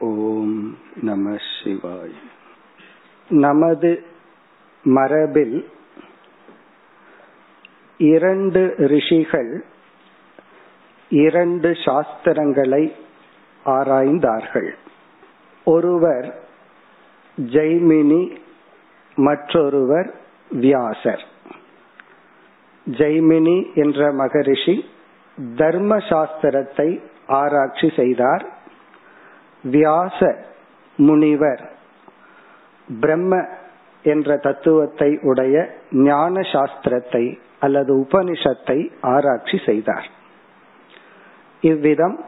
ஓம் நம சிவாய். நமது மரபில் இரண்டு ரிஷிகள் இரண்டு சாஸ்திரங்களை ஆராய்ந்தார்கள். ஒருவர் ஜெய்மினி மற்றொருவர் வியாசர். ஜெய்மினி என்ற மகரிஷி தர்ம சாஸ்திரத்தை ஆராய்ச்சி செய்தார். வியாச முனிவர். பிரம்ம என்ற தத்துவத்தை உடைய ஞான சாஸ்திரத்தை அல்லது உபனிஷத்தை ஆராய்ச்சி செய்தார். இவ்விதம்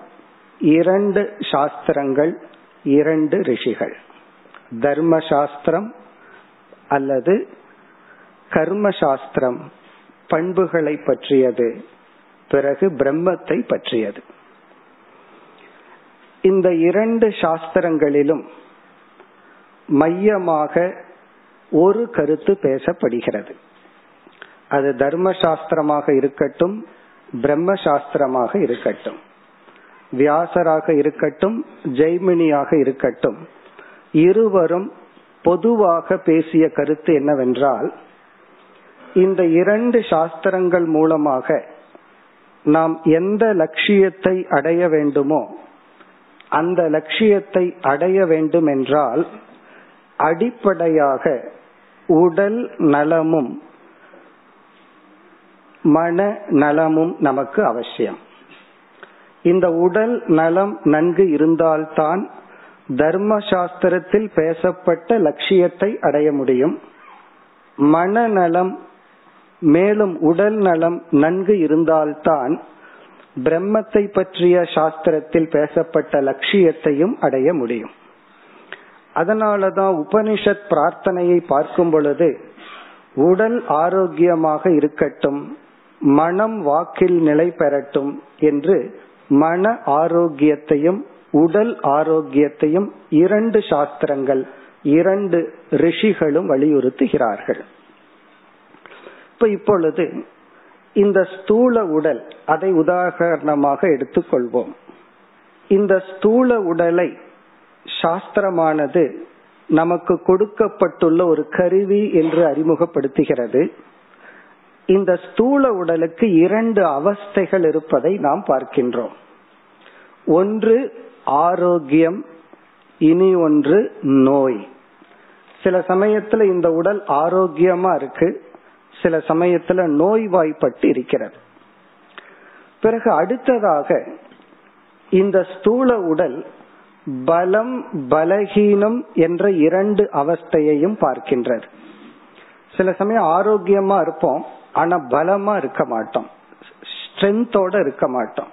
இரண்டு சாஸ்திரங்கள் இரண்டு ரிஷிகள். தர்ம சாஸ்திரம் அல்லது கர்ம சாஸ்திரம் பண்புகளை பற்றியது பிறகு பிரம்மத்தை பற்றியது. இந்த இரண்டு சாஸ்திரங்களிலும் மையமாக ஒரு கருத்து பேசப்படுகிறது. அது தர்ம சாஸ்திரமாக இருக்கட்டும் பிரம்ம சாஸ்திரமாக இருக்கட்டும். வியாசராக இருக்கட்டும் ஜெய்மினியாக இருக்கட்டும். இருவரும் பொதுவாக பேசிய கருத்து என்னவென்றால் இந்த இரண்டு சாஸ்திரங்கள் மூலமாக நாம் எந்த லட்சியத்தை அடைய வேண்டுமோ அந்த லட்சியத்தை அடைய வேண்டும் என்றால் அடிப்படையாக உடல் நலமும் மன நலமும் நமக்கு அவசியம். இந்த உடல் நலம் நன்கு இருந்தால்தான் தர்ம சாஸ்திரத்தில் பேசப்பட்ட லட்சியத்தை அடைய முடியும். மனநலம் மேலும் உடல் நலம் நன்கு இருந்தால்தான் பிரம்மத்தை பற்றிய சாஸ்திரத்தில் பேசப்பட்ட லட்சியத்தையும் அடைய முடியும். அதனாலதான் உபனிஷத் பிரார்த்தனையை பார்க்கும் பொழுது உடல் ஆரோக்கியமாக இருக்கட்டும் மனம் வாக்கில் நிலை பெறட்டும் என்று மன ஆரோக்கியத்தையும் உடல் ஆரோக்கியத்தையும் இரண்டு சாஸ்திரங்கள் இரண்டு ரிஷிகளும் வலியுறுத்துகிறார்கள். இப்ப இப்பொழுது இந்த ஸ்தூல உடல் அதை உதாரணமாக எடுத்துக்கொள்வோம். இந்த ஸ்தூல உடலை சாஸ்திரமானது நமக்கு கொடுக்கப்பட்டுள்ள ஒரு கருவி என்று அறிமுகப்படுத்துகிறது. இந்த ஸ்தூல உடலுக்கு இரண்டு அவஸ்தைகள் இருப்பதை நாம் பார்க்கின்றோம். ஒன்று ஆரோக்கியம் இனி ஒன்று நோய். சில சமயத்துல இந்த உடல் ஆரோக்கியமா இருக்கு. சில சமயத்துல நோய்வாய்ப்பட்டு இருக்கிறது. பிறகு அடுத்ததாக இந்த ஸ்தூல உடல் பலம் பலகீனம் என்ற இரண்டு அவஸ்தையையும் பார்க்கின்றது. சில சமயம் ஆரோக்கியமா இருப்போம் ஆனா பலமா இருக்க மாட்டோம். ஸ்ட்ரென்த்தோட இருக்க மாட்டோம்.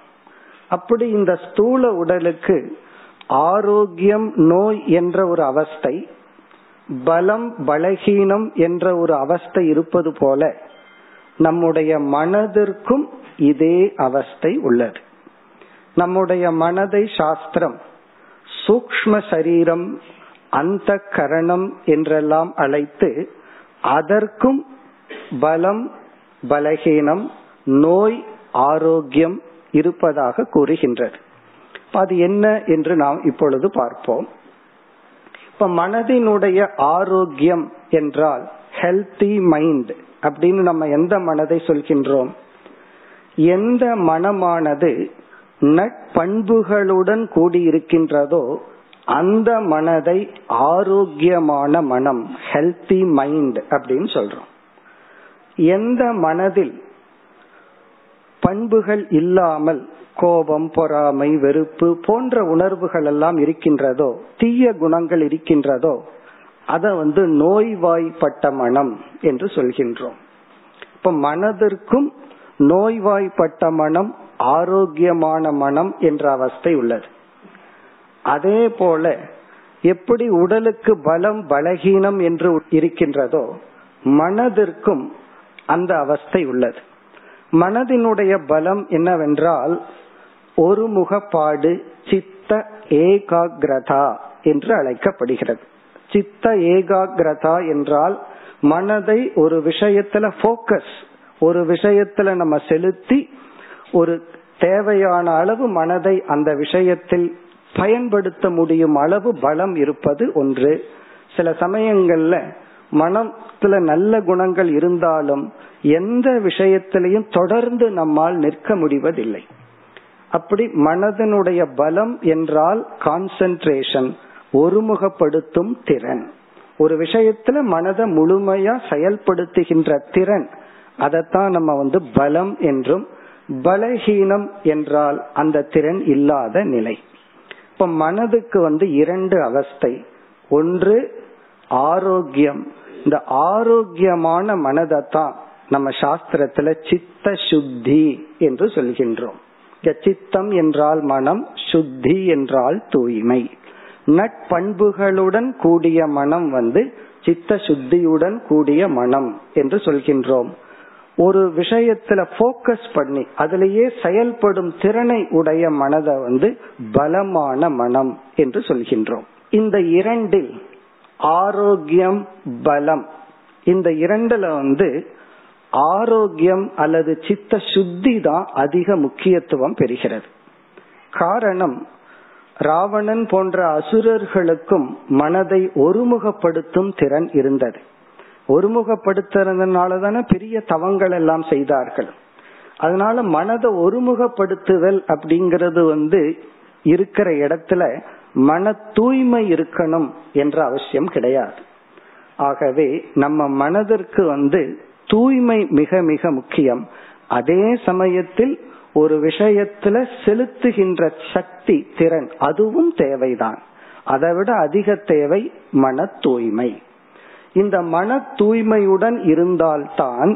அப்படி இந்த ஸ்தூல உடலுக்கு ஆரோக்கியம் நோய் என்ற ஒரு அவஸ்தை பலம் பலகீனம் என்ற ஒரு அவஸ்தை இருப்பது போல நம்முடைய மனதிற்கும் இதே அவஸ்தை உள்ளது. நம்முடைய மனதை சாஸ்திரம் சூக்ம சரீரம் அந்த கரணம் என்றெல்லாம் அழைத்து அதற்கும் பலம் பலகீனம் நோய் ஆரோக்கியம் இருப்பதாக கூறுகின்றது. அது என்ன என்று நாம் இப்பொழுது பார்ப்போம். இப்ப மனதினுடைய ஆரோக்கியம் என்றால் ஹெல்தி மைண்ட் அப்படின்னு நம்ம எந்த மனதை சொல்கின்றோம்? எந்த மனமானது நட்பண்புகளுடன் கூடியிருக்கின்றதோ அந்த மனதை ஆரோக்கியமான மனம் ஹெல்தி மைண்ட் அப்படின்னு சொல்றோம். எந்த மனதில் பண்புகள் இல்லாமல் கோபம் பொறாமை வெறுப்பு போன்ற உணர்வுகள் எல்லாம் இருக்கின்றதோ தீய குணங்கள் இருக்கின்றதோ அதை வந்து நோய்வாய்ப்பட்ட மனம் என்று சொல்கின்றோம். இப்ப மனதிற்கும் நோய்வாய்ப்பட்ட மனம் ஆரோக்கியமான மனம் என்ற அவஸ்தை உள்ளது. அதே போல எப்படி உடலுக்கு பலம் பலகீனம் என்று இருக்கின்றதோ மனதிற்கும் அந்த அவஸ்தை உள்ளது. மனதினுடைய பலம் என்னவென்றால் ஒரு முகப்பாடு சித்த ஏகாகிரதா என்று அழைக்கப்படுகிறது. சித்த ஏகாகிரதா என்றால் மனதை ஒரு விஷயத்துல போக்கஸ் ஒரு விஷயத்துல நம்ம செலுத்தி ஒரு தேவையான அளவு மனதை அந்த விஷயத்தில் பயன்படுத்த முடியும் அளவு பலம் இருப்பது ஒன்று. சில சமயங்கள்ல மனத்துல நல்ல குணங்கள் இருந்தாலும் எந்த விஷயத்திலையும் தொடர்ந்து நம்மால் நிற்க முடிவதில்லை. அப்படி மனதனுடைய பலம் என்றால் கான்சென்ட்ரேஷன் ஒருமுகப்படுத்தும் திறன். ஒரு விஷயத்துல மனதை முழுமையா செயல்படுத்துகின்ற திறன் அதைத்தான் நம்ம வந்து பலம் என்றும் பலஹீனம் என்றால் அந்த திறன் இல்லாத நிலை. இப்ப மனதுக்கு வந்து இரண்டு அவஸ்தை. ஒன்று ஆரோக்கியம். இந்த ஆரோக்கியமான மனதை தான் நம்ம சாஸ்திரத்துல சித்த சுத்தி என்று சொல்கின்றோம். சித்தம் என்றால் மனம் சுத்தி என்றால் தூய்மை. நட்பண்புகளுடன் கூடிய மனம் வந்து சித்த சுத்தியுடன் கூடிய மனம் என்று சொல்கின்றோம். ஒரு விஷயத்துல போக்கஸ் பண்ணி அதிலேயே செயல்படும் திறனை உடைய மனதை வந்து பலமான மனம் என்று சொல்கின்றோம். இந்த இரண்டில் ஆரோக்கியம் பலம் இந்த இரண்டுல வந்து ஆரோக்கியம் அல்லது சித்த சுத்தி தான் அதிக முக்கியத்துவம் பெறுகிறது. காரணம் ராவணன் போன்ற அசுரர்களுக்கும் மனதை ஒருமுகப்படுத்தும் திறன் இருந்தது. ஒருமுகப்படுத்துறதுனால தானே பெரிய தவங்கள் எல்லாம் செய்தார்கள். அதனால மனதை ஒருமுகப்படுத்துதல் அப்படிங்கிறது வந்து இருக்கிற இடத்துல மன தூய்மை இருக்கணும் என்ற அவசியம் கிடையாது. ஆகவே நம்ம மனதிற்கு வந்து தூய்மை மிக மிக முக்கியம். அதே சமயத்தில் ஒரு விஷயத்துல செலுத்துகின்ற சக்தி திறன் அதுவும் தேவைதான். அதை விட அதிக தேவை மன தூய்மை. இந்த மன தூய்மையுடன் இருந்தால்தான்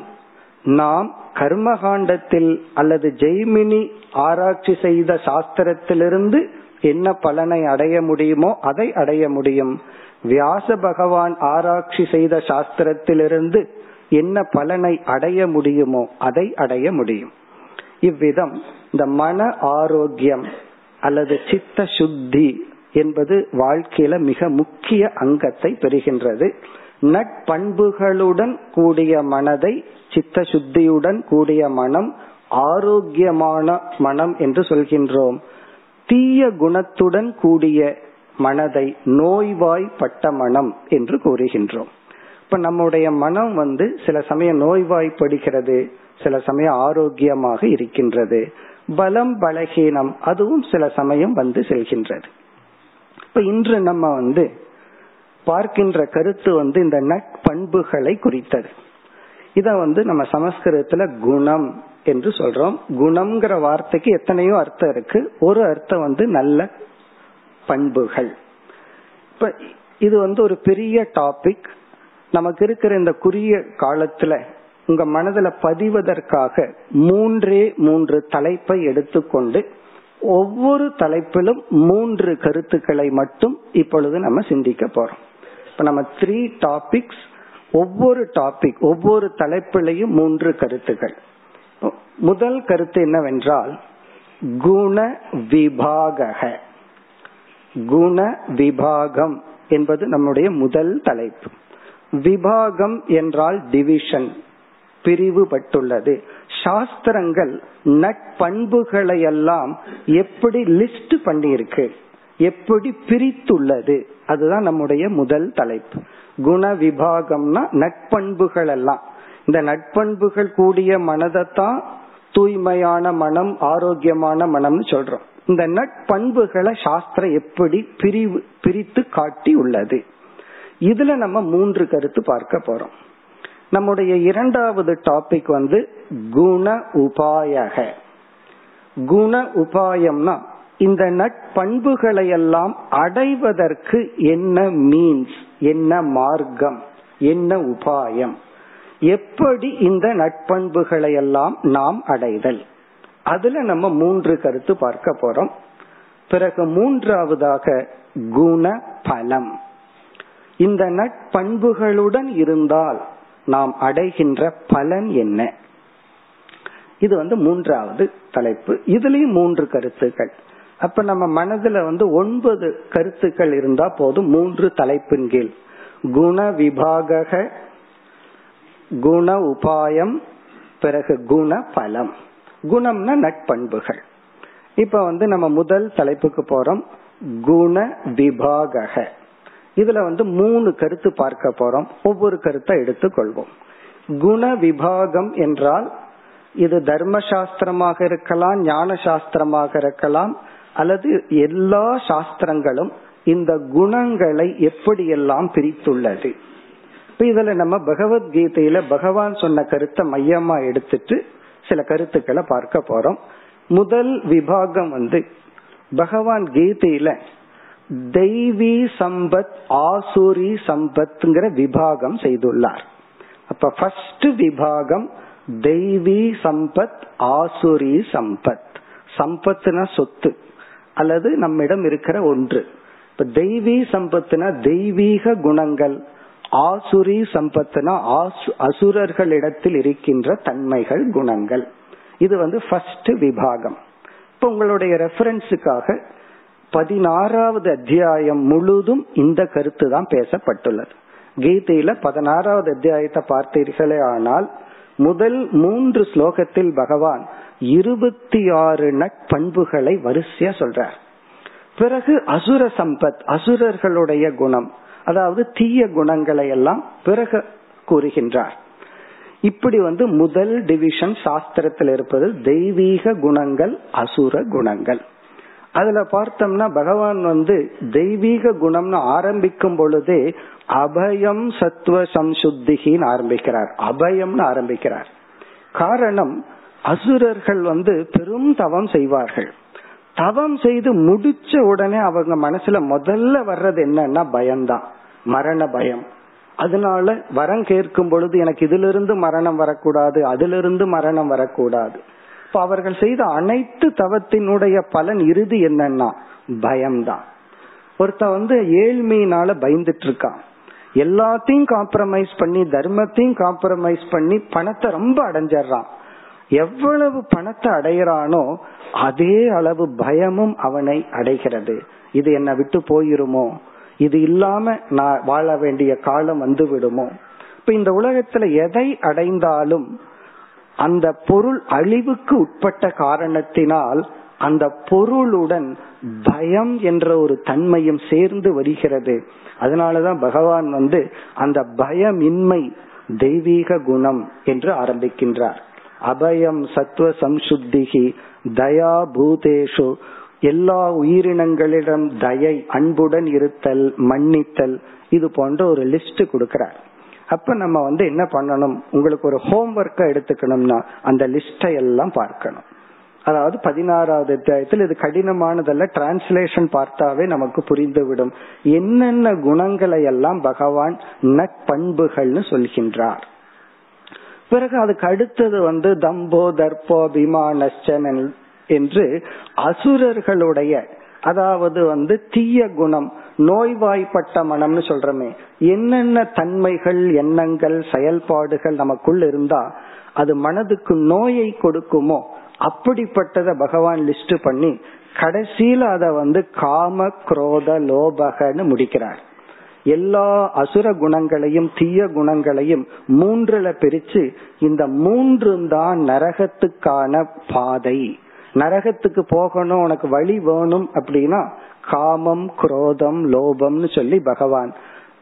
நாம் கர்மகாண்டத்தில் அல்லது ஜெய்மினி ஆராய்ச்சி செய்த சாஸ்திரத்திலிருந்து என்ன பலனை அடைய முடியுமோ அதை அடைய முடியும். வியாச பகவான் ஆராய்ச்சி செய்த சாஸ்திரத்திலிருந்து என்ன பலனை அடைய முடியுமோ அதை அடைய முடியும். இவ்விதம் இந்த மன ஆரோக்கியம் அல்லது சித்த சுத்தி என்பது வாழ்க்கையில மிக முக்கிய அங்கத்தை பெறுகின்றது. நட்பண்புகளுடன் கூடிய மனதை சித்த சுத்தியுடன் கூடிய மனம் ஆரோக்கியமான மனம் என்று சொல்கின்றோம். தீய குணத்துடன் கூடிய மனதை நோய்வாய்ப்பட்ட மனம் என்று கூறுகின்றோம். இப்ப நம்முடைய மனம் வந்து சில சமயம் நோய்வாய்ப்படுகிறது சில சமயம் ஆரோக்கியமாக இருக்கின்றது. பலம் பலகீனம் அதுவும் சில சமயம் வந்து செல்கின்றது. இப்ப இன்று நம்ம வந்து பார்க்கின்ற கருத்து வந்து இந்த நட்பண்புகளை குறித்தது. இத வந்து நம்ம சமஸ்கிருதத்துல குணம் என்று சொல்றோம். குணம்ங்கிற வார்த்தைக்கு எத்தனையோ அர்த்தம் இருக்கு. ஒரு அர்த்தம் வந்து நல்ல பண்புகள். இப்ப இது வந்து ஒரு பெரிய டாபிக் நமக்கு இருக்கிற இந்த குறுகிய காலத்துல உங்க மனதுல பதிவதற்காக மூன்றே மூன்று தலைப்பை எடுத்துக்கொண்டு ஒவ்வொரு தலைப்பிலும் மூன்று கருத்துக்களை மட்டும் இப்பொழுது நம்ம சிந்திக்க போறோம். இப்ப நம்ம த்ரீ டாபிக்ஸ் ஒவ்வொரு டாபிக் ஒவ்வொரு தலைப்பிலையும் மூன்று கருத்துக்கள். முதல் கருத்து என்னவென்றால் குண விபாக குண விபாகம் என்பது நம்முடைய முதல் தலைப்பு. விபாகம் என்றால் டிவிஷன் பிரிவுபட்டுள்ளது. சாஸ்திரங்கள் நட்பண்புகளை எல்லாம் எப்படி லிஸ்ட் பண்ணியிருக்கு எப்படி பிரித்துள்ளது அதுதான் நம்முடைய முதல் தலைப்பு. குண விபாகம்னா நட்பண்புகள் எல்லாம் இந்த நட்பண்புகள் கூடிய மனதைத்தான் தூய்மையான மனம் ஆரோக்கியமான மனம்னு சொல்றோம். இந்த நட்பண்புகளை சாஸ்திரம் எப்படி பிரிவு பிரித்து காட்டி உள்ளது இதுல நம்ம மூன்று கருத்து பார்க்க போறோம். நம்முடைய இரண்டாவது டாபிக் வந்து குண உபாயக. குண உபாயம்னா இந்த நட்பண்புகளை எல்லாம் அடைவதற்கு என்ன மீன்ஸ் என்ன மார்க்கம் என்ன உபாயம் எப்படி இந்த நட்பண்புகளை எல்லாம் நாம் அடைதல். அதுல நம்ம மூன்று கருத்து பார்க்க போறோம். பிறகு மூன்றாவதாக குண பலம். இந்த நட்பண்புகளுடன் இருந்தால் நாம் அடைகின்ற பலன் என்ன? இது வந்து மூன்றாவது தலைப்பு. இதுலயும் மூன்று கருத்துக்கள். அப்ப நம்ம மனதுல வந்து ஒன்பது கருத்துக்கள் இருந்தா போதும் மூன்று தலைப்பின் கீழ். குண விபாக குண உபாயம் பிறகு குண பலம். குணம்னா நட்பண்புகள். இப்ப வந்து நம்ம முதல் தலைப்புக்கு போறோம். குண விபாக இதுல வந்து மூணு கருத்து பார்க்க போறோம். ஒவ்வொரு கருத்தை எடுத்துக்கொள்வோம் குண விபாகம் என்றால் இது தர்ம சாஸ்திரமாக இருக்கலாம் ஞான சாஸ்திரமாக இருக்கலாம் அல்லது எல்லா சாஸ்திரங்களும் இந்த குணங்களை எப்படியெல்லாம் பிரித்துள்ளது. இப்ப இதுல நம்ம பகவத்கீதையில பகவான் சொன்ன கருத்தை மையமா எடுத்துட்டு சில கருத்துக்களை பார்க்க போறோம். முதல் விபாகம் வந்து பகவான் கீதையில தெய்வி சம்பத் ஆசுரி சம்பத்ங்கிற விபாகம் செய்துள்ளார். அப்ப ஃபர்ஸ்ட் விபாகம் தெய்வி சம்பத் ஆசுரி சம்பத். சம்பத்துனா சொத்து அல்லது நம்மிடம் இருக்கிற ஒன்று. இப்ப தெய்வீ சம்பத்துனா தெய்வீக குணங்கள் ஆசுரி சம்பத்துனா அசுரர்களிடத்தில் இருக்கின்ற தன்மைகள் குணங்கள். இது வந்து ஃபர்ஸ்ட் விபாகம். இப்ப உங்களுடைய ரெஃபரன்ஸுக்காக பதினாறாவது அத்தியாயம் முழுதும் இந்த கருத்து தான் பேசப்பட்டுள்ளது. கீதையில பதினாறாவது அத்தியாயத்தை பார்த்தீர்களே ஆனால் முதல் மூன்று ஸ்லோகத்தில் பகவான் இருபத்தி ஆறு நட்பண்புகளை வரிசையா சொல்றார். பிறகு அசுர சம்பத் அசுரர்களுடைய குணம் அதாவது தீய குணங்களை எல்லாம் பிறகு கூறுகின்றார். இப்படி வந்து முதல் டிவிஷன் சாஸ்திரத்தில் இருப்பது தெய்வீக குணங்கள் அசுர குணங்கள். அதுல பார்த்தோம்னா பகவான் வந்து தெய்வீக குணம்னு ஆரம்பிக்கும் பொழுதே அபயம் சத்துவ சம்சுத்திகின்னு ஆரம்பிக்கிறார். அபயம்னு ஆரம்பிக்கிறார். காரணம் அசுரர்கள் வந்து பெரும் தவம் செய்வார்கள். தவம் செய்து முடிச்ச உடனே அவங்க மனசுல முதல்ல வர்றது என்னன்னா பயம்தான். மரண பயம். அதனால வரம் கேட்கும் பொழுது எனக்கு இதிலிருந்து மரணம் வரக்கூடாது அதிலிருந்து மரணம் வரக்கூடாது. இப்ப அவர்கள் செய்த அனைத்து தவத்தினுடைய பலன் இறுதி என்னன்னா பயம்தான். ஒருத்த வந்து ஏழ்மையினால பயந்துட்டு இருக்கான் எல்லாத்தையும் காம்ப்ரமைஸ் பண்ணி தர்மத்தையும் காம்ப்ரமைஸ் பண்ணி பணத்தை ரொம்ப அடைஞ்சிடறான். எவ்வளவு பணத்தை அடையிறானோ அதே அளவு பயமும் அவனை அடைகிறது. இது என்னை விட்டு போயிருமோ? இது இல்லாம நான் வாழ வேண்டிய காலம் வந்து விடுமோ இப்ப இந்த உலகத்துல எதை அடைந்தாலும் அந்த பொருள் அழிவுக்கு உட்பட்ட காரணத்தினால் அந்த பொருளுடன் பயம் என்ற ஒரு தன்மையும் சேர்ந்து வருகிறது. அதனாலதான் பகவான் வந்து அந்த பயமின்மை தெய்வீக குணம் என்று ஆரம்பிக்கின்றார். அபயம் சத்துவ சம்சுத்திகி தயா பூதேஷு எல்லா உயிரினங்களிடம் தயை அன்புடன் இருத்தல் மன்னித்தல் இது போன்ற ஒரு லிஸ்ட் கொடுக்கிறார். அப்ப நம்ம வந்து என்ன பண்ணணும்? உங்களுக்கு ஒரு ஹோம் ஒர்க்கை எடுத்துக்கணும்னா அந்த லிஸ்டை எல்லாம் பார்க்கணும். அதாவது பதினாறாவது அத்தியாயத்தில் இது கடினமானதல்ல டிரான்ஸ்லேஷன் பார்த்தாவே நமக்கு புரிந்துவிடும். என்னென்ன குணங்களை எல்லாம் பகவான் நட்பண்புகள்னு சொல்கின்றார். பிறகு அதுக்கு அடுத்தது வந்து தம்போ தர்போ பிமானச்சன் என்று அசுரர்களுடைய அதாவது வந்து தீய குணம் நோய்வாய்ப்பட்ட மனம்னு சொல்றமே. என்னென்ன தன்மைகள் எண்ணங்கள் செயல்பாடுகள் நமக்குள் இருந்தா அது மனதுக்கு நோயை கொடுக்குமோ அப்படிப்பட்டத பகவான் லிஸ்ட் பண்ணி கடைசியில அத வந்து காம குரோத லோபகன்னு முடிக்கிறார். எல்லா அசுர குணங்களையும் தீய குணங்களையும் மூன்றுல பிரிச்சு இந்த மூன்று தான் நரகத்துக்கான பாதை. நரகத்துக்கு போகணும் உனக்கு வழி வேணும் அப்படின்னா காமம் குரோதம் லோபம்னு சொல்லி பகவான்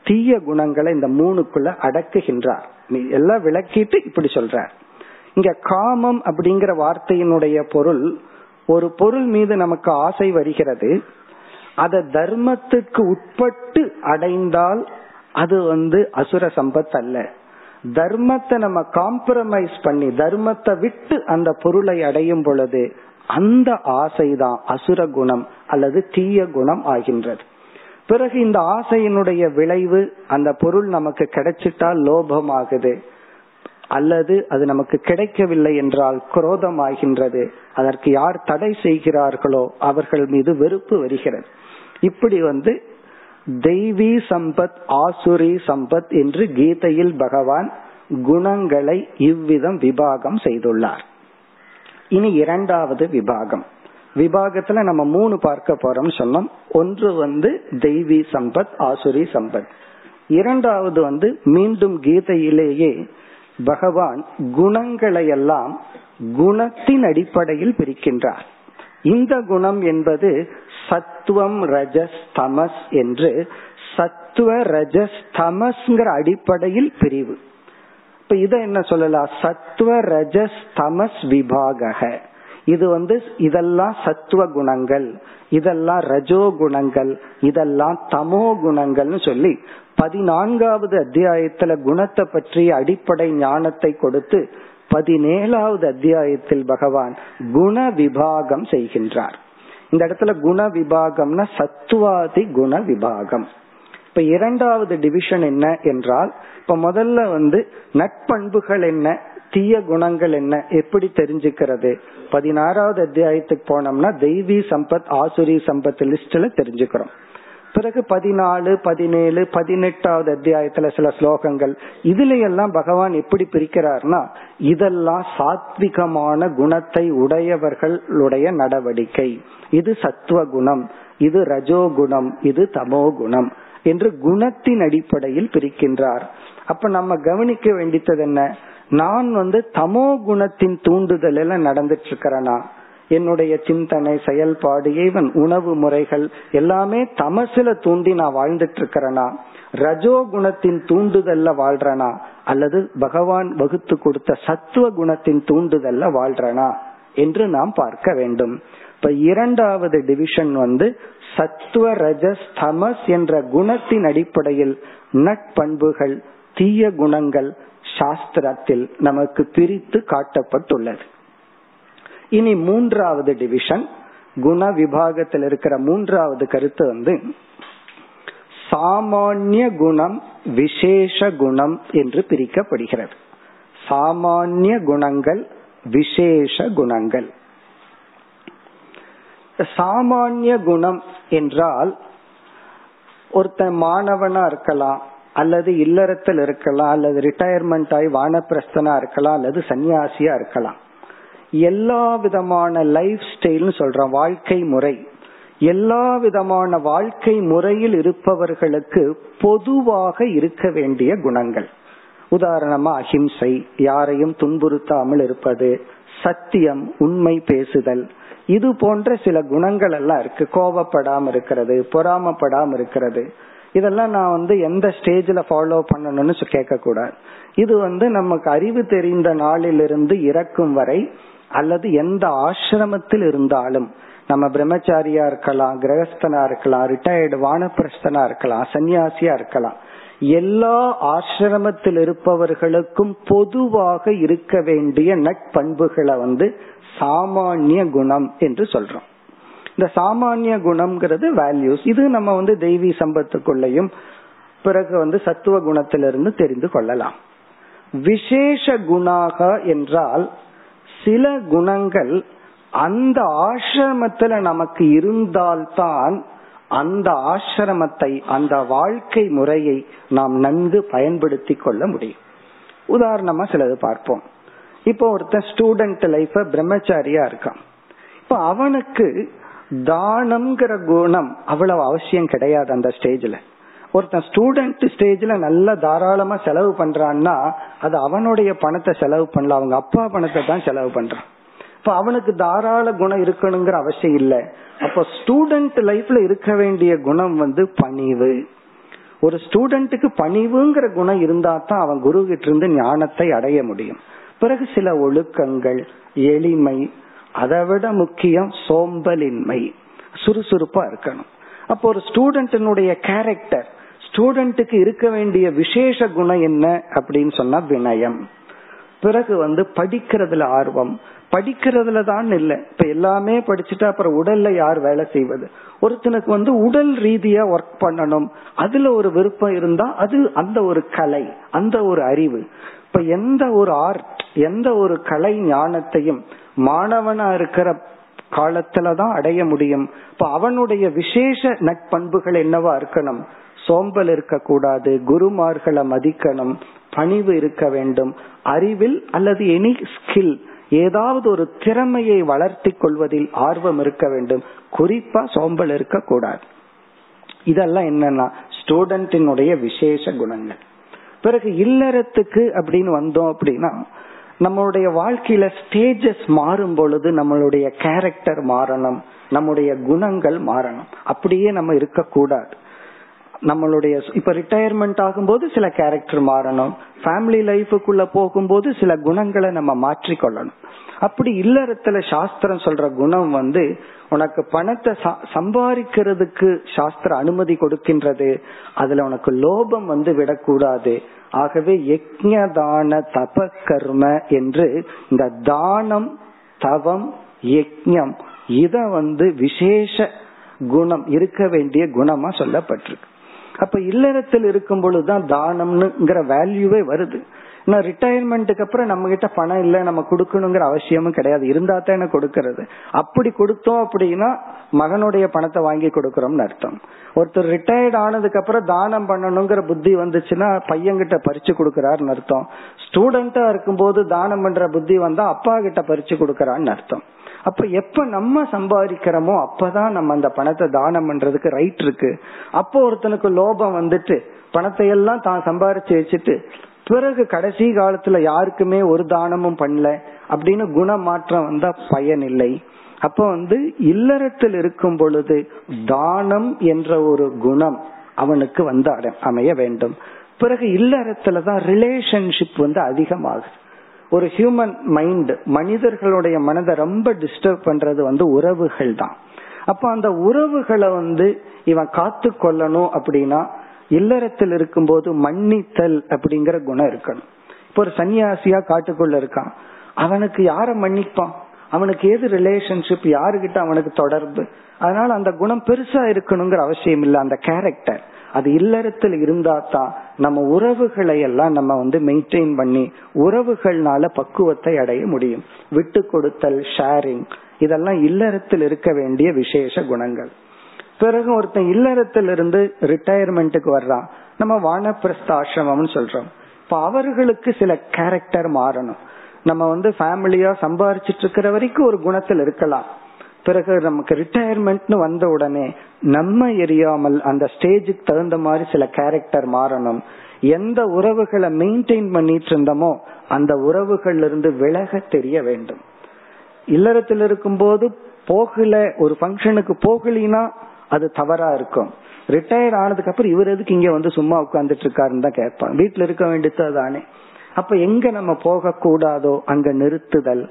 தீய குணங்களை இந்த மூணுக்குள்ள அடக்குகின்றார். நீ எல்லாம் விளக்கிட்டு இப்படி சொல்ற இங்க காமம் அப்படிங்கிற வார்த்தையினுடைய பொருள் ஒரு பொருள் மீது நமக்கு ஆசை வருகிறது. அத தர்மத்துக்கு உட்பட்டு அடைந்தால் அது வந்து அசுர சம்பத் அல்ல. தர்மத்தை நம்ம காம்ப்ரமைஸ் பண்ணி தர்மத்தை விட்டு அந்த பொருளை அடையும் பொழுது அந்த ஆசைதான் அசுர குணம் அல்லது தீய குணம் ஆகின்றது. பிறகு இந்த ஆசையினுடைய விளைவு அந்த பொருள் நமக்கு கிடைச்சிட்டால் லோபம் ஆகுது அல்லது அது நமக்கு கிடைக்கவில்லை என்றால் குரோதம் ஆகின்றது அதற்கு யார் தடை செய்கிறார்களோ அவர்கள் மீது வெறுப்பு வருகிறது. இப்படி வந்து தெய்வீ சம்பத் ஆசுரி சம்பத் என்று கீதையில் பகவான் குணங்களை இவ்விதம் விபாகம் செய்துள்ளார். இனி இரண்டாவது விபாகம். விபாகத்துல நம்ம மூணு பார்க்க போறோம் சொன்னோம். ஒன்று வந்து தெய்வி சம்பத் ஆசுரி சம்பத். இரண்டாவது வந்து மீண்டும் கீதையிலேயே பகவான் குணங்களை எல்லாம் குணத்தின் அடிப்படையில் பிரிக்கின்றார். இந்த குணம் என்பது சத்துவம் ரஜஸ் தமஸ் என்று சத்துவ ரஜஸ் தமஸ்ங்கிற அடிப்படையில் பிரிவு. இப்ப இத என்ன சொல்லலாம்? சத்துவ ரஜஸ் தமஸ் விபாக இது வந்து இதெல்லாம் சத்துவ குணங்கள் இதெல்லாம் ரஜோ குணங்கள் இதெல்லாம் தமோ குணங்கள்னு சொல்லி பதினான்காவது அத்தியாயத்துல குணத்தை பற்றிய அடிப்படை ஞானத்தை கொடுத்து பதினேழாவது அத்தியாயத்தில் பகவான் குண விபாகம் செய்கின்றார். இந்த இடத்துல குண விபாகம்னா சத்துவாதி குண விபாகம். இப்ப இரண்டாவது டிவிஷன் என்ன என்றால் இப்ப முதல்ல வந்து நட்பண்புகள் என்ன தீய குணங்கள் என்ன எப்படி தெரிஞ்சுக்கிறது? பதினாறாவது அத்தியாயத்துக்கு போனோம்னா தெய்வீ சம்பத் ஆசுரி சம்பத் லிஸ்ட்ல தெரிஞ்சுக்கிறோம். பிறகு பதினாலு பதினேழு பதினெட்டாவது அத்தியாயத்துல சில ஸ்லோகங்கள். இதுல எல்லாம் பகவான் எப்படி பிரிக்கிறார்னா இதெல்லாம் சாத்விகமான குணத்தை உடையவர்களுடைய நடவடிக்கை. இது சத்துவ குணம் இது ரஜோ குணம் இது தமோ குணம் என்று குணத்தின் அடிப்படையில் பிரிக்கின்றார். அப்ப நம்ம கவனிக்க வேண்டியது என்ன? நான் வந்து தமோ குணத்தின் தூண்டுதல் எல்லாம் நடந்துட்டு இருக்கிறனா என்னுடைய சிந்தனை செயல்பாடு ஈவன் உணவு முறைகள் எல்லாமே தமசுல தூண்டி நான் வாழ்ந்துட்டு இருக்கிறனா ரஜோ குணத்தின் தூண்டுதல்ல வாழ்றனா? அல்லது பகவான் வகுத்து கொடுத்த சத்துவ குணத்தின் தூண்டுதல்ல வாழ்றனா? என்று நாம் பார்க்க வேண்டும். இப்ப இரண்டாவது டிவிஷன் வந்து சத்துவ ரஜஸ் தமஸ் என்ற குணத்தின் அடிப்படையில் நட்பண்புகள் தீய குணங்கள் சாஸ்திரத்தில் நமக்கு பிரித்து காட்டப்பட்டுள்ளது. இனி மூன்றாவது டிவிஷன் குண விபாகத்தில் இருக்கிற மூன்றாவது கருத்து வந்து சாமானிய குணம் விசேஷ குணம் என்று பிரிக்கப்படுகிறது. சாமானிய குணங்கள் விசேஷ குணங்கள். சாமானிய குணம் என்றால் ஒருத்தன் மாணவனா இருக்கலாம் அல்லது இல்லறத்தில் இருக்கலாம் அல்லது ரிட்டையர்மெண்ட் ஆகி வானப்பிரஸ்தனா இருக்கலாம் அல்லது சன்னியாசியா இருக்கலாம். எல்லா விதமான லைஃப் ஸ்டைல்னு சொல்றோம் வாழ்க்கை முறை. எல்லா விதமான வாழ்க்கை முறையில் இருப்பவர்களுக்கு பொதுவாக இருக்க வேண்டிய குணங்கள். உதாரணமா அஹிம்சை யாரையும் துன்புறுத்தாமல் இருப்பது சத்தியம் உண்மை பேசுதல். இது போன்ற சில குணங்கள் எல்லாம் இருக்கு. கோபப்படாம இருக்கிறது பொறாமப்படாம இருக்கிறது. இதெல்லாம் நான் வந்து எந்த ஸ்டேஜ்ல ஃபாலோ பண்ணணும்னு கேட்க கூடாது இது வந்து நமக்கு அறிவு தெரிந்த நாளிலிருந்து இறக்கும் வரை அல்லது எந்த ஆசிரமத்தில் இருந்தாலும் நம்ம பிரம்மச்சாரியா இருக்கலாம் கிரகஸ்தனா இருக்கலாம் ரிட்டையர்டு வானப்பிரஸ்தனா இருக்கலாம் சன்னியாசியா இருக்கலாம். எல்லா ஆசிரமத்தில் இருப்பவர்களுக்கும் பொதுவாக இருக்க வேண்டிய நட்பண்புகளை வந்து சாமானிய குணம் என்று சொல்றோம். இந்த சாமானிய குணம்ங்கிறது வேல்யூஸ் இது நம்ம வந்து தெய்வீ சம்பத்துக்குள்ளேயும் பிறகு வந்து சத்துவ குணத்திலிருந்து தெரிந்து கொள்ளலாம். விசேஷ குணாக என்றால் சில குணங்கள் அந்த ஆசிரமத்துல நமக்கு இருந்தால்தான் அந்த ஆசிரமத்தை அந்த வாழ்க்கை முறையை நாம் நன்கு பயன்படுத்தி கொள்ள முடியும். உதாரணமா சிலது பார்ப்போம். இப்போ ஒருத்தன் ஸ்டூடெண்ட் லைஃப பிரம்மச்சாரியா இருக்கான். இப்ப அவனுக்கு தானம்ங்கிற குணம் அவ்வளவு அவசியம் கிடையாது அந்த ஸ்டேஜ்ல ஒருத்தன் ஸ்டூடெண்ட் ஸ்டேஜ்ல நல்லா தாராளமா செலவு பண்றான்னா அது அவனுடைய பணத்தை செலவு பண்ணல அவங்க அப்பா பணத்தை தான் செலவு பண்றான். இப்ப அவனுக்கு தாராள குணம் இருக்கணுங்கிற அவசியம் இல்லை. அப்ப ஸ்டூடெண்ட் லைஃப்ல இருக்க வேண்டிய குணம் வந்து பணிவு. ஒரு ஸ்டூடெண்ட்டுக்கு பணிவுங்கிற குணம் இருந்தா தான் அவன் குரு கிட்ட இருந்து ஞானத்தை அடைய முடியும். பிறகு சில ஒழுக்கங்கள் எளிமை அதை விட முக்கியம் சோம்பலின்மை. சுறுசுறுப்பா இருக்கணும். அப்போ ஒரு ஸ்டூடெண்டினுடைய கேரக்டர் ஸ்டூடெண்ட்டுக்கு இருக்க வேண்டிய விசேஷ குணம் என்ன அப்படின்னு சொன்னா வினயம். பிறகு வந்து படிக்கிறதுல ஆர்வம். படிக்கிறதுல தான் இல்லை. இப்ப எல்லாமே படிச்சுட்டு அப்புறம் உடல்ல யார் வேலை செய்வது? ஒருத்தனுக்கு வந்து உடல் ரீதியா ஒர்க் பண்ணணும். அதுல ஒரு விருப்பம் இருந்தா அது அந்த ஒரு கலை அந்த ஒரு அறிவு. இப்ப எந்த ஒரு ஆர்ட் எந்த ஒரு கலை ஞானத்தையும் மாணவனா இருக்கிற காலத்துலதான் அடைய முடியும். இப்ப அவனுடைய விசேஷ நட்பண்புகள் என்னவா இருக்கணும்? சோம்பல் இருக்கக்கூடாது குருமார்களை மதிக்கணும் பணிவு இருக்க வேண்டும். அறிவில் அல்லது எனி ஸ்கில் ஏதாவது ஒரு திறமையை வளர்த்தி கொள்வதில் ஆர்வம் இருக்க வேண்டும். குறிப்பா சோம்பல் இருக்கக்கூடாது. இதெல்லாம் என்னன்னா ஸ்டூடெண்டினுடைய விசேஷ குணங்கள். பிறகு இல்லறத்துக்கு அப்படின்னு வந்தோம் அப்படின்னா நம்மளுடைய வாழ்க்கையில ஸ்டேஜஸ் மாறும் பொழுது நம்மளுடைய கேரக்டர் மாறணும் நம்முடைய குணங்கள் மாறணும். அப்படியே நம்ம இருக்கக்கூடாது. நம்மளுடைய இப்ப ரிட்டையர்மெண்ட் ஆகும்போது சில கேரக்டர் மாறணும். ஃபேமிலி லைஃபுக்குள்ள போகும்போது சில குணங்களை நம்ம மாற்றிக்கொள்ளணும். அப்படி இல்லறத்துல சாஸ்திரம் சொல்ற குணம் வந்து உனக்கு பணத்தை சம்பாதிக்கிறதுக்கு சாஸ்திர அனுமதி கொடுக்கின்றது. அதுல உனக்கு லோபம் வந்து விடக்கூடாது. ஆகவே யஜ்ஞதான தப கர்ம என்று இந்த தானம் தவம் யஜ்யம் இத வந்து விசேஷ குணம் இருக்க வேண்டிய குணமா சொல்லப்பட்டிருக்கு. அப்ப இல்லறத்தில் இருக்கும் பொழுதுதான் தானம்னுங்கிற வேல்யூவே வருது. ஏன்னா ரிட்டையர்மெண்ட்டுக்கு அப்புறம் நம்ம கிட்ட பணம் இல்ல நம்ம கொடுக்கணுங்கிற அவசியமும் கிடையாது. இருந்தா தானே கொடுக்கறது? அப்படி கொடுத்தோம் அப்படின்னா மகனுடைய பணத்தை வாங்கி கொடுக்கறோம்னு அர்த்தம். ஒருத்தர் ரிட்டையர்ட் ஆனதுக்கு அப்புறம் தானம் பண்ணணுங்கிற புத்தி வந்துச்சுன்னா பையன்கிட்ட பறிச்சு கொடுக்கறாருன்னு அர்த்தம். ஸ்டூடெண்டா இருக்கும்போது தானம் பண்ற புத்தி வந்தா அப்பா கிட்ட பறிச்சு கொடுக்கறான்னு அர்த்தம். அப்ப எப்ப நம்ம சம்பாதிக்கிறோமோ அப்பதான் நம்ம அந்த பணத்தை தானம் பண்றதுக்கு ரைட் இருக்கு. அப்போ ஒருத்தனுக்கு லோபம் வந்துட்டு பணத்தை எல்லாம் தான் சம்பாரிச்சு வச்சுட்டு பிறகு கடைசி காலத்துல யாருக்குமே ஒரு தானமும் பண்ணல அப்படின்னு குணமாற்றம் வந்தா பயன் இல்லை. அப்ப வந்து இல்லறத்தில் இருக்கும் பொழுது தானம் என்ற ஒரு குணம் அவனுக்கு வந்து அமைய வேண்டும். பிறகு இல்லறத்துலதான் ரிலேஷன்ஷிப் வந்து அதிகமாகுது. ஒரு ஹியூமன் மைண்ட் மனிதர்களுடைய மனதை ரொம்ப டிஸ்டர்ப் பண்றது வந்து உறவுகள் தான். அப்ப அந்த உறவுகளை வந்து இவன் காத்து கொள்ளணும் அப்படின்னா இல்லறத்தில் இருக்கும்போது மன்னித்தல் அப்படிங்கிற குணம் இருக்கணும். இப்ப ஒரு சன்னியாசியா காட்டுக்குள்ள இருக்கான். அவனுக்கு யார மன்னிப்பான்? அவனுக்கு ஏது ரிலேஷன்ஷிப் யாருகிட்ட அவனுக்கு தொடர்பு? அதனால அந்த குணம் பெருசா இருக்கணுங்கிற அவசியம் இல்லை. அந்த கேரக்டர் அது இல்லறத்தில் இருந்தா தான் நம்ம உறவுகளை எல்லாம் நம்ம வந்து மெயின்டைன் பண்ணி உறவுகள்னால பக்குவத்தை அடைய முடியும். விட்டு கொடுத்தல் ஷேரிங் இதெல்லாம் இல்லறத்தில் இருக்க வேண்டிய விசேஷ குணங்கள். பிறகு ஒருத்தன் இல்லறத்திலிருந்து ரிட்டையர்மெண்ட்டுக்கு வர்றான். நம்ம வானப்பிரஸ்தாசிரமம்னு சொல்றோம். இப்ப அவர்களுக்கு சில கேரக்டர் மாறணும். நம்ம வந்து ஃபேமிலியா சம்பாரிச்சிட்டு இருக்கிற வரைக்கும் ஒரு குணத்தில் இருக்கலாம். பிறகு நமக்கு ரிட்டையர்மெண்ட்னு வந்த உடனே நம்ம எரியாமல் அந்த ஸ்டேஜுக்கு தகுந்த மாதிரி சில கேரக்டர் மாறணும். எந்த உறவுகளை மெயின்டைன் பண்ணிட்டு இருந்தோமோ அந்த உறவுகள்ல இருந்து விலக தெரிய வேண்டும். இல்லறத்தில் இருக்கும் போது போகல ஒரு ஃபங்க்ஷனுக்கு போகலினா அது தவறா இருக்கும். ரிட்டையர் ஆனதுக்கு அப்புறம் இவர் எதுக்கு இங்க வந்து சும்மா உட்கார்ந்துட்டு இருக்காருன்னு தான் கேட்பான். வீட்டுல இருக்க வேண்டியது தானே அப்ப எங்க நம்ம போக கூடாதோ அங்க நிறுத்துதல்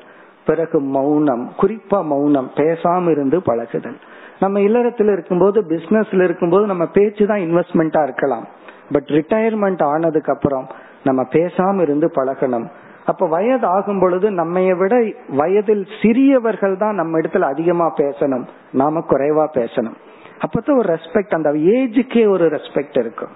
பிறகு மௌனம் குறிப்பா மௌனம் பேசாம இருந்து பழகுதல். நம்ம இல்லறத்துல இருக்கும்போது பிசினஸ்ல இருக்கும்போது நம்ம பேச்சு தான் இன்வெஸ்ட்மெண்டா இருக்கலாம். பட் ரிட்டையர்மெண்ட் ஆனதுக்கு அப்புறம் நம்ம பேசாம இருந்து பழகணும். அப்ப வயது ஆகும் பொழுது நம்மைய விட வயதில் சிறியவர்கள் தான் நம்ம இடத்துல அதிகமா பேசணும். நாம குறைவா பேசணும். அப்பதான் ஒரு ரெஸ்பெக்ட் அந்த ஏஜுக்கே ஒரு ரெஸ்பெக்ட் இருக்கும்.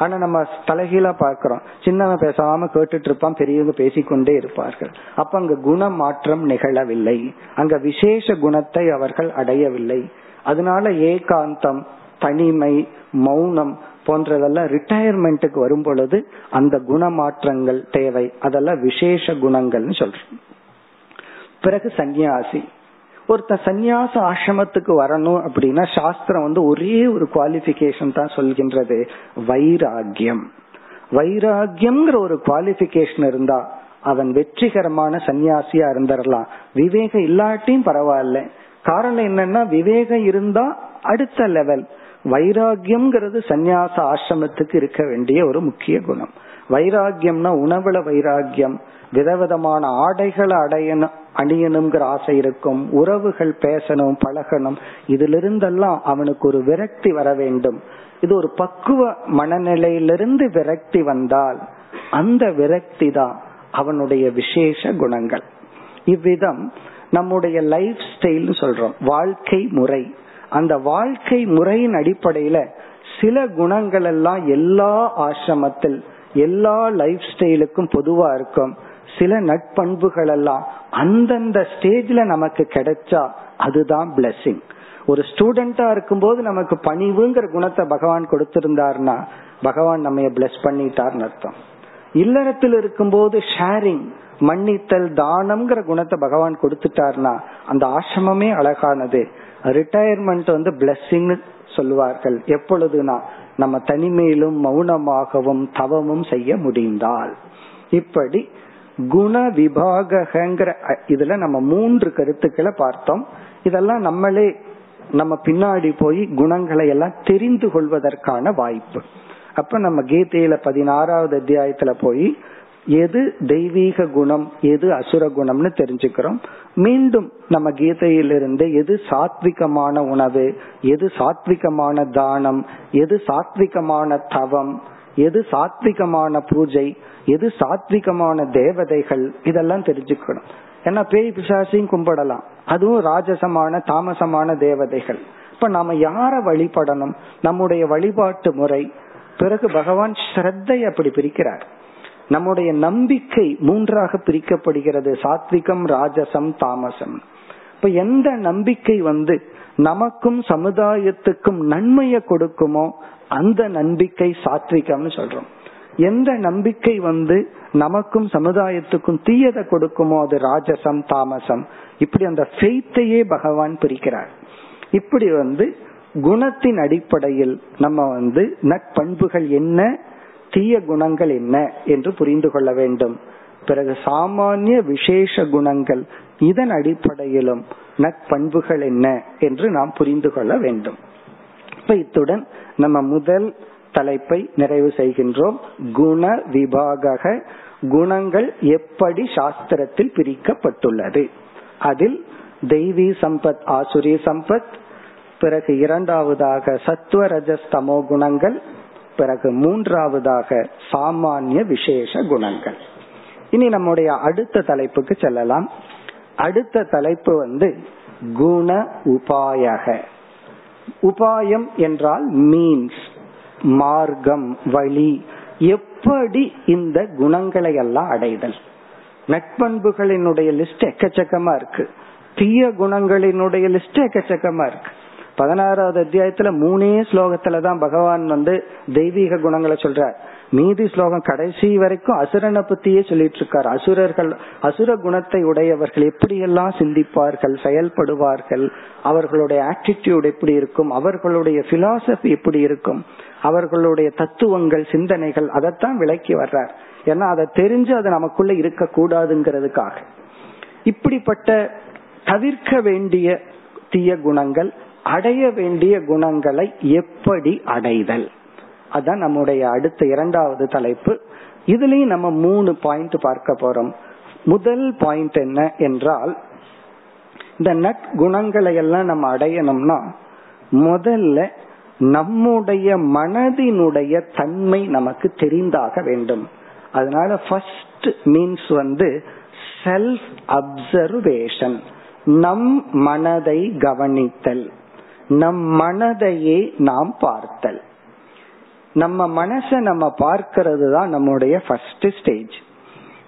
ஆனா நம்ம தலைகீழா பார்க்கிறோம். சின்னவன் பேசாம கேட்டுட்டு இருப்பான் பெரியவங்க பேசிக்கொண்டே இருப்பார்கள். அப்ப அங்க குண மாற்றம் நிகழவில்லை. அங்க விசேஷ குணத்தை அவர்கள் அடையவில்லை. அதனால ஏகாந்தம் தனிமை மௌனம் போன்றதெல்லாம் ரிட்டையர்மெண்ட்டுக்கு வரும் பொழுது அந்த குணமாற்றங்கள் தேவை. அதெல்லாம் விசேஷ குணங்கள்னு சொல்றோம். பிறகு சந்நியாசி. ஒருத்த சந்நியாச ஆசிரமத்துக்கு வரணும் அப்படின்னா சாஸ்திரம் வந்து ஒரே ஒரு குவாலிபிகேஷன் தான் சொல்கின்றது. வைராகியம் வைராகியம்ங்கிற ஒரு குவாலிபிகேஷன் இருந்தா அவன் வெற்றிகரமான சன்னியாசியா இருந்துடலாம் விவேகம் இல்லாட்டியும் பரவாயில்ல. காரணம் என்னன்னா விவேகம் இருந்தா அடுத்த லெவல் வைராகியம்ங்கிறது சந்நியாச ஆசிரமத்துக்கு இருக்க வேண்டிய ஒரு முக்கிய குணம். வைராகியம்னா உணவுல வைராகியம் விதவிதமான ஆடைகளை அடையணும். அணியணுங்கிற ஆசை இருக்கும். உறவுகள் பேசணும் பழகணும். இதுல இருந்தெல்லாம் அவனுக்கு ஒரு விரக்தி வர வேண்டும். இது ஒரு பக்குவ மனநிலையிலிருந்து விரக்தி வந்தால் அந்த விரக்தி தான் அவனுடைய விசேஷ குணங்கள். இவ்விதம் நம்முடைய லைஃப் ஸ்டைல் சொல்றோம். வாழ்க்கை முறை. அந்த வாழ்க்கை முறையின் அடிப்படையில சில குணங்கள் எல்லாம் எல்லா ஆசிரமத்தில் எல்லா லைஃப் ஸ்டைலுக்கும் பொதுவா இருக்கும். சில நட்பண்புகள் எல்லாம் அந்தந்த ஸ்டேஜ்ல நமக்கு கிடைச்சா அதுதான் பிளெஸிங் ஒரு ஸ்டூடெண்டா இருக்கும்போது நமக்கு பணிவுங்கிற குணத்தை பகவான் கொடுத்திருந்தார்னா பகவான் நம்ம பிளஸ் பண்ணிட்டார்னு அர்த்தம். இல்லறத்தில் இருக்கும்போது ஷேரிங் மன்னித்தல் தானம்ங்கிற குணத்தை பகவான் கொடுத்துட்டார்னா அந்த ஆசிரமமே அழகானது. ரிட்டையர்மெண்ட் வந்து பிளஸ்ஸிங்னு சொல்லுவார்கள். எப்பொழுதுனா நம்ம தனிமையிலும் மௌனமாகவும் தவமும் செய்ய முடிந்தால். இப்படி குண விபாகங்கிற இதுல நம்ம மூன்று கருத்துக்களை பார்த்தோம். இதெல்லாம் நம்மளே நம்ம பின்னாடி போய் குணங்களை எல்லாம் தெரிந்து கொள்வதற்கான வாய்ப்பு. அப்ப நம்ம கீதையில பதினாறாவது அத்தியாயத்துல போய் எது தெய்வீக குணம் எது அசுர குணம்னு தெரிஞ்சுக்கிறோம். மீண்டும் நம்ம கீதையிலிருந்து எது சாத்விகமான உணவு எது சாத்விகமான தானம் எது சாத்விகமான தவம் எது சாத்விகமான பூஜை எது சாத்விகமான தேவதைகள் இதெல்லாம் தெரிஞ்சுக்கணும். ஏன்னா பேய் பிசாசையும் கும்பிடலாம். அதுவும் ராஜசமான தாமசமான தேவதைகள். இப்ப நாம யார வழிபடணும்? நம்முடைய வழிபாட்டு முறை. பிறகு பகவான் ஸ்ரத்தை அப்படி பிரிக்கிறார். நம்முடைய நம்பிக்கை மூன்றாக பிரிக்கப்படுகிறது. சாத்விகம் ராஜசம் தாமசம். இப்ப எந்த நம்பிக்கை வந்து நமக்கும் சமுதாயத்துக்கும் நன்மையை கொடுக்குமோ அந்த நம்பிக்கை சாத்விகம்னு சொல்றோம். எந்த நம்பிக்கை வந்து நமக்கும் சமுதாயத்துக்கும் தீயதை கொடுக்குமோ அது ராஜசம் தாமசம். இப்படி அந்த ஃபெய்த்தையே பகவான் பிரிக்கிறார். இப்படி வந்து குணத்தின் அடிப்படையில் நம்ம வந்து நட்பண்புகள் என்ன தீய குணங்கள் என்ன என்று புரிந்து கொள்ள வேண்டும். பிறகு சாமானிய விசேஷ குணங்கள் இதன் அடிப்படையிலும் நட்பண்புகள் என்ன என்று நாம் புரிந்து கொள்ள வேண்டும். இப்ப இத்துடன் நம்ம முதல் தலைப்பை நிறைவு செய்கின்றோம். குண விபாக குணங்கள் எப்படி சாஸ்திரத்தில் பிரிக்கப்பட்டுள்ளது. அதில் தெய்வீ சம்பத் ஆசுரிய சம்பத் பிறகு இரண்டாவதாக சத்துவ ரஜஸ்தமோ குணங்கள் பிறகு மூன்றாவதாக சாமானிய விசேஷ குணங்கள். இனி நம்முடைய அடுத்த தலைப்புக்கு செல்லலாம். அடுத்த தலைப்பு வந்து குண உபாயக. உபாயம் என்றால் மீன்ஸ் மார்க்கம் வழி எப்படி இந்த குணங்களை எல்லாம் அடைதல்? நட்பண்புகளினுடைய லிஸ்ட் எக்கச்சக்கமா இருக்கு. தீய குணங்களினுடைய லிஸ்ட் எக்கச்சக்கமா இருக்கு. பதினாறாவது அத்தியாயத்துல மூணே ஸ்லோகத்துல தான் பகவான் வந்து தெய்வீக குணங்களை சொல்றார். மீதி ஸ்லோகம் கடைசி வரைக்கும் அசுரனை பத்தியே சொல்லிட்டு இருக்கார் அசுரர்கள் அசுர குணத்தை உடையவர்கள் எப்படியெல்லாம் சிந்திப்பார்கள் செயல்படுவார்கள் அவர்களுடைய ஆட்டிடியூட் எப்படி இருக்கும் அவர்களுடைய பிலாசபி எப்படி இருக்கும் அவர்களுடைய தத்துவங்கள் சிந்தனைகள் அதைத்தான் விளக்கி வர்றார். ஏன்னா அதை தெரிஞ்சு அது நமக்குள்ள இருக்க கூடாதுங்கிறதுக்காக இப்படிப்பட்ட தவிர்க்க வேண்டிய தீய குணங்கள் அடைய வேண்டிய குணங்களை எப்படி அடைதல்? அதான் நம்முடைய அடுத்த இரண்டாவது தலைப்பு. இதுலயும் நம்ம மூணு பாயிண்ட் பார்க்க போறோம். முதல் பாயிண்ட் என்ன என்றால் இந்த நட் குணங்களை எல்லாம் நம்ம அடையணும்னா முதல்ல நம்முடைய மனதினுடைய தன்மை நமக்கு தெரிந்தாக வேண்டும். அதனால ஃபர்ஸ்ட் மீன்ஸ் வந்து செல்ஃப் அப்சர்வேஷன் நம் மனதை கவனித்தல். நம் மனதையே நாம் பார்த்தல். நம்ம மனசை நம்ம பார்க்கிறது தான் நம்முடைய ஃபர்ஸ்ட் ஸ்டேஜ்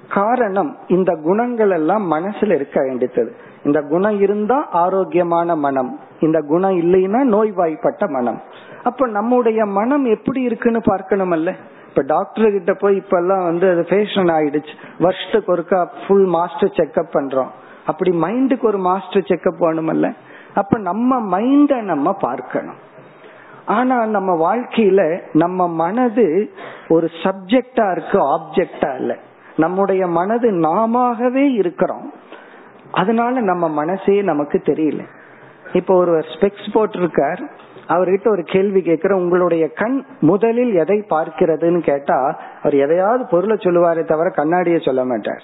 காரணம் இந்த குணங்கள் எல்லாம் மனசுல இருக்க வேண்டியது. இந்த குணம் இருந்தா ஆரோக்கியமான மனம். இந்த குணம் இல்லைன்னா நோய்வாய்ப்பட்ட மனம். அப்ப நம்முடைய மனம் எப்படி இருக்குன்னு பார்க்கணும் அல்ல இப்ப டாக்டர் கிட்ட போய் இப்ப எல்லாம் வந்து அது ஃபேஷன் ஆயிடுச்சு. வருஷத்துக்கு ஒருக்கா ஃபுல் மாஸ்டர் செக்அப் பண்றோம். அப்படி மைண்டுக்கு ஒரு மாஸ்டர் செக்அப் வேணுமல்ல? அப்ப நம்ம மைண்ட நம்ம பார்க்கணும். ஆனா நம்ம வாழ்க்கையில நம்ம மனது ஒரு சப்ஜெக்டா இருக்கு ஆப்ஜெக்டா இல்ல. நம்முடைய மனது நாமவே இருக்கிறோம். அதனால நம்ம மனசே நமக்கு தெரியல. இப்ப ஒரு ஸ்பெக்ஸ் போட்டிருக்கார். அவர்கிட்ட ஒரு கேள்வி கேட்கிற உங்களுடைய கண் முதலில் எதை பார்க்கிறதுன்னு கேட்டா அவர் எதையாவது பொருளை சொல்லுவாரே தவிர கண்ணாடிய சொல்ல மாட்டார்.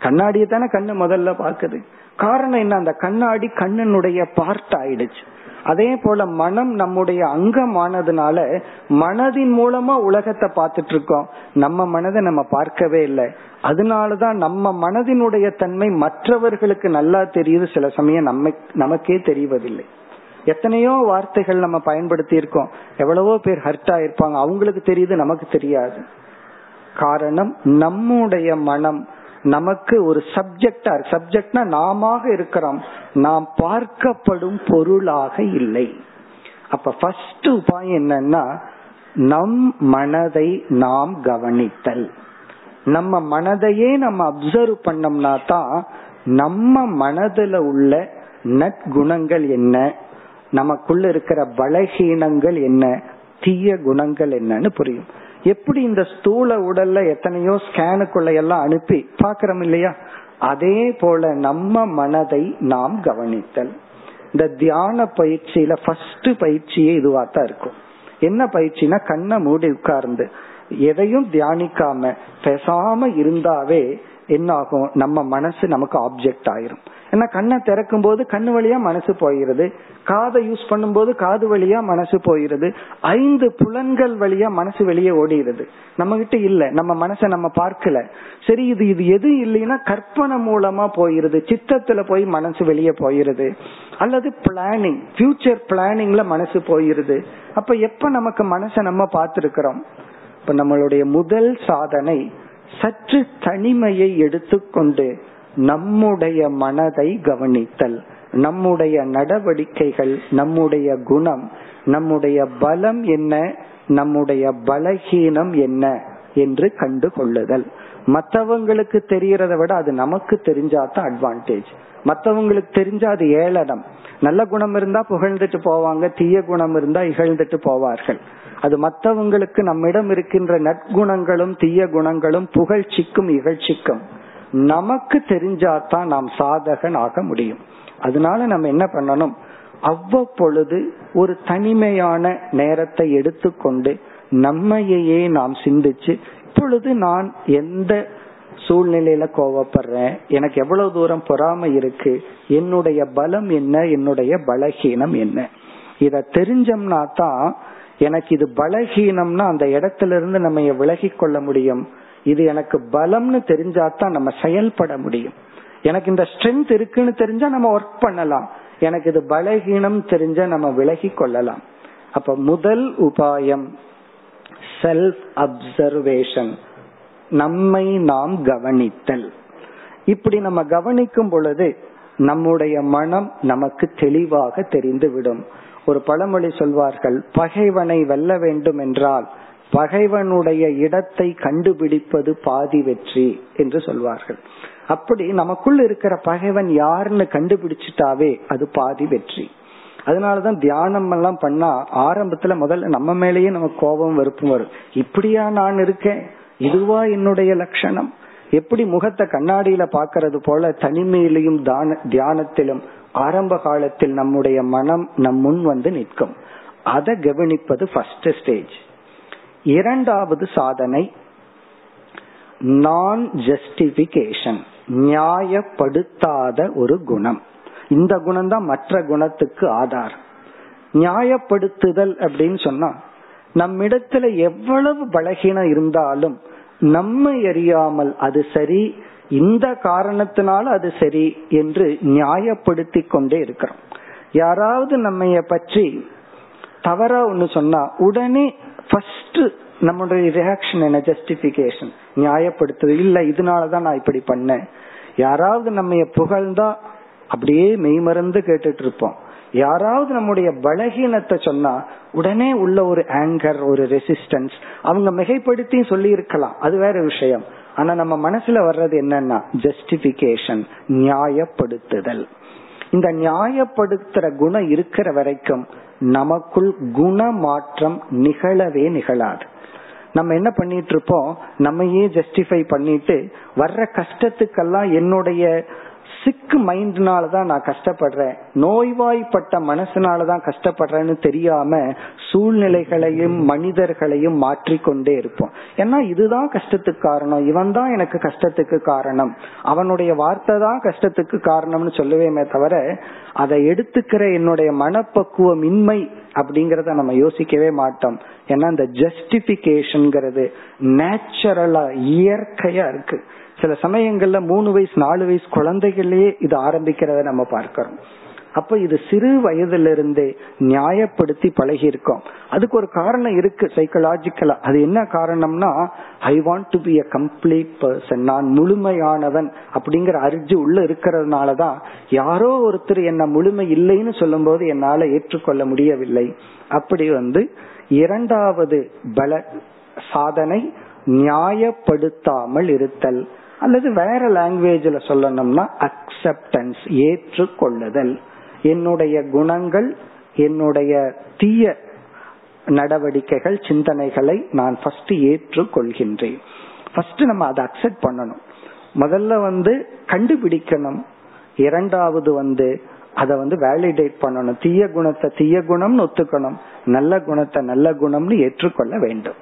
கண்ணாடியை தானே கண்ணு முதல்ல பாக்குது காரணம் என்ன? அந்த கண்ணாடி கண்ணனுடைய பார்ட் ஆயிடுச்சு. அதே போல மனம் நம்முடைய அங்கமானதுனால மனதின் மூலமா உலகத்தை பார்த்துட்டு இருக்கோம் நம்ம மனதை நம்ம பார்க்கவே இல்லை. அதனாலதான் நம்ம மனதினுடைய தன்மை மற்றவர்களுக்கு நல்லா தெரியுது. சில சமயம் நம்ம நமக்கே தெரிவதில்லை. எத்தனையோ வார்த்தைகள் நம்ம பயன்படுத்தி இருக்கோம் எவ்வளவோ பேர் ஹர்ட் ஆயிருப்பாங்க. அவங்களுக்கு தெரியுது நமக்கு தெரியாது. காரணம் நம்முடைய மனம் நமக்கு ஒரு சப்ஜெக்டா சப்ஜெக்ட்னா நாம இருக்கிறோம். நாம் பார்க்கப்படும் பொருளாக இல்லை. அப்ப ஃபர்ஸ்ட் உபாயம் என்னன்னா நம் மனதை நாம் கவனித்தல். நம்ம மனதையே நம்ம அப்சர்வ் பண்ணோம்னா தான் நம்ம மனதுல உள்ள நற்குணங்கள் என்ன? நமக்குள்ள இருக்கிற பலகீனங்கள் என்ன? தீய குணங்கள் என்னன்னு புரியும். எப்படி இந்த ஸ்தூல உடல்ல எத்தனையோ ஸ்கேனுக்குள்ள எல்லாம் அனுப்பி பாக்கிறோம் இல்லையா? அதே போல நம்ம மனதை நாம் கவனித்தல். இந்த தியான பயிற்சியில ஃபர்ஸ்ட் பயிற்சியே இதுவா தான் இருக்கும். என்ன பயிற்சினா கண்ணை மூடி உட்கார்ந்து எதையும் தியானிக்காம பேசாம இருந்தாவே என்ன ஆகும் நம்ம மனசு நமக்கு ஆப்ஜெக்ட் ஆயிரும். ஏன்னா கண்ணை திறக்கும் போது கண்ணு வழியா மனசு போயிருது காதை யூஸ் பண்ணும்போது காது வழியா மனசு போயிருது ஐந்து புலன்கள் வழியா மனசு வெளியே ஓடிடுது. நம்ம கிட்ட இல்ல நம்ம மனசை நம்ம பார்க்கல. சரி இது இது எது இல்லைன்னா கற்பனை மூலமா போயிருது சித்தத்துல போய் மனசு வெளியே போயிருது அல்லது பிளானிங் ஃபியூச்சர் பிளானிங்ல மனசு போயிருது அப்ப எப்ப நமக்கு மனசை நம்ம பார்த்திருக்கிறோம்? இப்ப நம்மளுடைய முதல் சாதனை சற்று தனிமையை எடுத்துக்கொண்டு நம்முடைய மனதை கவனித்தல். நம்முடைய நடவடிக்கைகள் நம்முடைய குணம் நம்முடைய பலம் என்ன நம்முடைய பலகீனம் என்ன என்று கண்டு கொள்ளுதல். மற்றவங்களுக்கு தெரியறத விட அது நமக்கு தெரிஞ்சாதான் அட்வான்டேஜ் மற்றவங்களுக்கு தெரிஞ்சா அது ஏளனம். நல்ல குணம் இருந்தா புகழ்ந்துட்டு போவாங்க தீய குணம் இருந்தா இகழ்ந்துட்டு போவார்கள். அது மற்றவங்களுக்கு நம்மிடம் இருக்கின்ற நற்குணங்களும் தீய குணங்களும் புகழ்ச்சிக்கும் இகழ்ச்சிக்கும் நமக்கு தெரிஞ்சாதான் நாம் சாதகன் ஆக முடியும். அதனால நம்ம என்ன பண்ணணும்? அவ்வப்பொழுது ஒரு தனிமையான நேரத்தை எடுத்துக்கொண்டு நம்மையே நாம் சிந்திச்சு இப்பொழுது நான் எந்த சூழ்நிலையில கோவப்படுறேன்? எனக்கு எவ்வளவு தூரம் பொறாமை இருக்கு? என்னுடைய பலம் என்ன? என்னுடைய பலகீனம் என்ன? இத தெரிஞ்சோம்னா தான் எனக்கு இது பலகீனம்னா அந்த இடத்துல இருந்து நம்ம விலகி கொள்ள முடியும். இது எனக்கு பலம்னு தெரிஞ்சாதான் நம்ம செயல்பட முடியும். எனக்கு இந்த ஸ்ட்ரென்த் இருக்குன்னு தெரிஞ்சா நம்ம ஒர்க் பண்ணலாம். எனக்கு இது பலகீனம் தெரிஞ்சா நம்ம விலகி கொள்ளலாம். அப்ப முதல் உபாயம் செல்ஃப் அப்சர்வேஷன் நம்மை நாம் கவனித்தல். இப்படி நம்ம கவனிக்கும் பொழுது நம்முடைய மனம் நமக்கு தெளிவாக தெரிந்துவிடும். ஒரு பழமொழி சொல்வார்கள் பகைவனை வெல்ல வேண்டும் என்றால் பகைவனுடைய இடத்தை கண்டுபிடிப்பது பாதி வெற்றி என்று சொல்வார்கள். அப்படி நமக்குள் இருக்கிற பகைவன் யாருன்னு கண்டுபிடிச்சிட்டாவே அது பாதி வெற்றி. அதனாலதான் தியானம் எல்லாம் பண்ணா ஆரம்பத்துல முதல்ல நம்ம மேலேயே நமக்கு கோபம் வெறுப்பும் வரும். இப்படியா நான் இருக்கேன்? இதுவா என்னுடைய லட்சணம்? எப்படி முகத்தை கண்ணாடியில பாக்கிறது போல தனிமையிலையும் தியானத்திலும் ஆரம்ப காலத்தில் நம்முடைய மனம் நம் முன் வந்து நிற்கும். அதை கவனிப்பது ஃபர்ஸ்ட் ஸ்டேஜ் இரண்டாவது சாதனை நான் ஜஸ்டிபிகேஷன் நியாயப்படுத்தாத ஒரு குணம். இந்த குணம் தான் மற்ற குணத்துக்கு ஆதார். நியாயப்படுத்துதல் அப்படின்னு சொன்னா நம்மிடத்துல எவ்வளவு பலகீனம் இருந்தாலும் நம்ம அறியாமல் அது சரி இந்த காரணத்தினால அது சரி என்று நியாயப்படுத்தி கொண்டே இருக்கிறோம். யாராவது நம்ம பற்றி தவறா ஒண்ணு சொன்னா உடனே ஃபர்ஸ்ட் நம்மளுடைய ரியாக்ஷன் என்ன? ஜஸ்டிபிகேஷன் நியாயப்படுத்துது இல்ல இதனாலதான் நான் இப்படி பண்ணேன். யாராவது நம்ம புகழ்ந்தா அப்படியே மெய்மறந்து கேட்டுட்டு இருப்போம் யாராவது நம்முடைய பலகீனத்தை சொன்னா உடனே உள்ள ஒரு ஆங்கர் ஒரு ரெசிஸ்டன்ஸ் அவங்க மிகைப்படுத்தி சொல்லி இருக்கலாம் அது வேற விஷயம். ஆனா நம்ம மனசுல வர்றது என்னன்னா ஜஸ்டிபிகேஷன் நியாயப்படுத்துதல். இந்த நியாயப்படுத்துற குணம் இருக்கிற வரைக்கும் நமக்குள் குண மாற்றம் நிகழவே நிகழாது. நம்ம என்ன பண்ணிட்டு இருப்போம்? நம்மையே ஜஸ்டிஃபை பண்ணிட்டு வர்ற கஷ்டத்துக்கெல்லாம் என்னுடைய சிக் மைண்ட்னாலதான் நான் கஷ்டப்படுறேன். நோய்வாய்ப்பட்ட மனசுனாலதான் கஷ்டப்படுறேன்னு தெரியாம சூழ்நிலைகளையும் மனிதர்களையும் மாற்றிக்கொண்டே இருப்போம். ஏன்னா இதுதான் கஷ்டத்துக்கு காரணம். இவன் தான் எனக்கு கஷ்டத்துக்கு காரணம். அவனுடைய வார்த்தை தான் கஷ்டத்துக்கு காரணம்னு சொல்லுவேமே தவிர அதை எடுத்துக்கிற என்னுடைய மனப்பக்குவம் இன்மை அப்படிங்கறத நம்ம யோசிக்கவே மாட்டோம். ஏன்னா இந்த ஜஸ்டிபிகேஷன்ங்கிறது நேச்சுரலா இயற்கையா இருக்கு. சில சமயங்கள்ல மூணு வயசு நாலு வயசு குழந்தைகள்லயே இது ஆரம்பிக்கிறத நம்ம பார்க்கிறோம். அப்ப இது சிறு வயதிலிருந்தே நியாயப்படுத்தி பழகி இருக்கோம் அதுக்கு ஒரு காரணம் இருக்கு சைக்கலாஜிக்கலா அது என்ன காரணம்னா I want to be a complete person நான் முழுமையானவன் அப்படிங்கிற அரிஜி உள்ள இருக்கிறதுனாலதான் யாரோ ஒருத்தர் என்ன முழுமை இல்லைன்னு சொல்லும் போது என்னால ஏற்றுக்கொள்ள முடியவில்லை. அப்படி வந்து இரண்டாவது பல சாதனை நியாயப்படுத்தாமல் இருத்தல். அல்லது வேற லாங்குவேஜ்ல சொல்லணும்னா அக்செப்டன்ஸ் ஏற்றுக்கொள்ளுதல். என்னுடைய குணங்கள் என்னுடைய தீய நடவடிக்கைகள் சிந்தனைகளை நான் ஃபர்ஸ்ட் ஏற்றுக்கொள்கின்றேன். ஃபர்ஸ்ட் நம்ம அதை அக்செப்ட் பண்ணணும். முதல்ல வந்து கண்டுபிடிக்கணும். இரண்டாவது வந்து அதை வந்து வேலிடேட் பண்ணணும். தீய குணத்தை தீய குணம்னு ஒத்துக்கணும். நல்ல குணத்தை நல்ல குணம்னு ஏற்றுக்கொள்ள வேண்டும்.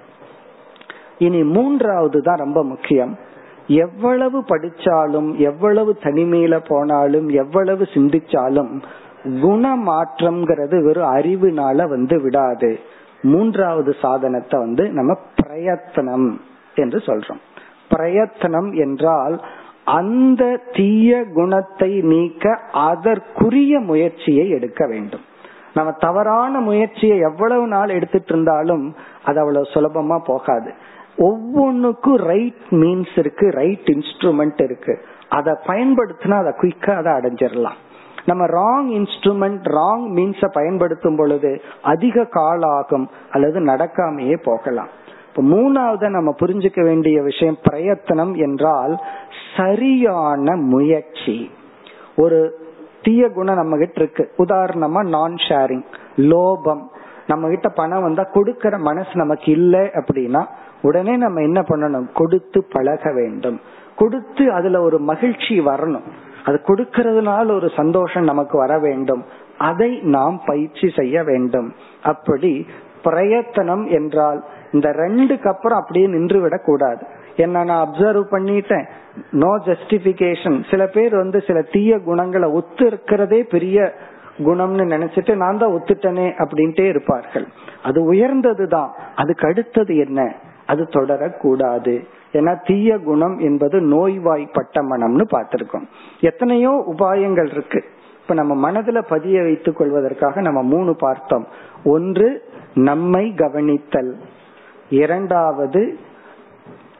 இனி மூன்றாவது தான் ரொம்ப முக்கியம். எவ்வளவு படிச்சாலும் எவ்வளவு தனிமையில போனாலும் எவ்வளவு சிந்திச்சாலும் குண ஒரு வெறும் அறிவுனால வந்து விடாது. மூன்றாவது சாதனத்தை வந்து நம்ம பிரயத்தனம் என்று சொல்றோம். பிரயத்தனம் என்றால் அந்த தீய குணத்தை நீக்க அதற்குரிய முயற்சியை எடுக்க வேண்டும். நம்ம தவறான முயற்சியை எவ்வளவு நாள் எடுத்துட்டு இருந்தாலும் அது அவ்வளவு சுலபமா போகாது. ஒவ்வொன்னுக்கும் ரைட் மீன்ஸ் இருக்கு ரைட் இன்ஸ்ட்ருமெண்ட் இருக்கு. அதை பயன்படுத்தினா அதை குயிக்கா அதை அடைஞ்சிடலாம். நம்ம ராங் இன்ஸ்ட்ருமெண்ட் ராங் மீன்ஸ பயன்படுத்தும் பொழுது அதிக காலாகும் ஆகும் அல்லது நடக்காமையே போகலாம். இப்ப மூணாவது நம்ம புரிஞ்சுக்க வேண்டிய விஷயம் பிரயத்தனம் என்றால் சரியான முயற்சி. ஒரு தீய குணம் நம்ம கிட்ட இருக்கு. உதாரணமா நான் ஷேரிங் லோபம். நம்ம கிட்ட பணம் வந்தா கொடுக்கற மனசு நமக்கு இல்லை அப்படின்னா உடனே நம்ம என்ன பண்ணணும்? கொடுத்து பழக வேண்டும். கொடுத்து அதுல ஒரு மகிழ்ச்சி வரணும். அது கொடுக்கறதுனால ஒரு சந்தோஷம் நமக்கு வர வேண்டும். அதை நாம் பயிற்சி செய்ய வேண்டும். அப்படி பிரயத்தனம் என்றால் இந்த ரெண்டுக்கு அப்புறம் அப்படியே நின்று விடக்கூடாது என்ன நான் அப்சர்வ் பண்ணிட்டேன்? நோ ஜஸ்டிபிகேஷன் சில பேர் வந்து சில தீய குணங்களை ஒத்து இருக்கிறதே பெரிய குணம்னு நினைச்சிட்டு நான் தான் ஒத்துட்டனே அப்படின்ட்டே இருப்பார்கள். அது உயர்ந்தது தான் அதுக்கு அடுத்தது என்ன? அது தொடரக்கூடாது. ஏன்னா தீய குணம் என்பது நோய்வாய்ப்பட்ட மனம்னு பார்த்திருக்கோம். எத்தனையோ உபாயங்கள் இருக்கு. இப்ப நம்ம மனதுல பதிய வைத்துக் கொள்வதற்காக நம்ம மூணு பார்த்தோம். ஒன்று நம்மை கவனித்தல். இரண்டாவது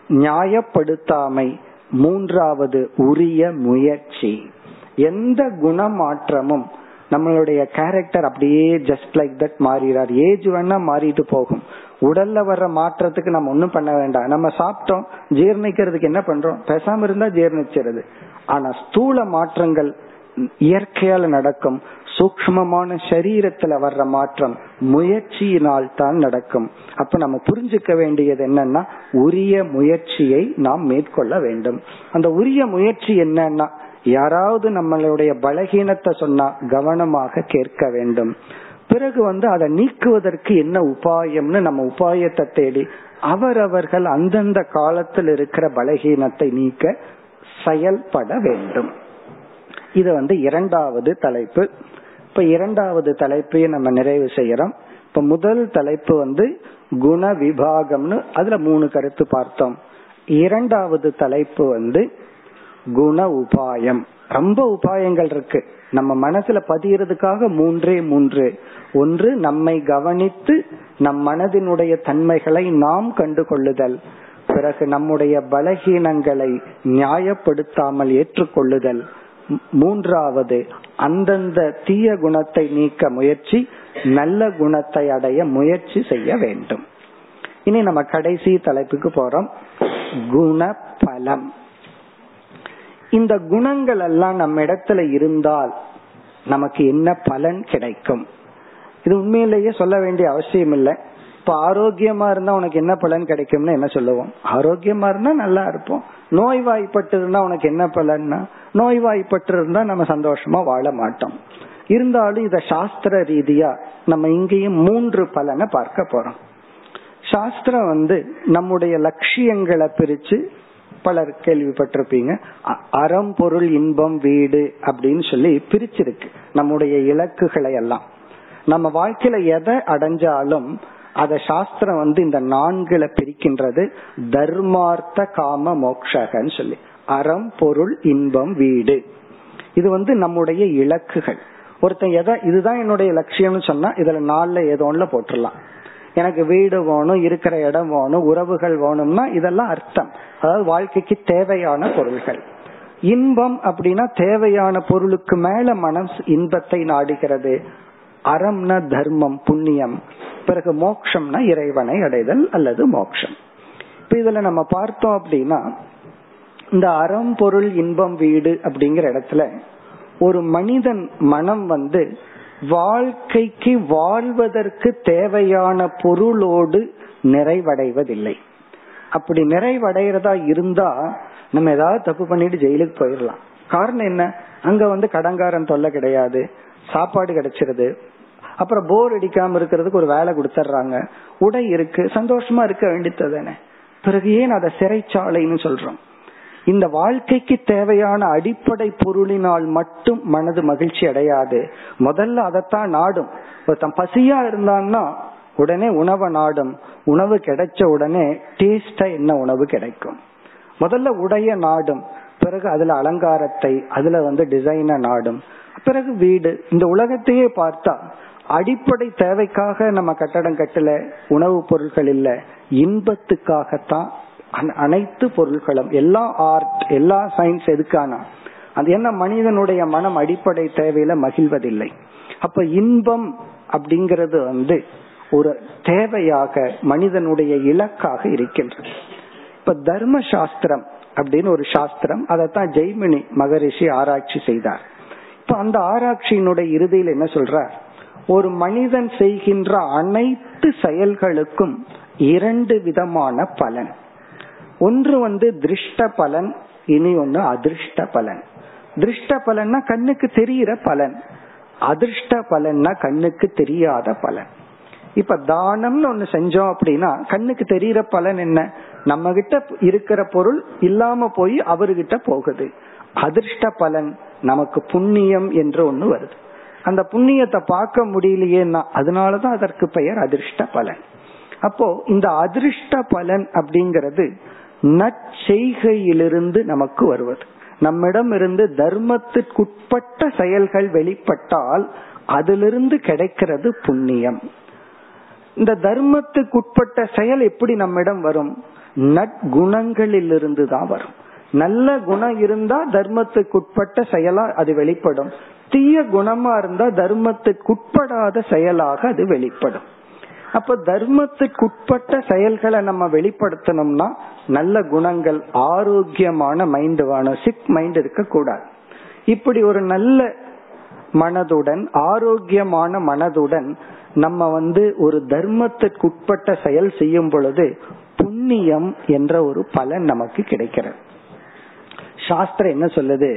நியாயப்படுத்தாமை. மூன்றாவது உரிய முயற்சி. எந்த குணமாற்றமும் நம்மளுடைய கேரக்டர் அப்படியே ஜஸ்ட் லைக் தட் மாறிறார் ஏஜ் வேணா மாறிட்டு போகும். உடல்ல வர்ற மாற்றத்துக்கு நம்ம ஒண்ணும் பண்ண வேண்டாம். நம்ம சாப்பிட்டோம் ஜீர்ணிக்கிறதுக்கு என்ன பண்றோம்? பேசாம இருந்தா ஜீர்ணிச்சிருது. ஆனா ஸ்தூல மாற்றங்கள் இயற்கையால நடக்கும். சூக்மமான சரீரத்துல வர்ற மாற்றம் முயற்சியினால் தான் நடக்கும். அப்ப நம்ம புரிஞ்சுக்க வேண்டியது என்னன்னா உரிய முயற்சியை நாம் மேற்கொள்ள வேண்டும். அந்த உரிய முயற்சி என்னன்னா யாராவது நம்மளுடைய பலகீனத்தை சொன்னா கவனமாக கேட்க வேண்டும். பிறகு வந்து அதை நீக்குவதற்கு என்ன உபாயம்னு நம்ம உபாயத்தை தேடி அவரவர்கள் அந்தந்த காலத்தில் இருக்கிற பலகீனத்தை நீக்க செயல்பட வேண்டும். இது வந்து இரண்டாவது தலைப்பு. இப்ப இரண்டாவது தலைப்பையும் நம்ம நிறைவு செய்யறோம். இப்ப முதல் தலைப்பு வந்து குண விபாகம்னு அதுல மூணு கருத்து பார்த்தோம். இரண்டாவது தலைப்பு வந்து குண உபாயம். ரொம்ப உபாயங்கள் இருக்கு. நம்ம மனசுல பதியறதுக்காக மூன்றே மூன்று. ஒன்று நம்மை கவனித்து நம் மனதினுடைய தன்மைகளை நாம் கண்டு கொள்ளுதல் பிறகு நம்முடைய பலகீனங்களை நியாயப்படுத்தாமல் ஏற்றுக்கொள்ளுதல். மூன்றாவது அந்தந்த தீய குணத்தை நீக்க முயற்சி நல்ல குணத்தை அடைய முயற்சி செய்ய வேண்டும். இனி நம்ம கடைசி தலைப்புக்கு போறோம். குண பலம் இந்த குணங்கள் எல்லாம் நம்ம இடத்துல இருந்தால் நமக்கு என்ன பலன் கிடைக்கும்? இது உண்மையிலேயே சொல்ல வேண்டிய அவசியம் இல்லை. இப்ப ஆரோக்கியமா இருந்தா உனக்கு என்ன பலன் கிடைக்கும்னு என்ன சொல்லுவோம்? ஆரோக்கியமா இருந்தா நல்லா இருப்போம். நோய்வாய்ப்பட்டு இருந்தா உனக்கு என்ன பலன்னா நோய்வாய்ப்பட்டு இருந்தா நம்ம சந்தோஷமா வாழ மாட்டோம். இருந்தாலும் இத சாஸ்திர ரீதியா நம்ம இங்கேயும் மூன்று பலனை பார்க்க போறோம். சாஸ்திரம் வந்து நம்முடைய லட்சியங்களை பிரிச்சு பலர் கேள்விப்பட்டிருப்பீங்க. அறம் பொருள் இன்பம் வீடு அப்படின்னு சொல்லி பிரிச்சிருக்கு நம்முடைய இலக்குகளை எல்லாம். நம்ம வாழ்க்கையில எதை அடைஞ்சாலும் அத சாஸ்திரம் வந்து இந்த நான்குல பிரிக்கின்றது. தர்மார்த்த காம மோக்ஷகன்னு சொல்லி. அறம் பொருள் இன்பம் வீடு. இது வந்து நம்முடைய இலக்குகள். ஒருத்தன் எதை இதுதான் என்னுடைய லட்சியம்னு சொன்னா இதுல நாலுல ஏதோ ஒண்ணுல போட்டுடலாம் எனக்கு வீடு வேணும் இருக்கிற இடம் வேணும் உறவுகள் வேணும்னா இதெல்லாம் அர்த்தம். அதாவது வாழ்க்கைக்கு தேவையான பொருள்கள். இன்பம் அப்படின்னா தேவையான பொருளுக்கு மேல மனம் இன்பத்தை நாடுகிறது. அறம்னா தர்மம் புண்ணியம். பிறகு மோக்ஷம்னா இறைவனை அடைதல் அல்லது மோக்ஷம். இப்ப இதுல நம்ம பார்த்தோம் அப்படின்னா இந்த அறம் பொருள் இன்பம் வீடு அப்படிங்கிற இடத்துல ஒரு மனிதன் மனம் வந்து வாழ்க்கைக்கு வாழ்வதற்கு தேவையான பொருளோடு நிறைவடைவதில்லை. அப்படி நிறைவடைகிறதா இருந்தா நம்ம ஏதாவது தப்பு பண்ணிட்டு ஜெயிலுக்கு போயிடலாம். காரணம் என்ன? அங்க வந்து கடங்காரன் தொல்லை கிடையாது சாப்பாடு கிடைச்சிருது அப்புறம் போர் அடிக்காம இருக்கிறதுக்கு ஒரு வேலை கொடுத்துட்றாங்க உடை இருக்கு சந்தோஷமா இருக்க வேண்டியது பிறகு ஏன் அதை சிறைச்சாலைன்னு சொல்றோம்? இந்த வாழ்க்கைக்கு தேவையான அடிப்படை பொருளினால் மட்டும் மனது மகிழ்ச்சி அடையாது. முதல்ல அதைத்தான் நாடும். ஒருத்தன் பசியா இருந்தான்னா உடனே உணவை நாடும். உணவு கிடைச்ச உடனே டேஸ்டா என்ன உணவு கிடைக்கும்? முதல்ல உடைய நாடும். பிறகு அதுல அலங்காரத்தை அதுல வந்து டிசைன நாடும். பிறகு வீடு. இந்த உலகத்தையே பார்த்தா அடிப்படை தேவைக்காக நம்ம கட்டடம் கட்டல உணவுப் பொருட்கள் இல்ல இன்பத்துக்காகத்தான் அனைத்து பொருட்களும் எல்லா ஆர்ட் எல்லா சயின்ஸ் எதுக்கான? அது என்ன மனிதனுடைய மனம் அடிப்படை தேவையில மகிழ்வதில்லை. அப்ப இன்பம் அப்படிங்கிறது வந்து ஒரு தேவையாக மனிதனுடைய இலக்காக இருக்கின்றது. இப்ப தர்ம சாஸ்திரம் அப்படின்னு ஒரு சாஸ்திரம் அதைத்தான் ஜெய்மினி மகரிஷி ஆராய்ச்சி செய்தார். இப்ப அந்த ஆராய்ச்சியினுடைய இறுதியில் என்ன சொல்றார்? ஒரு மனிதன் செய்கின்ற அனைத்து செயல்களுக்கும் இரண்டு விதமான பலன். ஒன்று வந்து திருஷ்ட பலன் இனி ஒன்னு அதிர்ஷ்ட பலன். திருஷ்ட பலன்னா கண்ணுக்கு தெரிகிற பலன். அதிர்ஷ்ட பலன்னா கண்ணுக்கு தெரியாத பலன். இப்ப தானம்னு ஒண்ணு செஞ்சோம் அப்படின்னா கண்ணுக்கு தெரியற பலன் என்ன? நம்ம கிட்ட இருக்கிற பொருள் இல்லாம போய் அவர்கிட்ட போகுது. அதிர்ஷ்ட பலன் நமக்கு புண்ணியம் என்று ஒண்ணு வருது. அந்த புண்ணியத்தை பார்க்க முடியலையேன்னா அதனாலதான் அதற்கு பெயர் அதிர்ஷ்ட பலன். அப்போ இந்த அதிர்ஷ்ட பலன் அப்படிங்கிறது நற்செய்கையிலிருந்து நமக்கு வருவது. நம்மிடம் இருந்து தர்மத்திற்குட்பட்ட செயல்கள் வெளிப்பட்டால் அதிலிருந்து கிடைக்கிறது புண்ணியம். இந்த தர்மத்துக்குட்பட்ட செயல் எப்படி நம்மிடம் வரும்? நற்குணங்களிலிருந்து தான் வரும். நல்ல குணம் இருந்தா தர்மத்துக்குட்பட்ட செயலா அது வெளிப்படும். தீய குணமா இருந்தா தர்மத்துக்குட்படாத செயலாக அது வெளிப்படும். அப்ப தர்மத்துக்குட்பட்ட செயல்களை நம்ம வெளிப்படுத்தணும்னா நல்ல குணங்கள் ஆரோக்கியமான மைண்ட் வேணும். சிக் மைண்ட் இருக்க கூடாது இப்படி ஒரு நல்ல மனதுடன் ஆரோக்கியமான மனதுடன் நம்ம வந்து ஒரு தர்மத்துக்குட்பட்ட செயல் செய்யும் பொழுது புண்ணியம் என்ற ஒரு பலன் நமக்கு கிடைக்கிறது. சாஸ்திரம் என்ன சொல்லுது?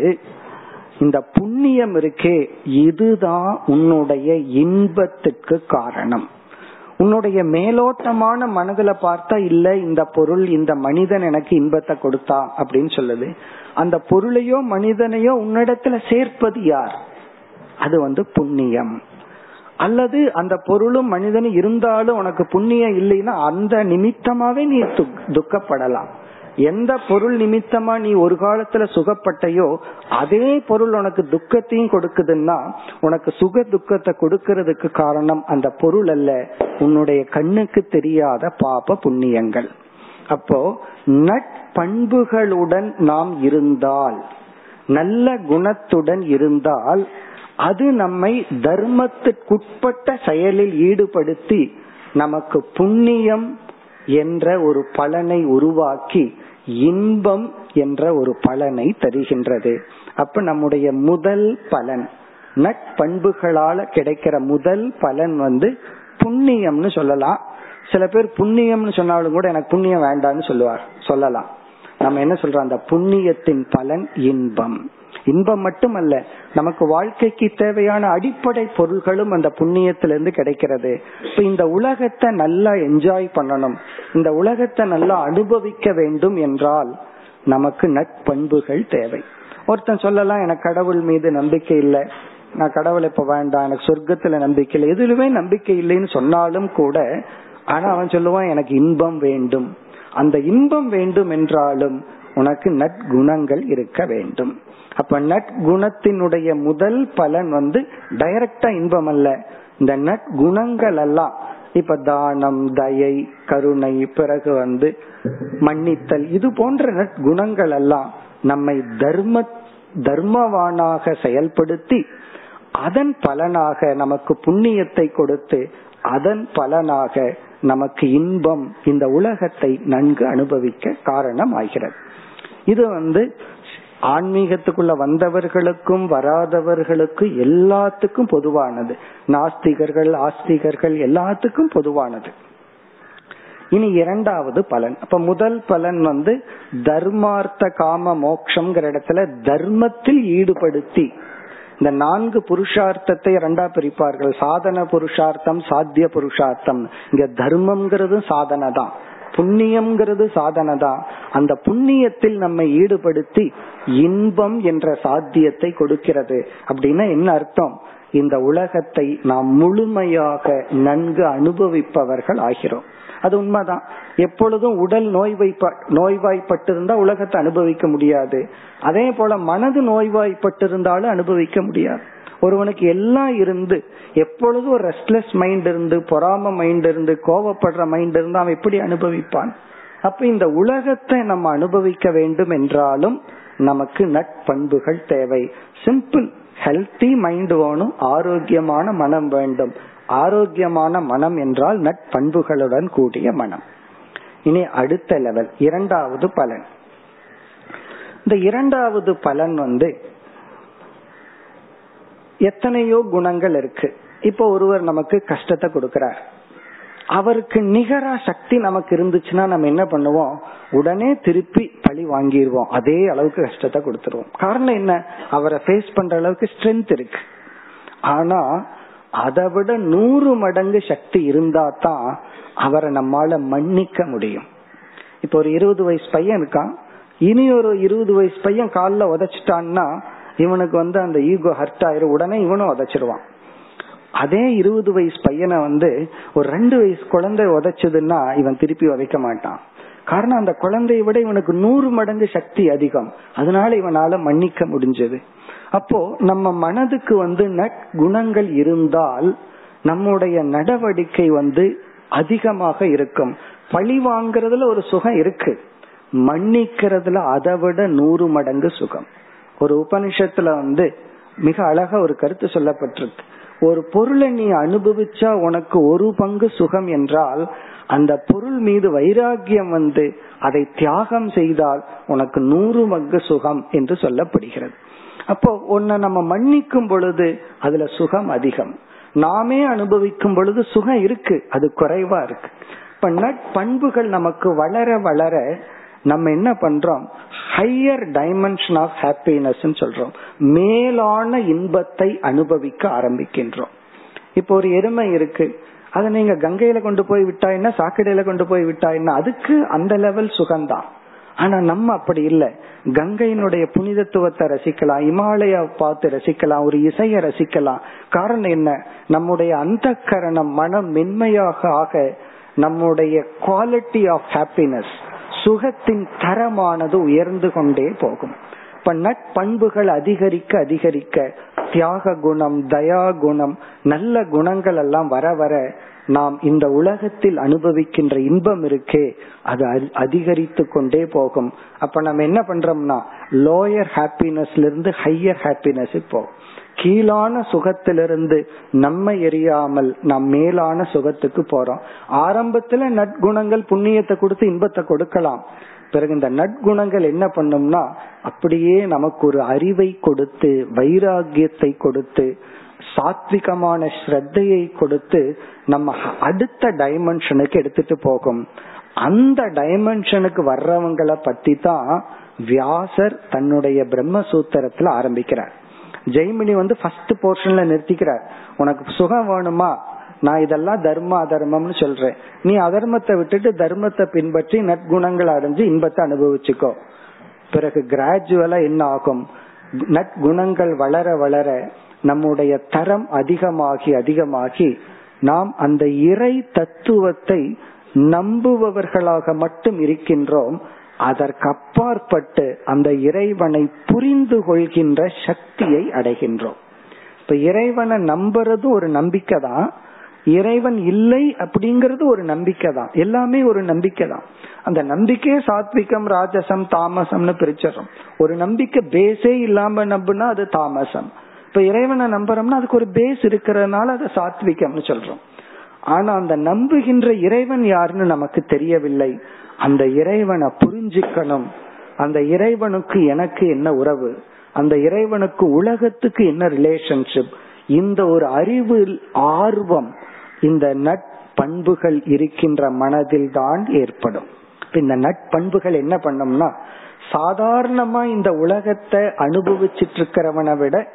இந்த புண்ணியம் இருக்கே இதுதான் உன்னுடைய இன்பத்துக்கு காரணம். உன்னுடைய மேலோட்டமான மனதுல பார்த்தா இல்ல இந்த பொருள் இந்த மனிதன் எனக்கு இன்பத்தை கொடுத்தா அப்படின்னு சொல்லுது. அந்த பொருளையோ மனிதனையோ உன்னிடத்துல சேர்ப்பது யார்? அது வந்து புண்ணியம். அல்லது அந்த பொருளும் மனிதனும் இருந்தாலும் உனக்கு புண்ணியம் இல்லைன்னா அந்த நிமித்தமாவே நீ துக்கப்படலாம். எந்த பொருள் நிமித்தமா நீ ஒரு காலத்துல சுகப்பட்டையோ அதே பொருள் உனக்கு துக்கத்தையும் கொடுக்குதுன்னா உனக்கு சுக துக்கத்தை கொடுக்கறதுக்கு காரணம் அந்த பொருள் அல்ல. உன்னுடைய கண்ணுக்கு தெரியாத பாப புண்ணியங்கள். அப்போ நட்பண்புகளுடன் நாம் இருந்தால் நல்ல குணத்துடன் இருந்தால் அது நம்மை தர்மத்துக்குட்பட்ட செயலில் ஈடுபடுத்தி நமக்கு புண்ணியம் என்ற ஒரு பலனை உருவாக்கி இன்பம் என்ற ஒரு பலனை தருகின்றது. அப்ப நம்முடைய முதல் பலன் நட்பண்புகளால கிடைக்கிற முதல் பலன் வந்து புண்ணியம்னு சொல்லலாம். சில பேர் புண்ணியம்னு சொன்னாலும் கூட எனக்கு புண்ணியம் வேண்டாம்னு சொல்லுவார் சொல்லலாம். நம்ம என்ன சொல்றோம்? அந்த புண்ணியத்தின் பலன் இன்பம். இன்பம் மட்டுமல்ல நமக்கு வாழ்க்கைக்கு தேவையான அடிப்படை பொருள்களும் அந்த புண்ணியத்திலிருந்து கிடைக்கிறது. இப்ப இந்த உலகத்தை நல்லா என்ஜாய் பண்ணணும். இந்த உலகத்தை நல்லா அனுபவிக்க வேண்டும் என்றால் நமக்கு நட்பண்புகள் தேவை. ஒருத்தன் சொல்லலாம் எனக்கு கடவுள் மீது நம்பிக்கை இல்லை. நான் கடவுளை இப்ப வேண்டாம். எனக்கு சொர்க்கத்துல நம்பிக்கை இல்லை. எதுலுமே நம்பிக்கை இல்லைன்னு சொன்னாலும் கூட ஆனா அவன் சொல்லுவான் எனக்கு இன்பம் வேண்டும். அந்த இன்பம் வேண்டும் என்றாலும் உனக்கு நற்குணங்கள் இருக்க வேண்டும். அப்ப நற்குணத்தினுடைய முதல் பலன் வந்து டைரக்டா இன்பம் அல்ல. இந்த நற்குணங்கள் எல்லாம் இப்ப தானம் தயை கருணை பிறகு வந்து மன்னித்தல் இது போன்ற நற்குணங்கள் எல்லாம் நம்மை தர்ம தர்மவானாக செயல்படுத்தி அதன் பலனாக நமக்கு புண்ணியத்தை கொடுத்து அதன் பலனாக நமக்கு இன்பம் இந்த உலகத்தை நன்கு அனுபவிக்க காரணம் ஆகிறது இது வந்து ஆன்மீகத்துக்குள்ள வந்தவர்களுக்கும் வராதவர்களுக்கும் எல்லாத்துக்கும் பொதுவானது. நாஸ்திகர்கள் ஆஸ்திகர்கள் எல்லாத்துக்கும் பொதுவானது. இனி இரண்டாவது பலன். அப்ப முதல் பலன் வந்து தர்மார்த்த காம மோக்ஷங்கிற இடத்துல தர்மத்தில் ஈடுபடுத்தி இந்த நான்கு புருஷார்த்தத்தை இரண்டா பிரிப்பார்கள். சாதன புருஷார்த்தம் சாத்திய புருஷார்த்தம். இங்க தர்மம்ங்கிறது சாதனை தான் புண்ணியம்ங்கிறது சாதனை தான் அந்த புண்ணியத்தில் நம்மை ஈடுபடுத்தி இன்பம் என்ற சாத்தியத்தை கொடுக்கிறது. அப்படின்னா என்ன அர்த்தம்? இந்த உலகத்தை நாம் முழுமையாக நன்கு அனுபவிப்பவர்கள் ஆகிறோம். அது உண்மைதான். எப்பொழுதும் உடல் நோய்வாய்ப்ப நோய்வாய்ப்பட்டிருந்தா உலகத்தை அனுபவிக்க முடியாது. அதே போல மனது நோய்வாய்ப்பட்டிருந்தாலும் அனுபவிக்க முடியாது. ஒருவனுக்கு எல்லாம் இருந்து எப்பொழுதும் ஒரு ரெஸ்ட்லெஸ் மைண்ட் இருந்து பொறாம மைண்ட் இருந்து கோவப்படுற மைண்ட் இருந்து அவன் எப்படி அனுபவிப்பான்? அப்ப இந்த உலகத்தை நம்ம அனுபவிக்க வேண்டும் என்றாலும் நமக்கு நட்பண்புகள் தேவை. சிம்பிள் ஹெல்த்தி மைண்ட் வேணும் ஆரோக்கியமான மனம் வேண்டும். ஆரோக்கியமான மனம் என்றால் நட்பண்புகளுடன் கூடிய மனம். இனி அடுத்த லெவல் இரண்டாவது பலன். இந்த இரண்டாவது பலன் வந்து எத்தனையோ குணங்கள் இருக்கு. இப்போ ஒருவர் நமக்கு கஷ்டத்தை கொடுக்கிறார். அவருக்கு நிகரா சக்தி நமக்கு இருந்துச்சுன்னா நம்ம என்ன பண்ணுவோம்? உடனே திருப்பி பழி வாங்கிடுவோம். அதே அளவுக்கு கஷ்டத்தை கொடுத்துருவோம். காரணம் என்ன? அவரை ஃபேஸ் பண்ற அளவுக்கு ஸ்ட்ரென்த் இருக்கு. ஆனா அதை விட நூறு மடங்கு சக்தி இருந்தா தான் அவரை நம்மால மன்னிக்க முடியும். இப்ப ஒரு இருபது வயசு பையன் இருக்கான். இனி ஒரு இருபது வயசு பையன் காலில் உதச்சிட்டான்னா இவனுக்கு வந்து அந்த ஈகோ ஹர்ட் ஆயிரும் உடனே இவனும் உதைச்சிருவான். அதே இருபது வயசு பையனை வந்து ஒரு ரெண்டு வயசு குழந்தை உதைச்சதுன்னா இவன் திருப்பி உதைக்க மாட்டான். காரணம் அந்த குழந்தையை விட இவனுக்கு நூறு மடங்கு சக்தி அதிகம். அதனால இவனால மன்னிக்க முடிஞ்சது. அப்போ நம்ம மனதுக்கு வந்து நற்குணங்கள் இருந்தால் நம்முடைய நடவடிக்கை வந்து அதிகமாக இருக்கும். பழி வாங்குறதுல ஒரு சுகம் இருக்கு. மன்னிக்கிறதுல அதை விட நூறு மடங்கு சுகம். ஒரு உபனிஷத்துல வந்து மிக அழகா ஒரு கருத்து சொல்லப்பட்டிருக்கு. ஒரு பொருளை நீ அனுபவிச்சா உனக்கு ஒரு பங்கு சுகம் என்றால் அந்த பொருள் மீது வைராகியம் வந்து அதை தியாகம் செய்தால் உனக்கு நூறு பங்கு சுகம் என்று சொல்லப்படுகிறது. அப்போ உன்னை நம்ம மன்னிக்கும் பொழுது அதுல சுகம் அதிகம். நாமே அனுபவிக்கும் பொழுது சுகம் இருக்கு அது குறைவா இருக்கு. இப்ப நட்பண்புகள் நமக்கு வளர வளர நம்ம என்ன பண்றோம்? ஹையர் டைமென்ஷன் ஆஃப் ஹாப்பினஸ் சொல்றோம். மேலான இன்பத்தை அனுபவிக்க ஆரம்பிக்கின்றோம். இப்போ ஒரு எருமை இருக்கு. அதை நீங்க கங்கையில கொண்டு போய் விட்டாயின்னா சாக்கடையில கொண்டு போய் விட்டாயின்னா அதுக்கு அந்த லெவல் சுகம்தான். ஆனா நம்ம அப்படி இல்லை. கங்கையினுடைய புனிதத்துவத்தை ரசிக்கலாம். இமாலயா பார்த்து ரசிக்கலாம். ஒரு இசையை ரசிக்கலாம். காரணம் என்ன? நம்முடைய அந்த கரணம் மனம் மென்மையாக ஆக நம்முடைய குவாலிட்டி ஆஃப் ஹாப்பினஸ் சுகத்தின் தரமானது உயர்ந்து கொண்டே போகும். இப்ப நட்பண்புகள் அதிகரிக்க அதிகரிக்க தியாக குணம் தயா குணம் நல்ல குணங்கள் எல்லாம் வர வர நாம் இந்த உலகத்தில் அனுபவிக்கின்ற இன்பம் இருக்கே அது அதிகரித்து கொண்டே போகும். அப்ப நம்ம என்ன பண்றோம்னா லோயர் ஹாப்பினஸ்ல இருந்து ஹையர் ஹாப்பினஸ் போகும். கீழான சுகத்திலிருந்து நம்ம எரியாமல் நம் மேலான சுகத்துக்கு போறோம். ஆரம்பத்துல நற்குணங்கள் புண்ணியத்தை கொடுத்து இன்பத்தை கொடுக்கலாம். பிறகு இந்த நற்குணங்கள் என்ன பண்ணும்னா அப்படியே நமக்கு ஒரு அறிவை கொடுத்து வைராகியத்தை கொடுத்து சாத்விகமான ஸ்ரத்தையை கொடுத்து நம்ம அடுத்த டைமென்ஷனுக்கு எடுத்துட்டு போகும். அந்த டைமென்ஷனுக்கு வர்றவங்களை பத்தி தான் வியாசர் தன்னுடைய பிரம்மசூத்திரத்துல ஆரம்பிக்கிறார். ஜெய்மினி வந்து ஃபர்ஸ்ட் போர்ஷன்ல நிறுத்திக்கிறார். உனக்கு சுகம் வேணுமா? நான் இதெல்லாம் தர்ம அதர்மம்னு சொல்றேன். நீ அதர்மத்தை விட்டுட்டு தர்மத்தை பின்பற்றி நற்குணங்கள் அடைஞ்சு இன்பத்தை அனுபவிச்சுக்கோ. பிறகு கிராஜுவலா என்ன ஆகும்? நற்குணங்கள் வளர வளர நம்முடைய தரம் அதிகமாகி அதிகமாகி நாம் அந்த இறை தத்துவத்தை நம்புபவர்களாக மட்டும் இருக்கின்றோம். அதற்கப்பாற்பட்டு அந்த இறைவனை புரிந்து கொள்கின்ற சக்தியை அடைகின்றோம். இப்ப இறைவனை நம்புறது ஒரு நம்பிக்கை தான் இறைவன் இல்லை அப்படிங்கறது ஒரு நம்பிக்கை தான் எல்லாமே ஒரு நம்பிக்கை தான் அந்த நம்பிக்கையே சாத்விகம் ராஜசம் தாமசம்னு பிரிச்சிடறோம். ஒரு நம்பிக்கை பேஸே இல்லாம நம்புனா அது தாமசம். இப்ப இறைவனை நம்புறோம்னா அதுக்கு ஒரு பேஸ் இருக்கிறதுனால அது சாத்விகம்னு சொல்றோம். ஆனா அந்த நம்புகின்ற இறைவன் யாருன்னு நமக்கு தெரியவில்லை. அந்த இறைவனை புரிஞ்சுக்கணும். அந்த இறைவனுக்கு எனக்கு என்ன உறவு? அந்த இறைவனுக்கு உலகத்துக்கு என்ன ரிலேஷன்ஷிப் இந்த ஒரு அறிவு ஆர்வம் இந்த நட்பண்புகள் இருக்கின்ற மனதில் தான் ஏற்படும் இந்த நட்பண்புகள் என்ன பண்ணும்னா சாதாரணமா இந்த உலகத்தை அனுபவிச்சிட்டு இருக்கிறவனை விட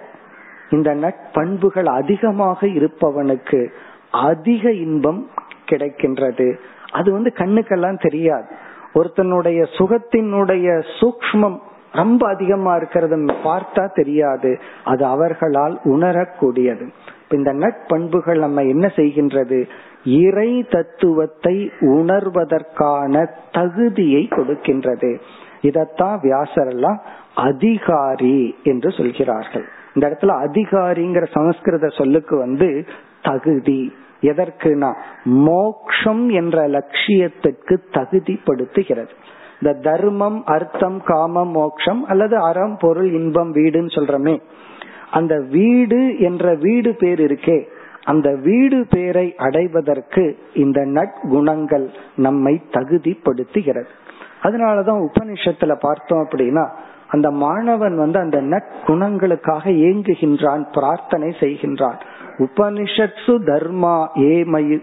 இந்த நட்பண்புகள் அதிகமாக இருப்பவனுக்கு அதிக இன்பம் கிடைக்கின்றது. அது வந்து கண்ணுக்கெல்லாம் தெரியாது. ஒருத்தனுடைய சுகத்தினுடைய சூக்மம் ரொம்ப அதிகமா இருக்கிறது பார்த்தா தெரியாது. அது அவர்களால் உணரக்கூடியது. இந்த நட்பண்புகள் நம்ம என்ன செய்கின்றது? இறை தத்துவத்தை உணர்வதற்கான தகுதியை கொடுக்கின்றது. இதத்தான் வியாசரெல்லாம் அதிகாரி என்று சொல்கிறார்கள். இந்த இடத்துல அதிகாரிங்கிற சமஸ்கிருத சொல்லுக்கு வந்து தகுதி எதற்குனா மோக்ஷம் என்ற லட்சியத்துக்கு தகுதிப்படுத்துகிறது. இந்த தர்மம் அர்த்தம் காமம் மோக்ஷம் அல்லது அறம் பொருள் இன்பம் வீடுன்னு சொல்றமே. அந்த வீடு என்ற வீடு பேர் இருக்கே. அந்த வீடு பேரை அடைவதற்கு இந்த நற்குணங்கள் நம்மை தகுதிப்படுத்துகிறது. அதனாலதான் உபனிஷத்துல பார்த்தோம் அப்படின்னா அந்த மாணவன் வந்து அந்த நற்குணங்களுக்காக ஏங்குகின்றான் பிரார்த்தனை செய்கின்றான். உபனிஷத்சு தர்மா ஏ மயு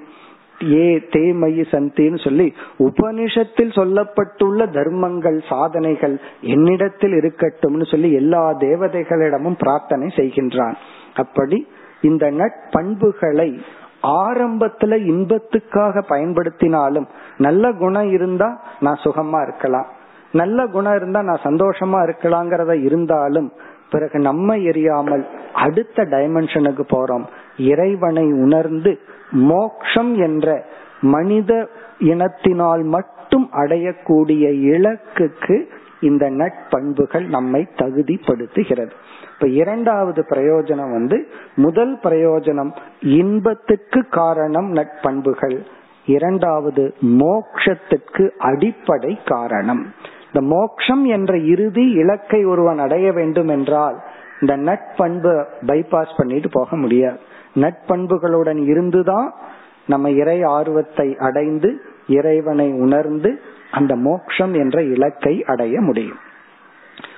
ஏ தேமயி சந்தின்னு சொல்லி உபனிஷத்தில் சொல்லப்பட்டுள்ள தர்மங்கள் சாதனைகள் என்னிடத்தில் இருக்கட்டும்னு சொல்லி எல்லா தேவதைகளிடமும் பிரார்த்தனை செய்கின்றான். அப்படி இந்த நட்பண்புகளை ஆரம்பத்துல இன்பத்துக்காக பயன்படுத்தினாலும் நல்ல குணம் இருந்தா நான் சுகமா இருக்கலாம். நல்ல குணம் இருந்தா நான் சந்தோஷமா இருக்கலாங்கிறத இருந்தாலும் பிறகு நம்ம எரியாமல் அடுத்த டைமென்ஷனுக்கு போறோம். இறைவனை உணர்ந்து மோக்ஷம் என்ற மனித இனத்தினால் மட்டும் அடையக்கூடிய இலக்குக்கு இந்த நட்பண்புகள் நம்மை தகுதிப்படுத்துகிறது. இப்ப இரண்டாவது பிரயோஜனம் வந்து முதல் பிரயோஜனம் இன்பத்துக்கு காரணம் நட்பண்புகள் இரண்டாவது மோக்ஷத்துக்கு அடிப்படை காரணம். இந்த மோக்ஷம் என்ற இறுதி இலக்கை ஒருவன் அடைய வேண்டும் என்றால் இந்த நட்பண்பு பைபாஸ் பண்ணிட்டு போக முடியாது. நட்பண்புகளுடன் இருந்துதான் நம்ம இறை ஆர்வத்தை அடைந்து இறைவனை உணர்ந்து அந்த மோக்ஷம் என்ற இலக்கை அடைய முடியும்.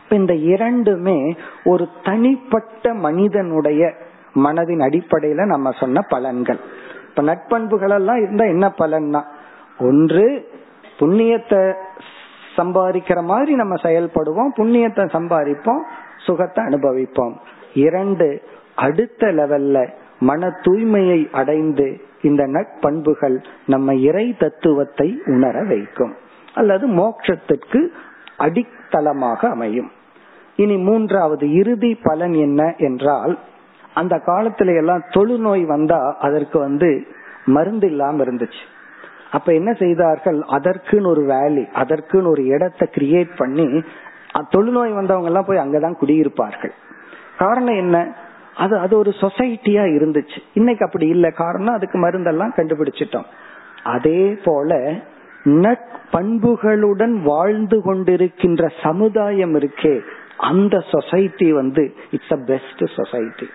இந்த இரண்டுமே ஒரு தனிப்பட்ட மனிதனுடைய மனதின் அடிப்படையில நம்ம சொன்ன பலன்கள். இப்ப நட்பண்புகள் எல்லாம் இருந்தா என்ன பலன்னா ஒன்று புண்ணியத்தை சம்பாதிக்கிற மாதிரி நம்ம செயல்படுவோம் புண்ணியத்தை சம்பாதிப்போம் சுகத்தை அனுபவிப்போம். இரண்டு அடுத்த லெவல்ல மன தூய்மையை அடைந்து இந்த நட்பண்புகள் நம்ம இறை தத்துவத்தை உணர வைக்கும். அல்லது மோட்சத்திற்கு அடித்தளமாக அமையும். இனி மூன்றாவது இறுதி பலன் என்ன என்றால் அந்த காலத்துல எல்லாம் தொழுநோய் வந்தா அதற்கு வந்து மருந்து இல்லாம இருந்துச்சு. அப்ப என்ன செய்தார்கள்? அதற்குன்னு ஒரு வேலி அதற்குன்னு ஒரு இடத்தை கிரியேட் பண்ணி தொழுநோய் வந்தவங்க எல்லாம் போய் அங்கதான் குடியிருப்பார்கள். காரணம் என்ன? அது அது ஒரு சொசைட்டியா இருந்துச்சு. இன்னைக்கு அப்படி இல்லை. காரணம் அதுக்கு மருந்தெல்லாம் கண்டுபிடிச்சிட்டோம். அதே போல நட்பண்புகளுடன் வாழ்ந்து கொண்டிருக்கின்ற சமுதாயம் இருக்கே அந்த சொசைட்டி வந்து இட்ஸ் அ பெஸ்ட் சொசைட்டி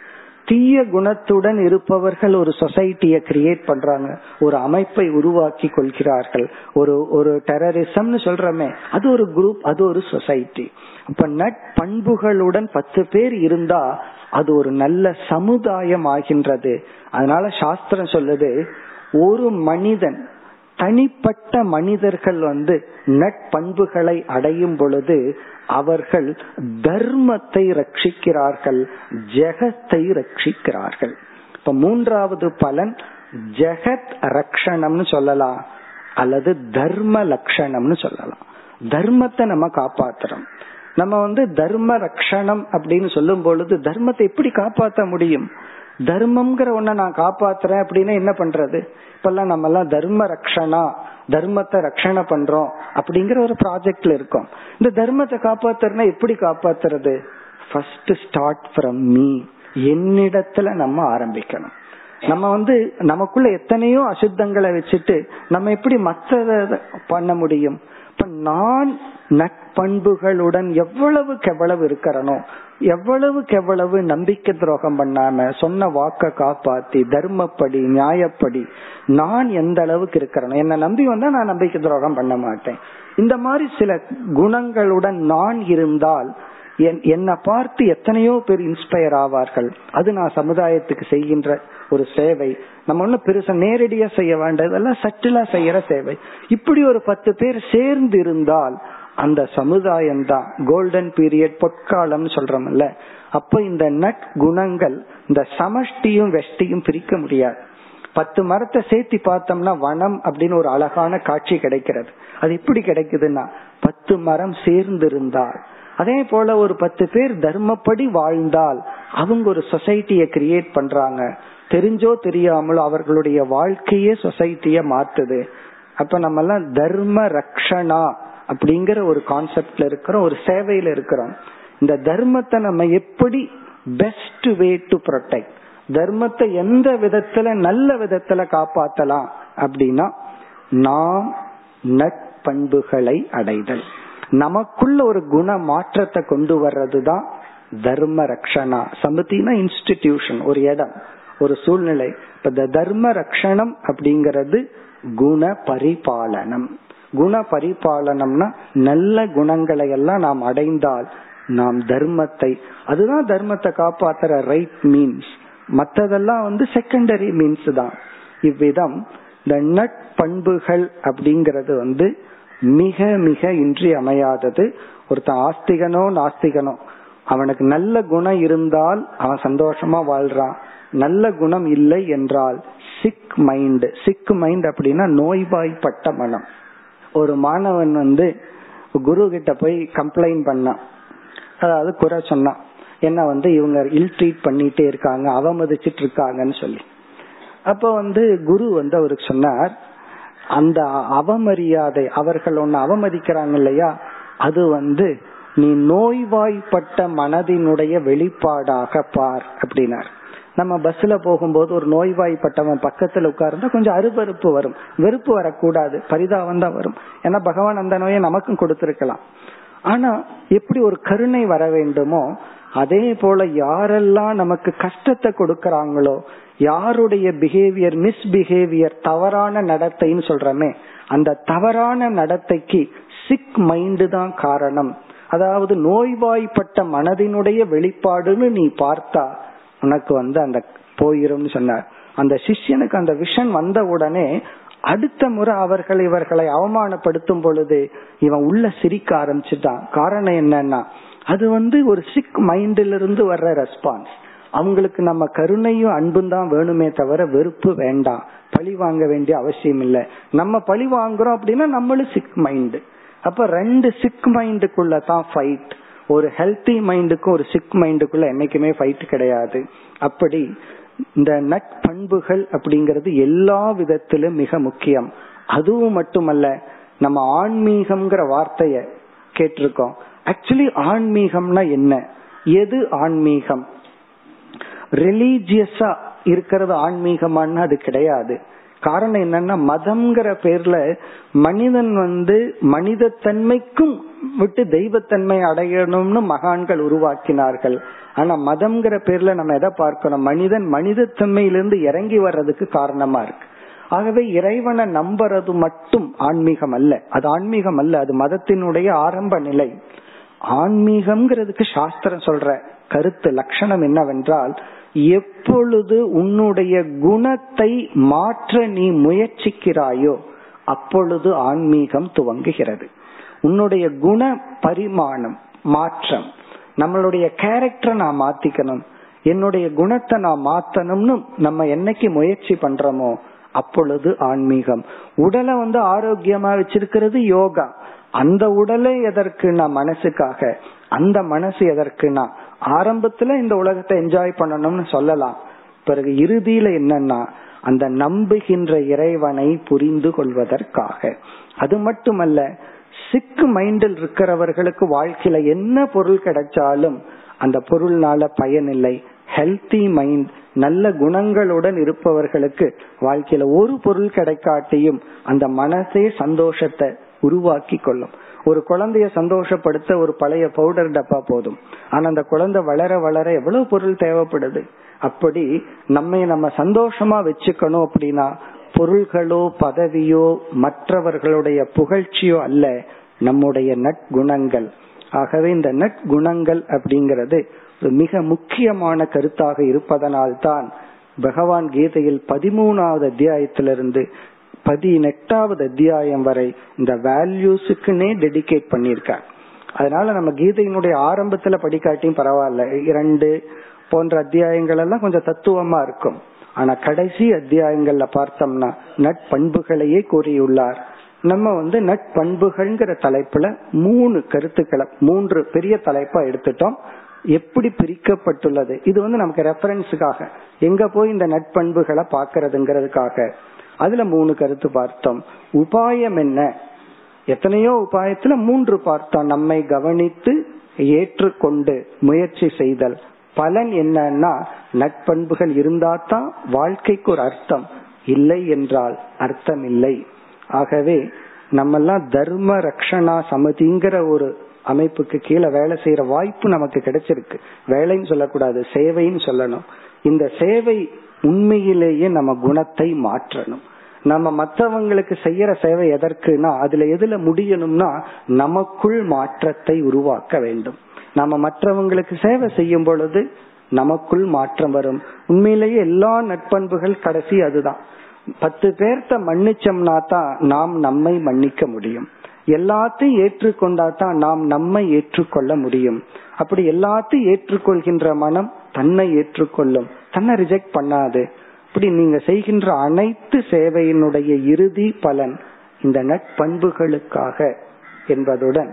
தீய குணத்துடன் இருப்பவர்கள் ஒரு சொசைட்டியை கிரியேட் பண்றாங்க. ஒரு அமைப்பை உருவாக்கி கொள்கிறார்கள். ஒரு ஒரு டெரரிசம்னு சொல்றமே அது ஒரு குரூப் அது ஒரு சொசைட்டி அப்ப நட்பண்புகளுடன் பத்து பேர் இருந்தா அது ஒரு நல்ல சமுதாயம் ஆகின்றது. அதனால சாஸ்திரம் சொல்லுது ஒரு மனிதன் தனிப்பட்ட மனிதர்கள் வந்து நட்பண்புகளை அடையும் பொழுது அவர்கள் தர்மத்தை ரட்சிக்கிறார்கள் ஜெகத்தை ரட்சிக்கிறார்கள். இப்ப மூன்றாவது பலன் ஜெகத் ரக்ஷணம்னு சொல்லலாம் அல்லது தர்ம லட்சணம்னு சொல்லலாம். தர்மத்தை நம்ம காப்பாத்துறோம் நம்ம வந்து தர்ம ரக்ஷணம் அப்படின்னு சொல்லும் பொழுது தர்மத்தை எப்படி காப்பாற்ற முடியும்? தர்மம்ங்கிற ஒன்ன நான் காப்பாத்துறேன் அப்படின்னா என்ன பண்றது? இப்பெல்லாம் நம்ம எல்லாம் தர்ம ரக்ஷனா? தர்மத்தை ரக்ஷணை பண்றோம் அப்படிங்கிற ஒரு ப்ராஜெக்ட்ல இருக்கோம். இந்த தர்மத்தை காப்பாத்துறதுனா எப்படி காப்பாத்துறது? ஃபர்ஸ்ட் ஸ்டார்ட் ஃப்ரம் மீ என்னிடத்துல நம்ம ஆரம்பிக்கணும். நம்ம வந்து நமக்குள்ள எத்தனையோ அசுத்தங்களை வச்சுட்டு நம்ம எப்படி மற்ற பண்ண முடியும்? இப்ப நான் நட்பண்புகளுடன் எவ்வளவுக்கு எவ்வளவு இருக்கிறனோ எவ்வளவுக்கு எவ்வளவு நம்பிக்கை துரோகம் பண்ணாம சொன்ன வாக்க காப்பாத்தி தர்மப்படி நியாயப்படி நான் எந்த அளவுக்கு இருக்கிறனோ என்ன நம்பி வந்தா நான் நம்பிக்கை துரோகம் பண்ண மாட்டேன். இந்த மாதிரி சில குணங்களுடன் நான் இருந்தால் என்னை பார்த்து எத்தனையோ பேர் இன்ஸ்பயர் ஆவார்கள். அது நான் சமுதாயத்துக்கு செய்கின்ற ஒரு சேவை. நம்ம ஒண்ணு பெருசா நேரடியா செய்ய வேண்டியதெல்லாம் சட்டிலா செய்யற சேவை. இப்படி ஒரு பத்து பேர் சேர்ந்து இருந்தால் அந்த சமுதாயம் தான் கோல்டன் பீரியட் பொற்காலம் சொல்றோம்ல. அப்ப இந்த நட் குணங்கள் இந்த சமஷ்டியும் வெஷ்டியும் பிரிக்க முடியாது. பத்து மரத்தை சேர்த்தி பார்த்தோம்னா வனம் அப்படின்னு ஒரு அழகான காட்சி கிடைக்கிறது. அது எப்படி கிடைக்குதுன்னா பத்து மரம் சேர்ந்திருந்தால். அதே போல ஒரு பத்து பேர் தர்மப்படி வாழ்ந்தால் அவங்க ஒரு சொசைட்டியை கிரியேட் பண்றாங்க. தெரிஞ்சோ தெரியாமலோ அவர்களுடைய வாழ்க்கையே சொசைட்டிய மாத்துது. அப்ப நம்ம எல்லாம் தர்ம ரக்ஷனா அப்படிங்கிற ஒரு கான்செப்ட்ல இருக்கிறோம் ஒரு சேவையில இருக்கிறோம். இந்த தர்மத்தை நம்ம எப்படி பெஸ்ட் வே டு ப்ரொடெக்ட் தர்மத்தை எந்த விதத்துல நல்ல விதத்துல காப்பாத்தலாம்? அப்படின்னா நாம் நட்பண்புகளை அடைதல். நமக்குள்ள ஒரு குண மாற்றத்தை கொண்டு வர்றதுதான் தர்ம ரக்ஷனா சமத்தினா இன்ஸ்டிடியூஷன் ஒரு இடம் ஒரு சூழ்நிலை. இப்ப இந்த தர்ம ரக்ஷணம் அப்படிங்கிறது குண பரிபாலனம். குண பரிபாலனம்னா நல்ல குணங்களை எல்லாம் நாம் அடைந்தால் நாம் தர்மத்தை அதுதான் தர்மத்தை காப்பாத்துற ரைட் மீன்ஸ் மற்றதெல்லாம் வந்து செகண்டரி மீன்ஸ் தான். இவ்விதம் இந்த நட்பண்புகள் அப்படிங்கறது வந்து மிக மிக இன்றி அமையாதது ஒருத்தன் ஆஸ்திகனோ நாஸ்திகனோ அவனுக்கு நல்ல குணம் இருந்தால் அவன் சந்தோஷமா வாழ்றான். நல்ல குணம் இல்லை என்றால் சிக் மைண்ட் சிக் மைண்ட் அப்படின்னா நோய்வாய்ப்பட்ட மனம். ஒரு மாணவன் வந்து குரு கிட்ட போய் கம்ப்ளைண்ட் பண்ணான் அதாவது குறை சொன்னான் என்ன வந்து இவங்க இல் ட்ரீட் பண்ணிட்டே இருக்காங்க அவமதிச்சிட்டு இருக்காங்கன்னு சொல்லி. அப்ப வந்து குரு வந்து அவருக்கு சொன்னார் அந்த அவமரியாதை அவர்கள் ஒன்னு அவமதிக்கிறாங்க இல்லையா? அது வந்து நீ நோய்வாய்ப்பட்ட மனதினுடைய வெளிப்பாடாக பார் அப்படின்னார். நம்ம பஸ்ல போகும்போது ஒரு நோய்வாய்ப்பட்டவன் பக்கத்துல உட்கார்ந்தா கொஞ்சம் அருவறுப்பு வரும். வெறுப்பு வரக்கூடாது. பரிதாபம் தான் வரும். ஏன்னா பகவான் அந்த நோயை நமக்கும் கொடுத்திருக்கலாம். ஆனா எப்படி ஒரு கருணை வர வேண்டுமோ அதே போல யாரெல்லாம் நமக்கு கஷ்டத்தை கொடுக்கறாங்களோ யாருடைய பிஹேவியர் மிஸ்பிஹேவியர் தவறான நடத்தைன்னு சொல்றமே அந்த தவறான நடத்தைக்கு சிக் மைண்டு தான் காரணம். அதாவது நோய்வாய்ப்பட்ட மனதினுடைய வெளிப்பாடுன்னு நீ பார்த்தா உனக்கு வந்து அந்த போயிரும்னு சொன்னார். அந்த சிஷ்யனுக்கு அந்த விஷன் வந்த உடனே அடுத்த முறை அவர்கள் இவர்களை அவமானப்படுத்தும் பொழுது இவன் உள்ள சிரிக்க ஆரம்பிச்சுட்டான். காரணம் என்னன்னா அது வந்து ஒரு சிக் மைண்ட்ல இருந்து வர்ற ரெஸ்பான்ஸ் அவங்களுக்கு நம்ம கருணையும் அன்பும் தான் வேணுமே தவிர வெறுப்பு வேண்டாம். பழி வாங்க வேண்டிய அவசியம் இல்லை. நம்ம பழி வாங்குறோம் அப்படின்னா நம்மளும் சிக் மைண்டு அப்ப ரெண்டு சிக் மைண்டுக்குள்ள தான் ஃபைட் ஒரு ஹெல்த்தி மைண்டுக்கும் ஒரு சிக் மைண்டுக்குள்ள என்னைக்குமே ஃபைட் கிடையாது. அப்படி இந்த நட்பண்புகள் அப்படிங்கிறது எல்லா விதத்திலும் மிக முக்கியம். அதுவும் மட்டுமல்ல நம்ம ஆன்மீகம்ங்கிற வார்த்தைய கேட்டிருக்கோம். ஆக்சுவலி ஆன்மீகம்னா என்ன? எது ஆன்மீகம்? ரிலீஜியஸா இருக்கிறது ஆன்மீகமானு அது கிடையாது. காரணம் என்னன்னா மதம்ங்கிற பேர்ல மனிதன் வந்து மனித தன்மைக்கும் விட்டு தெய்வத்தன்மை அடையணும்னு மகான்கள் உருவாக்கினார்கள். ஆனா மதம்ங்கிற பேர்ல நம்ம எதை பார்க்கணும்? மனிதன் மனிதத்தன்மையிலிருந்து இறங்கி வர்றதுக்கு காரணமா இருக்கு. ஆகவே இறைவனை நம்புறது மட்டும் ஆன்மீகம் அல்ல. அது ஆன்மீகம் அல்ல அது மதத்தினுடைய ஆரம்ப நிலை. ஆன்மீகம்ங்கிறதுக்கு சாஸ்திரம் சொல்ற கருத்து லட்சணம் என்னவென்றால் எப்பொழுது உன்னுடைய குணத்தை மாற்ற நீ முயற்சிக்கிறாயோ அப்பொழுது ஆன்மீகம் துவங்குகிறது. உன்னுடைய குண பரிமாணம் மாற்றம் நம்மளுடைய கேரக்டரை நான் மாத்திக்கணும் என்னுடைய குணத்தை நான் மாத்தணும்னு நம்ம என்னைக்கு முயற்சி பண்றோமோ அப்பொழுது ஆன்மீகம். உடலை வந்து ஆரோக்கியமா வச்சிருக்கிறது யோகா. அந்த உடலை எதற்குனா மனசுக்காக. அந்த மனசு எதற்குனா ஆரம்பத்துல இந்த உலகத்தை என்ஜாய் பண்ணணும்னு சொல்லலாம். பிறகு இறுதியில என்னன்னா அந்த நம்புகின்ற இறைவனை புரிந்து கொள்வதற்காக. அது மட்டுமல்ல சிக் மைண்டில் இருக்கிறவர்களுக்கு வாழ்க்கையில என்ன பொருள் கிடைச்சாலும் அந்த பொருள்னால பயனில்லை. ஹெல்த்தி மைண்ட் நல்ல குணங்களுடன் இருப்பவர்களுக்கு வாழ்க்கையில ஒரு பொருள் கிடைக்காட்டியும் அந்த மனசே சந்தோஷத்தை உருவாக்கி கொள்ளும். ஒரு குழந்தைய சந்தோஷப்படுத்த ஒரு பழைய பவுடர் டப்பா போதும். ஆனா அந்த குழந்தை வளர வளர எவ்வளவு பொருள் தேவைப்படுது? அப்படி நம்ம நம்ம சந்தோஷமா வச்சுக்கணும் அப்படின்னா பொருள்களோ பதவியோ மற்றவர்களுடைய புகழ்ச்சியோ அல்ல நம்முடைய நற்குணங்கள் ஆகவே இந்த நற்குணங்கள் அப்படிங்கிறது மிக முக்கியமான கருத்தாக இருப்பதனால்தான் பகவான் கீதையில் பதிமூணாவது அத்தியாயத்திலிருந்து பதினெட்டாவது அத்தியாயம் வரை இந்த வேல்யூஸுக்குன்னே டெடிகேட் பண்ணியிருக்கார். அதனால நம்ம கீதையினுடைய ஆரம்பத்துல படிக்காட்டியும் பரவாயில்ல. இரண்டு போன்ற அத்தியாயங்கள் எல்லாம் கொஞ்சம் தத்துவமா இருக்கும். ஆனா கடைசி அத்தியாயங்கள்ல பார்த்தோம்னா நட்பண்புகளையே கூறியுள்ளார். நம்ம வந்து நட்பண்புகள்ங்கிற தலைப்புல மூணு கருத்துக்களை மூன்று பெரிய தலைப்பா எடுத்துட்டோம். எப்படி பிரிக்கப்பட்டுள்ளது? இது வந்து நமக்கு ரெஃபரன்ஸுக்காக எங்க போய் இந்த நட்பண்புகளை பாக்கிறதுங்கிறதுக்காக அதுல மூணு கருத்து பார்த்தோம். உபாயம் என்ன? எத்தனையோ உபாயத்துல மூன்று பார்த்தோம். நம்மை கவனித்து ஏற்றுக்கொண்டு முயற்சி செய்தல். பலன் என்னன்னா நட்பண்புகள் இருந்தாதான் வாழ்க்கைக்கு ஒரு அர்த்தம். இல்லை என்றால் அர்த்தம் இல்லை ஆகவே நம்ம எல்லாம் தர்ம ரக்ஷணா சமதிங்கிற ஒரு அமைப்புக்கு கீழே வேலை செய்யற வாய்ப்பு நமக்கு கிடைச்சிருக்கு. வேலைன்னு சொல்லக்கூடாது சேவைன்னு சொல்லணும். இந்த சேவை உண்மையிலேயே நம்ம குணத்தை மாற்றணும். நம்ம மற்றவங்களுக்கு செய்யற சேவை எதற்குனா அதுல எதுல முடியணும்னா நமக்குள் மாற்றத்தை உருவாக்க வேண்டும். நம்ம மற்றவங்களுக்கு சேவை செய்யும் பொழுது நமக்குள் மாற்றம் வரும். உண்மையிலேயே எல்லா நட்பண்புகள் கடைசி அதுதான். பத்து பேர்த்த மன்னிச்சோம்னா தான் நாம் நம்மை மன்னிக்க முடியும். எல்லாத்தையும் ஏற்றுக்கொண்டா தான் நாம் நம்மை ஏற்றுக்கொள்ள முடியும். அப்படி எல்லாத்தையும் ஏற்றுக்கொள்கின்ற மனம் தன்னை ஏற்றுக்கொள்ளும். தன்னை ரிஜெக்ட் பண்ணாது. இப்படி நீங்க செய்கின்ற அனைத்து சேவையினுடைய இறுதி பலன் இந்த நட்பண்புகளுக்காக என்பதுடன்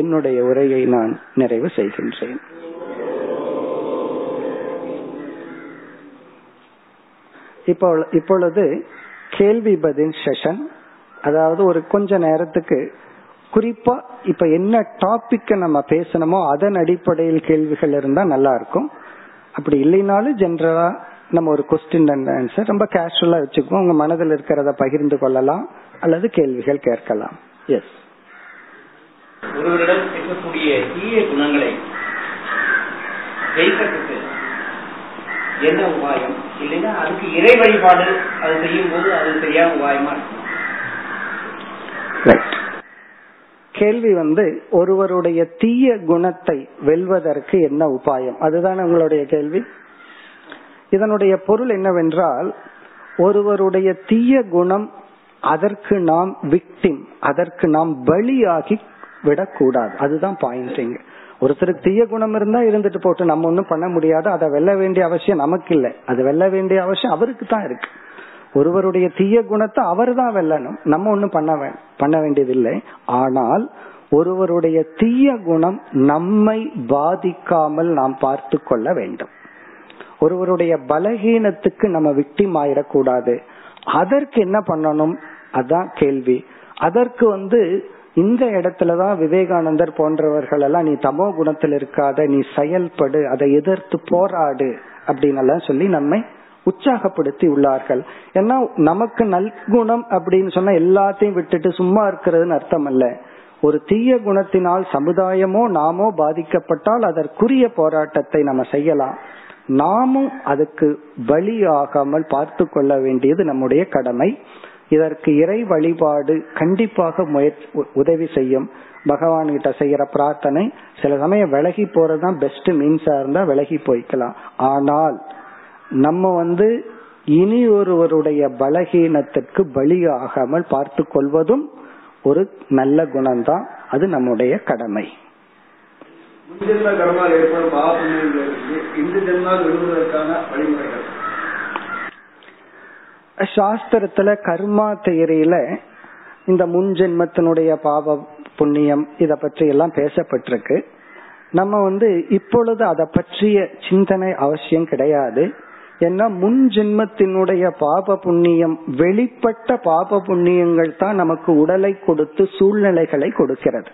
என்னுடைய உரையை நான் நிறைவு செய்கின்றேன். இப்போ இப்பொழுது கேள்வி பதில் செஷன் அதாவது ஒரு கொஞ்ச நேரத்துக்கு குறிப்பா இப்ப என்ன டாபிக் நம்ம பேசணுமோ அதன் அடிப்படையில் கேள்விகள் இருந்தா நல்லா இருக்கும். அப்படி இல்லைனாலும் ஜென்ரலா நம்ம ஒரு கொஸ்டின் அண்ட் ஆன்சர் ரொம்ப கேஷுவலா வச்சுக்குவோம். உங்க மனதில் இருக்கிறத பகிர்ந்து கொள்ளலாம் அல்லது கேள்விகள் கேட்கலாம். எஸ் ஒருவரிடம் இருக்கக்கூடிய தீய குணங்களை ஜெயிக்கிறதுக்கு என்ன உபாயம்? இல்லைன்னா அதுக்கு இறை வழிபாடு அது செய்யும் போது அது சரியான உபாயமா இருக்கும்? கேள்வி வந்து ஒருவருடைய தீய குணத்தை வெல்வதற்கு என்ன உபாயம்? அதுதான் உங்களுடைய கேள்வி. இதனுடைய பொருள் என்னவென்றால் ஒருவருடைய தீய குணம் அதற்கு நாம் விக்டிம் அதற்கு நாம் பலியாகி விடக்கூடாது. அதுதான் பாயிண்டிங் ஒருத்தருக்கு தீய குணம் இருந்தா இருந்துட்டு போட்டு நம்ம ஒன்றும் பண்ண முடியாது. அதை வெல்ல வேண்டிய அவசியம் நமக்கு இல்லை. அது வெல்ல வேண்டிய அவசியம் அவருக்கு தான் இருக்கு. ஒருவருடைய தீய குணத்தை அவர் தான் வெல்லணும். நம்ம ஒண்ணும் பண்ண பண்ண வேண்டியதில்லை. ஆனால் ஒருவருடைய தீய குணம் நம்மை பாதிக்காமல் நாம் பார்த்து கொள்ள வேண்டும். ஒருவருடைய பலகீனத்துக்கு நம்ம விக்டிம் ஆயிடக்கூடாது. அதற்கு என்ன பண்ணணும்? அதான் கேள்வி. அதற்கு வந்து இந்த இடத்துலதான் விவேகானந்தர் போன்றவர்கள் எல்லாம் நீ தமோ குணத்தில் இருக்காத நீ செயல்படு அதை எதிர்த்து போராடு அப்படின்னு எல்லாம் சொல்லி நம்மை உற்சாகப்படுத்தி உள்ளார்கள் ஏன்னா நமக்கு நல்குணம் அப்படின்னு சொன்னா எல்லாத்தையும் விட்டுட்டு சும்மா இருக்கிறதுன்னு அர்த்தம் அல்ல ஒரு தீய குணத்தினால் சமுதாயமோ நாமோ பாதிக்கப்பட்டால் அதற்குரிய போராட்டத்தை நம்ம செய்யலாம். நாமும் அதுக்கு பலியாகாமல் பார்த்து கொள்ள வேண்டியது நம்முடைய கடமை. இதற்கு இறை வழிபாடு கண்டிப்பாக முயற்சி உதவி செய்யும். பகவான் கிட்ட செய்யற பிரார்த்தனை சில சமயம் விலகி போறதுதான் பெஸ்ட் மீன்ஸா இருந்தா விலகி போய்க்கலாம். ஆனால் நம்ம வந்து இனி ஒருவருடைய பலகீனத்திற்கு பலியாகாமல் பார்த்து கொள்வதும் ஒரு நல்ல குணம்தான். அது நம்முடைய கடமை. சாஸ்திரத்துல கர்மா தேரியில இந்த முன் ஜென்மத்தினுடைய பாவ புண்ணியம் இத பற்றி எல்லாம் பேசப்பட்டிருக்கு. நம்ம வந்து இப்பொழுது அதை பற்றிய சிந்தனை அவசியம் கிடையாது. ஏன்னா முன் ஜென்மத்தினுடைய பாப புண்ணியம் வெளிப்பட்ட பாப புண்ணியங்கள் தான் நமக்கு உடலை கொடுத்து சூழ்நிலைகளை கொடுக்கிறது.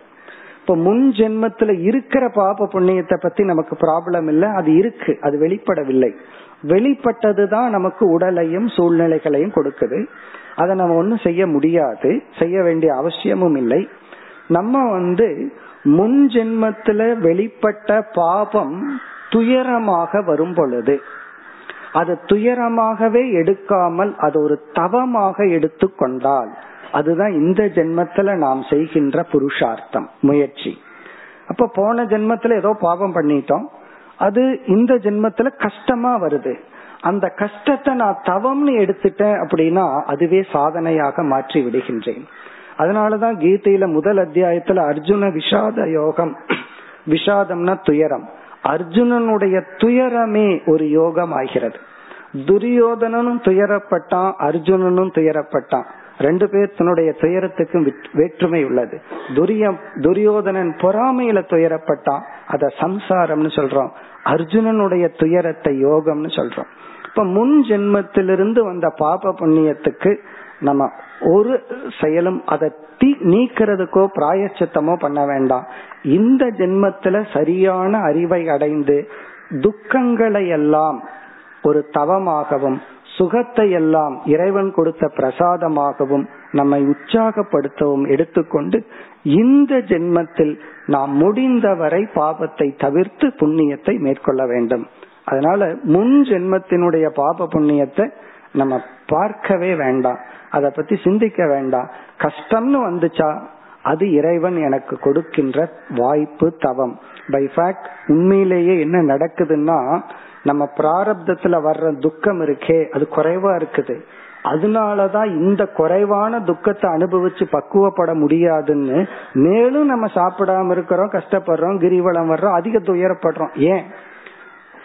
இப்ப முன் ஜென்மத்துல இருக்கிற பாப புண்ணியத்தை பத்தி நமக்கு ப்ராப்ளம் இல்லை அது இருக்கு அது வெளிப்படவில்லை. வெளிப்பட்டது தான் நமக்கு உடலையும் சூழ்நிலைகளையும் கொடுக்குது. அதை நம்ம ஒன்றும் செய்ய முடியாது செய்ய வேண்டிய அவசியமும் இல்லை. நம்ம வந்து முன் ஜென்மத்துல வெளிப்பட்ட பாபம் துயரமாக வரும் பொழுது அது துயரமாகவே எடுக்காமல் அது ஒரு தவமாக எடுத்துக்கொண்டால் அதுதான் இந்த ஜென்மத்துல நாம் செய்கின்ற புருஷார்த்தம் முயற்சி. அப்ப போன ஜென்மத்துல ஏதோ பாவம் பண்ணிட்டோம். அது இந்த ஜென்மத்துல கஷ்டமா வருது. அந்த கஷ்டத்தை நான் தவம்னு எடுத்துட்டேன் அப்படின்னா அதுவே சாதனையாக மாற்றி விடுகின்றேன். அதனாலதான் கீதையில முதல் அத்தியாயத்துல அர்ஜுன விஷாத யோகம் விஷாதம்னா துயரம். அர்ஜுனனுடைய துயரமே ஒரு யோகம் ஆகிறது துரியோதனனும் துயரப்பட்டான் அர்ஜுனனும் துயரப்பட்டான். ரெண்டு பேர்த்தனுடைய துயரத்துக்கும் வேற்றுமை உள்ளது. துரியம் துரியோதனன் பொறாமையில துயரப்பட்டான் அத சம்சாரம்னு சொல்றோம். அர்ஜுனனுடைய துயரத்தை யோகம்னு சொல்றோம். இப்ப முன் ஜென்மத்திலிருந்து வந்த பாப புண்ணியத்துக்கு நம்ம ஒரு செயலும் அதை நீக்கிறதுக்கோ பிராயச்சித்தமோ பண்ண வேண்டாம். இந்த ஜென்மத்துல சரியான அறிவை அடைந்து துக்கங்களை எல்லாம் ஒரு தவமாகவும் சுகத்தை எல்லாம் இறைவன் கொடுத்த பிரசாதமாகவும் நம்மை உற்சாகப்படுத்தவும் எடுத்துக்கொண்டு இந்த ஜென்மத்தில் நாம் முடிந்தவரை பாபத்தை தவிர்த்து புண்ணியத்தை மேற்கொள்ள வேண்டும். அதனால முன் ஜென்மத்தினுடைய பாப புண்ணியத்தை நம்ம பார்க்கவே வேண்டாம். அத பத்தி சிந்திக்க வேண்டாம். கஷ்டம்னு வந்துச்சா அது இறைவன் எனக்கு கொடுக்கின்ற வாய்ப்பு தவம். பை ஃபேக்ட் உண்மையிலேயே என்ன நடக்குதுன்னா நம்ம பிராரப்தத்துல வர்ற துக்கம் இருக்கே அது குறைவா இருக்குது. அதனாலதான் இந்த குறைவான துக்கத்தை அனுபவிச்சு பக்குவப்பட முடியாதுன்னு மேலும் நம்ம சாப்பிடாம இருக்கிறோம் கஷ்டப்படுறோம் கிரிவலம் வர்றோம் அதிக துயரப்படுறோம் ஏன்?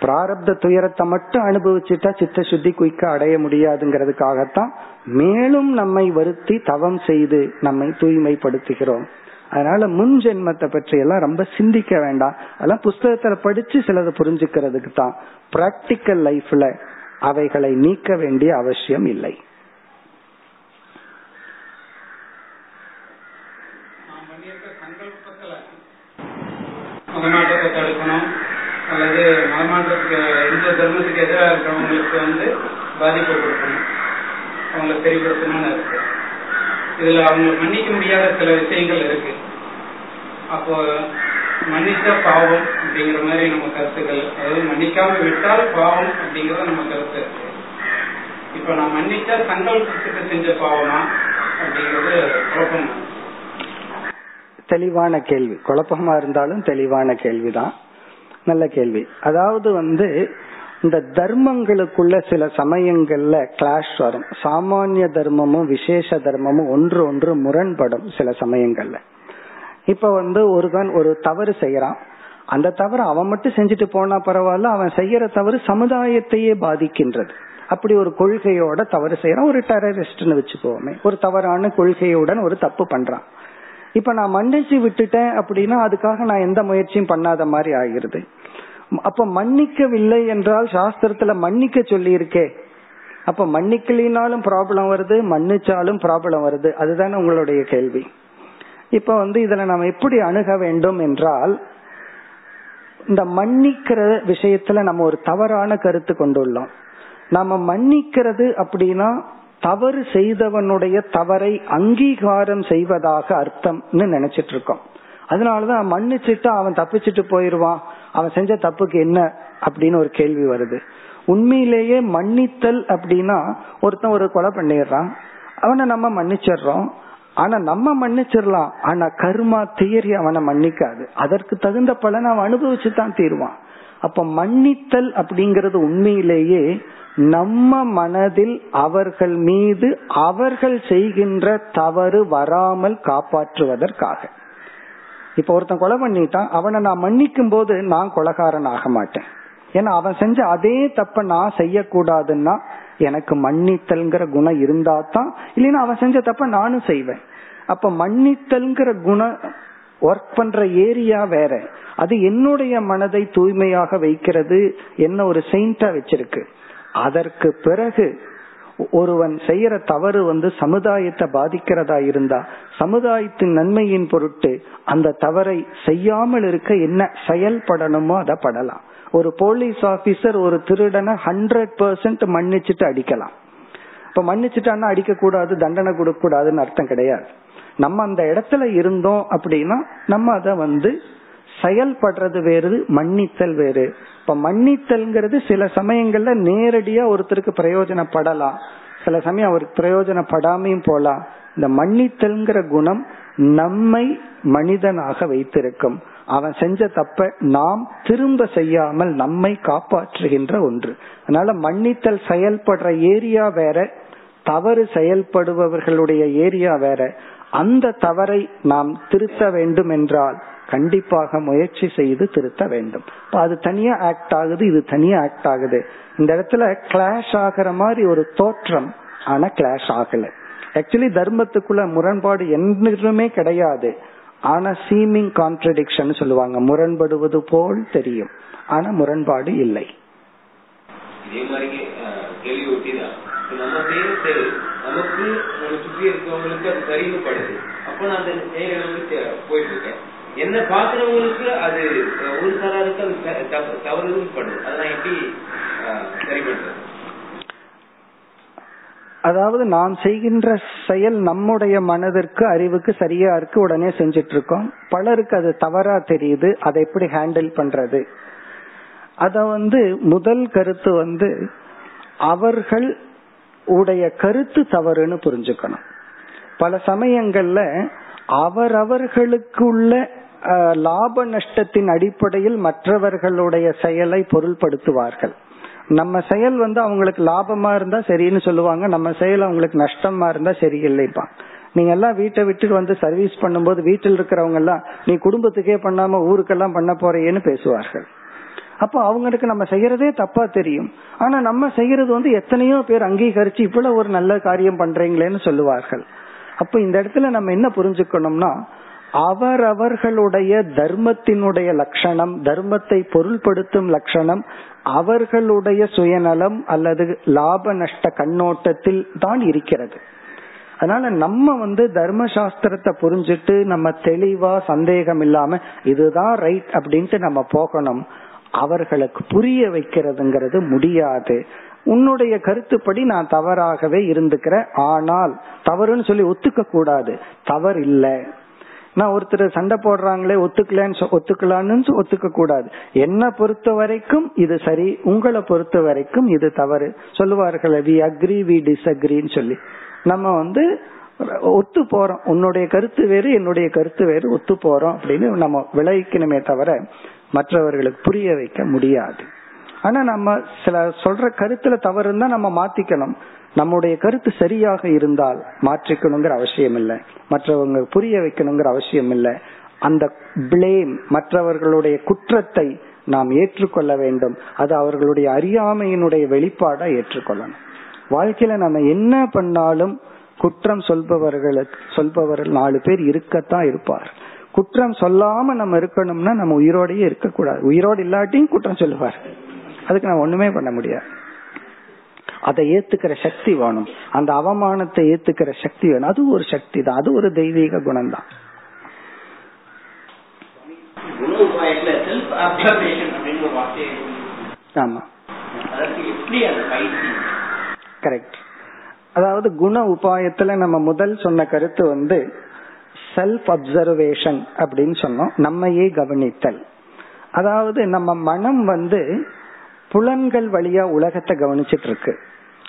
பிராரப்த துயரத்தை மட்டும் அனுபவிச்சுட்டா சித்த சுத்தி குயிக்க அடைய முடியாதுங்கிறதுக்காகத்தான் மேலும் நம்மை வருத்தி தவம் செய்து நம்மை தூய்மைப்படுத்துகிறோம். அதனால முன் ஜென்மத்தை பற்றி எல்லாம் ரொம்ப சிந்திக்க வேண்டாம். அதெல்லாம் புஸ்தகத்துல படிச்சு சிலதை புரிஞ்சுக்கிறதுக்கு தான் பிராக்டிக்கல் லைஃப்ல அவைகளை நீக்க வேண்டிய அவசியம் இல்லை. மதமாற்றத்தை தடுக்கணும் அல்லது மதமாற்றத்துக்கு இந்த தர்மத்துக்கு எதிராக இருக்கிறவங்களுக்கு வந்து பாதிப்பு கொடுக்கணும். அவங்களை தெரியப்படுத்தணும்னு இருக்கு. இதுல அவங்க மன்னிக்க முடியாத சில விஷயங்கள் இருக்கு. அப்போ மன்னித்த பாவம் அப்படிங்கிற மாதிரி நம்ம கருத்துக்கள் அதாவது மன்னிக்காம விட்டால் பாவம் அப்படிங்கறத நம்ம கருத்து இருக்கு. இப்ப நான் மன்னிச்சா சங்கல்பத்துக்கு செஞ்ச பாவமா அப்படிங்கறது குழப்பம் தெளிவான கேள்வி. குழப்பமா இருந்தாலும் தெளிவான கேள்விதான். நல்ல கேள்வி. அதாவது வந்து இந்த தர்மங்களுக்குள்ள சில சமயங்கள்ல கிளாஷ் வரும். சாமானிய தர்மமும் விசேஷ தர்மமும் ஒன்று ஒன்று முரண்படும் சில சமயங்கள்ல. இப்ப வந்து ஒருவன் ஒரு தவறு செய்யறான். அந்த தவறு அவன் மட்டும் செஞ்சுட்டு போனா பரவாயில்ல அவன் செய்யற தவறு சமுதாயத்தையே பாதிக்கின்றது. அப்படி ஒரு கொள்கையோட தவறு செய்யறான். ஒரு டெரரிஸ்ட்னு வச்சுக்கோமே. ஒரு தவறான கொள்கையுடன் ஒரு தப்பு பண்றான். இப்ப நான் மன்னிச்சு விட்டுட்டேன் அப்படின்னா அதுக்காக நான் எந்த முயற்சியும் பண்ணாத மாதிரி ஆகிருது அப்ப மன்னிக்கவில்லை என்றால் சாஸ்திரத்துல மன்னிக்க சொல்லி இருக்கே அப்ப மன்னிக்கலினாலும் ப்ராப்ளம் வருது மன்னிச்சாலும் ப்ராப்ளம் வருது. அதுதானே உங்களுடைய கேள்வி. இப்ப வந்து இதுல நாம் எப்படி அணுக வேண்டும் என்றால் இந்த மன்னிக்கிற விஷயத்துல நம்ம ஒரு தவறான கருத்து கொண்டுள்ளோம். நாம மன்னிக்கிறது அப்படின்னா தவறு செய்தவனுடைய தவறை அங்கீகாரம் செய்வதாக அர்த்தம்னு நினைச்சிட்டு இருக்கோம் அதனாலதான் மன்னிச்சுட்டு அவன் தப்பிச்சுட்டு போயிருவான். அவன் செஞ்ச தப்புக்கு என்ன அப்படின்னு ஒரு கேள்வி வருது. உண்மையிலேயே மன்னித்தல் அப்படின்னா ஒருத்தன் ஒரு கொலை பண்ணிடுறான். அவனை நம்ம மன்னிச்சிடுறோம். ஆனா நம்ம மன்னிச்சிடலாம். ஆனா கர்மா தியரி அவனை மன்னிக்காது. அதற்கு தகுந்த பலன் அவன் அனுபவிச்சு தான் தீருவான். அப்ப மன்னித்தல் அப்படிங்கறது உண்மையிலேயே நம்ம மனதில் அவர்கள் மீது அவர்கள் செய்கின்ற தவறு வராமல் காப்பாற்றுவதற்காக. இப்ப ஒருத்தன் கொலை பண்ணிட்டான் அவனை நான் மன்னிக்கும் போது நான் கொலகாரன் ஆக மாட்டேன். ஏன்னா அவன் செஞ்ச அதே தப்ப நான் செய்யக்கூடாதுன்னா எனக்கு மன்னித்தல்ங்கிற குணம் இருந்தா தான் இல்லைன்னா அவன் செஞ்ச தப்ப நானும் செய்வேன். அப்ப மன்னித்தல்ங்கிற குணம் ஒர்க் பண்ற ஏரியா வேற. அது என்னுடைய மனதை தூய்மையாக வைக்கிறது என்ன ஒரு செயின்டா வச்சிருக்கு. அதற்கு பிறகு ஒருவன் செய்யற தவறு வந்து சமுதாயத்தை பாதிக்கிறதா இருந்தா சமுதாயத்தின் நன்மையின் பொருட்டு அந்த தவறை செய்யாமல் இருக்க என்ன செயல்படணுமோ அதை படலாம் ஒரு போலீஸ் ஆபீசர் ஒரு திருடனை ஹண்ட்ரட் பெர்சன்ட் மன்னிச்சுட்டு அடிக்கலாம். இப்ப மன்னிச்சுட்டான்னா அடிக்க கூடாது தண்டனை கொடுக்க கூடாதுன்னு அர்த்தம் கிடையாது. நம்ம அந்த இடத்துல இருந்தோம் அப்படின்னா நம்ம அதை வந்து செயல்படுறது வேறு மன்னித்தல் வேறு. இப்ப மன்னித்தல்ங்கிறது சில சமயங்கள்ல நேரடியா ஒருத்தருக்கு பிரயோஜனப்படலாம். சில சமயம் அவருக்கு பிரயோஜனப்படாமையும் போலாம். இந்த மன்னித்தல்ங்கிற குணம் நம்மை மனிதனாக வைத்திருக்கும். அவன் செஞ்ச தப்ப நாம் திரும்ப செய்யாமல் நம்மை காப்பாற்றுகின்ற ஒன்று. அதனால மன்னித்தல் செயல்படுற ஏரியா வேற தவறு செயல்படுபவர்களுடைய ஏரியா வேற. அந்த தவறை நாம் திருத்த வேண்டும் என்றால் கண்டிப்பாக முயற்சி செய்து திருத்த வேண்டும். அது தனியா ஆக்ட் ஆகுது இது தனியா ஆக்ட் ஆகுது. இந்த இடத்துல கிளாஷ் ஆகிற மாதிரி ஒரு தோற்றம் ஆனா கிளாஷ் ஆகல. ஆக்சுவலி தர்மத்துக்குள்ள முரண்பாடு என்றுமே கிடையாது. ஆனா சீமிங் கான்ட்ரடிக்ஷன் சொல்லுவாங்க. முரண்படுவது போல் தெரியும். ஆனா முரண்பாடு இல்லை. இதே மாதிரி கேள்வி ஒட்டிதான். செய்யற செயல் நமக்கு நம்ம சுற்றி இருக்கவங்களுக்கு அது சரின்னு அப்ப நான் அந்த செயலை போயிட்டு இருக்கேன் என்ன பாக்குறவங்களுக்கு அது ஒரு சாராருக்கு அது தவறுதும் படுது அதெல்லாம் எப்படி சரி பண்றது அதாவது நாம் செய்கின்ற செயல் நம்முடைய மனதிற்கு அறிவுக்கு சரியா இருக்கு உடனே செஞ்சிட்டு இருக்கோம் பலருக்கு அது தவறா தெரியுது. அதை எப்படி ஹேண்டில் பண்றது? அத வந்து முதல் கருத்து வந்து அவர்கள் உடைய கருத்து தவறுன்னு புரிஞ்சுக்கணும். பல சமயங்கள்ல அவரவர்களுக்குள்ள லாப நஷ்டத்தின் அடிப்படையில் மற்றவர்களுடைய செயலை பொருள்படுத்துவார்கள். நம்ம செயல் வந்து அவங்களுக்கு லாபமா இருந்தா சரின்னு சொல்லுவாங்க நம்ம செயல் அவங்களுக்கு நஷ்டமா இருந்தா சரியில்லைப்பா. நீங்க எல்லாம் வீட்டை விட்டுட்டு வந்து சர்வீஸ் பண்ணும்போது வீட்டில் இருக்கிறவங்க எல்லாம் நீ குடும்பத்துக்கே பண்ணாம ஊருக்கெல்லாம் பண்ண போறேன்னு பேசுவார்கள். அப்போ அவங்களுக்கு நம்ம செய்யறதே தப்பா தெரியும். ஆனா நம்ம செய்யறது வந்து எத்தனையோ பேர் அங்கீகரிச்சு இவ்வளவு ஒரு நல்ல காரியம் பண்றீங்களேன்னு சொல்லுவார்கள். அப்ப இந்த இடத்துல நம்ம என்ன புரிஞ்சுக்கணும்னா அவரவர்களுடைய தர்மத்தினுடைய லட்சணம் தர்மத்தை பொருள்படுத்தும் லட்சணம் அவர்களுடைய சுயநலம் அல்லது லாப நஷ்ட கண்ணோட்டத்தில் தான் இருக்கிறது. அதனால நம்ம வந்து தர்ம சாஸ்திரத்தை புரிஞ்சுட்டு நம்ம தெளிவா சந்தேகம் இல்லாம இதுதான் ரைட் அப்படின்ட்டு நம்ம போகணும். அவர்களுக்கு புரிய வைக்கிறதுங்கிறது முடியாது. உன்னுடைய கருத்துப்படி நான் தவறாகவே இருந்துக்கிறேன். ஆனால் தவறுன்னு சொல்லி ஒத்துக்க கூடாது. தவறு இல்லை. நான் ஒருத்தர் சண்டை போடுறாங்களே ஒத்துக்கலன்னு ஒத்துக்கலான்னு ஒத்துக்க கூடாது. என்ன பொறுத்த வரைக்கும் இது சரி உங்களை பொறுத்த வரைக்கும் இது தவறு. சொல்லுவார்கள் வி அக்ரி வி டிஸ்அக்ரின்னு சொல்லி. நம்ம வந்து ஒத்து போறோம். உன்னுடைய கருத்து வேறு என்னுடைய கருத்து வேறு ஒத்து போறோம் அப்படின்னு நம்ம விளைவிக்கணுமே தவிர மற்றவர்களுக்கு புரிய வைக்க முடியாது. ஆனா நம்ம சில சொல்ற கருத்துல தவறு இருந்தா நம்ம மாத்திக்கணும். நம்முடைய கருத்து சரியாக இருந்தால் மாற்றிக்கணுங்கிற அவசியம் இல்லை. மற்றவங்க புரிய வைக்கணுங்கிற அவசியம் இல்லை. அந்த பிளேம் மற்றவர்களுடைய குற்றத்தை நாம் ஏற்றுக்கொள்ள வேண்டும். அது அவர்களுடைய அறியாமையினுடைய வெளிப்பாடா ஏற்றுக்கொள்ளணும். வாழ்க்கையில நம்ம என்ன பண்ணாலும் குற்றம் சொல்பவர்களுக்கு சொல்பவர்கள் நாலு பேர் இருக்கத்தான் இருப்பார். குற்றம் சொல்லாம நம்ம இருக்கணும்னா நம்ம உயிரோடயே இருக்கக்கூடாது. உயிரோடு இல்லாட்டியும் குற்றம் சொல்லுவார். அதுக்கு நம்ம ஒண்ணுமே பண்ண முடியாது. அதை ஏத்துக்கிற சக்தி வேணும். அந்த அவமானத்தை ஏத்துக்கிற சக்தி வேணும். அது ஒரு சக்தி தான். அது ஒரு தெய்வீக குணம் தான் ஆமா. கரெக்ட் அதாவது குண உபாயத்துல நம்ம முதல் சொன்ன கருத்து வந்து செல்ஃப் அப்சர்வேஷன் அப்படின்னு சொன்னோம். நம்மையே கவனித்தல். அதாவது நம்ம மனம் வந்து புலன்கள் வழியா உலகத்தை கவனிச்சிட்டு இருக்கு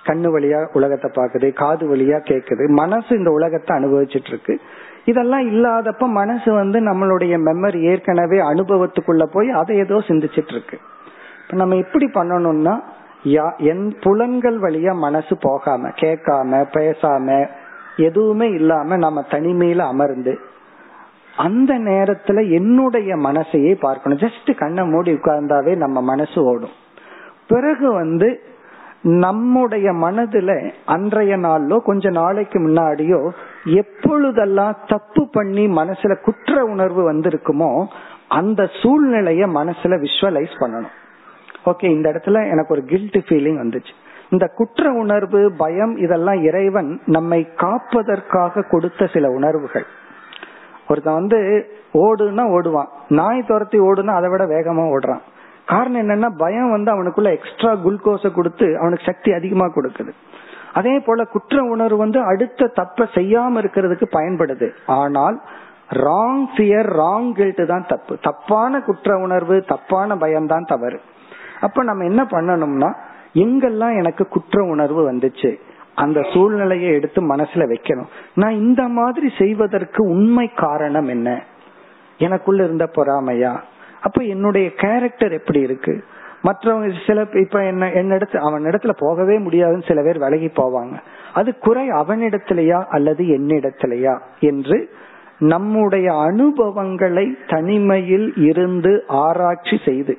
கண்ணு வழியா உலகத்தை பாக்குது காது வழியா கேக்குது மனசு இந்த உலகத்தை அனுபவிச்சிட்டு இருக்கு இதெல்லாம் இல்லாதப்ப மனசு வந்து நம்மளுடைய மெமரி ஏற்கனவே அனுபவத்துக்குள்ள போய் அதை ஏதோ சிந்திச்சிட்டு இருக்கு இப்ப நம்ம எப்படி பண்ணணும்னா யா என் புலன்கள் வழியா மனசு போகாம கேட்காம பேசாம எதுவுமே இல்லாம நம்ம தனிமையில அமர்ந்து அந்த நேரத்துல என்னுடைய மனசையே பார்க்கணும். ஜஸ்ட் கண்ணை மூடி உட்கார்ந்தாவே நம்ம மனசு ஓடும். பிறகு வந்து நம்முடைய மனதுல அன்றைய நாளோ கொஞ்ச நாளைக்கு முன்னாடியோ எப்பொழுதெல்லாம் தப்பு பண்ணி மனசுல குற்ற உணர்வு வந்திருக்குமோ அந்த சூழ்நிலைய மனசுல விஷுவலைஸ் பண்ணணும். ஓகே இந்த இடத்துல எனக்கு ஒரு கில்ட் ஃபீலிங் வந்துச்சு. இந்த குற்ற உணர்வு பயம் இதெல்லாம் இறைவன் நம்மை காப்பதற்காக கொடுத்த சில உணர்வுகள். ஒருத்தன் வந்து ஓடுனா ஓடுவான். நாய் துரத்தி ஓடுனா அதை விட வேகமா ஓடுறான். காரணம் என்னன்னா பயம் வந்து அவனுக்குள்ள எக்ஸ்ட்ரா குளுக்கோஸை கொடுத்து அவனுக்கு சக்தி அதிகமா கொடுக்குது. அதே போல குற்ற உணர்வு வந்து அடுத்த தப்ப செய்யாம இருக்கிறதுக்கு பயன்படுது. ஆனால் ராங் ஃபியர் ராங் கில்ட் தான் தப்பு. தப்பான குற்ற உணர்வு தப்பான பயம் தான் தவறு. அப்ப நம்ம என்ன பண்ணணும்னா எங்கெல்லாம் எனக்கு குற்ற உணர்வு வந்துச்சு. அந்த சூழ்நிலையை எடுத்து மனசுல வைக்கணும். நான் இந்த மாதிரி செய்வதற்கு உண்மை காரணம் என்ன? எனக்குள்ள இருந்த பொறாமையா? அப்ப என்னுடைய கேரக்டர் எப்படி இருக்கு? மற்றவங்க சில இப்ப என்ன என்னிடத்து அவன் இடத்துல போகவே முடியாதுன்னு சில பேர் விலகி போவாங்க. அது குறை அவனிடத்திலேயா அல்லது என்னிடத்திலேயா? என்று நம்முடைய அனுபவங்களை தனிமையில் இருந்து ஆராய்ச்சி செய்து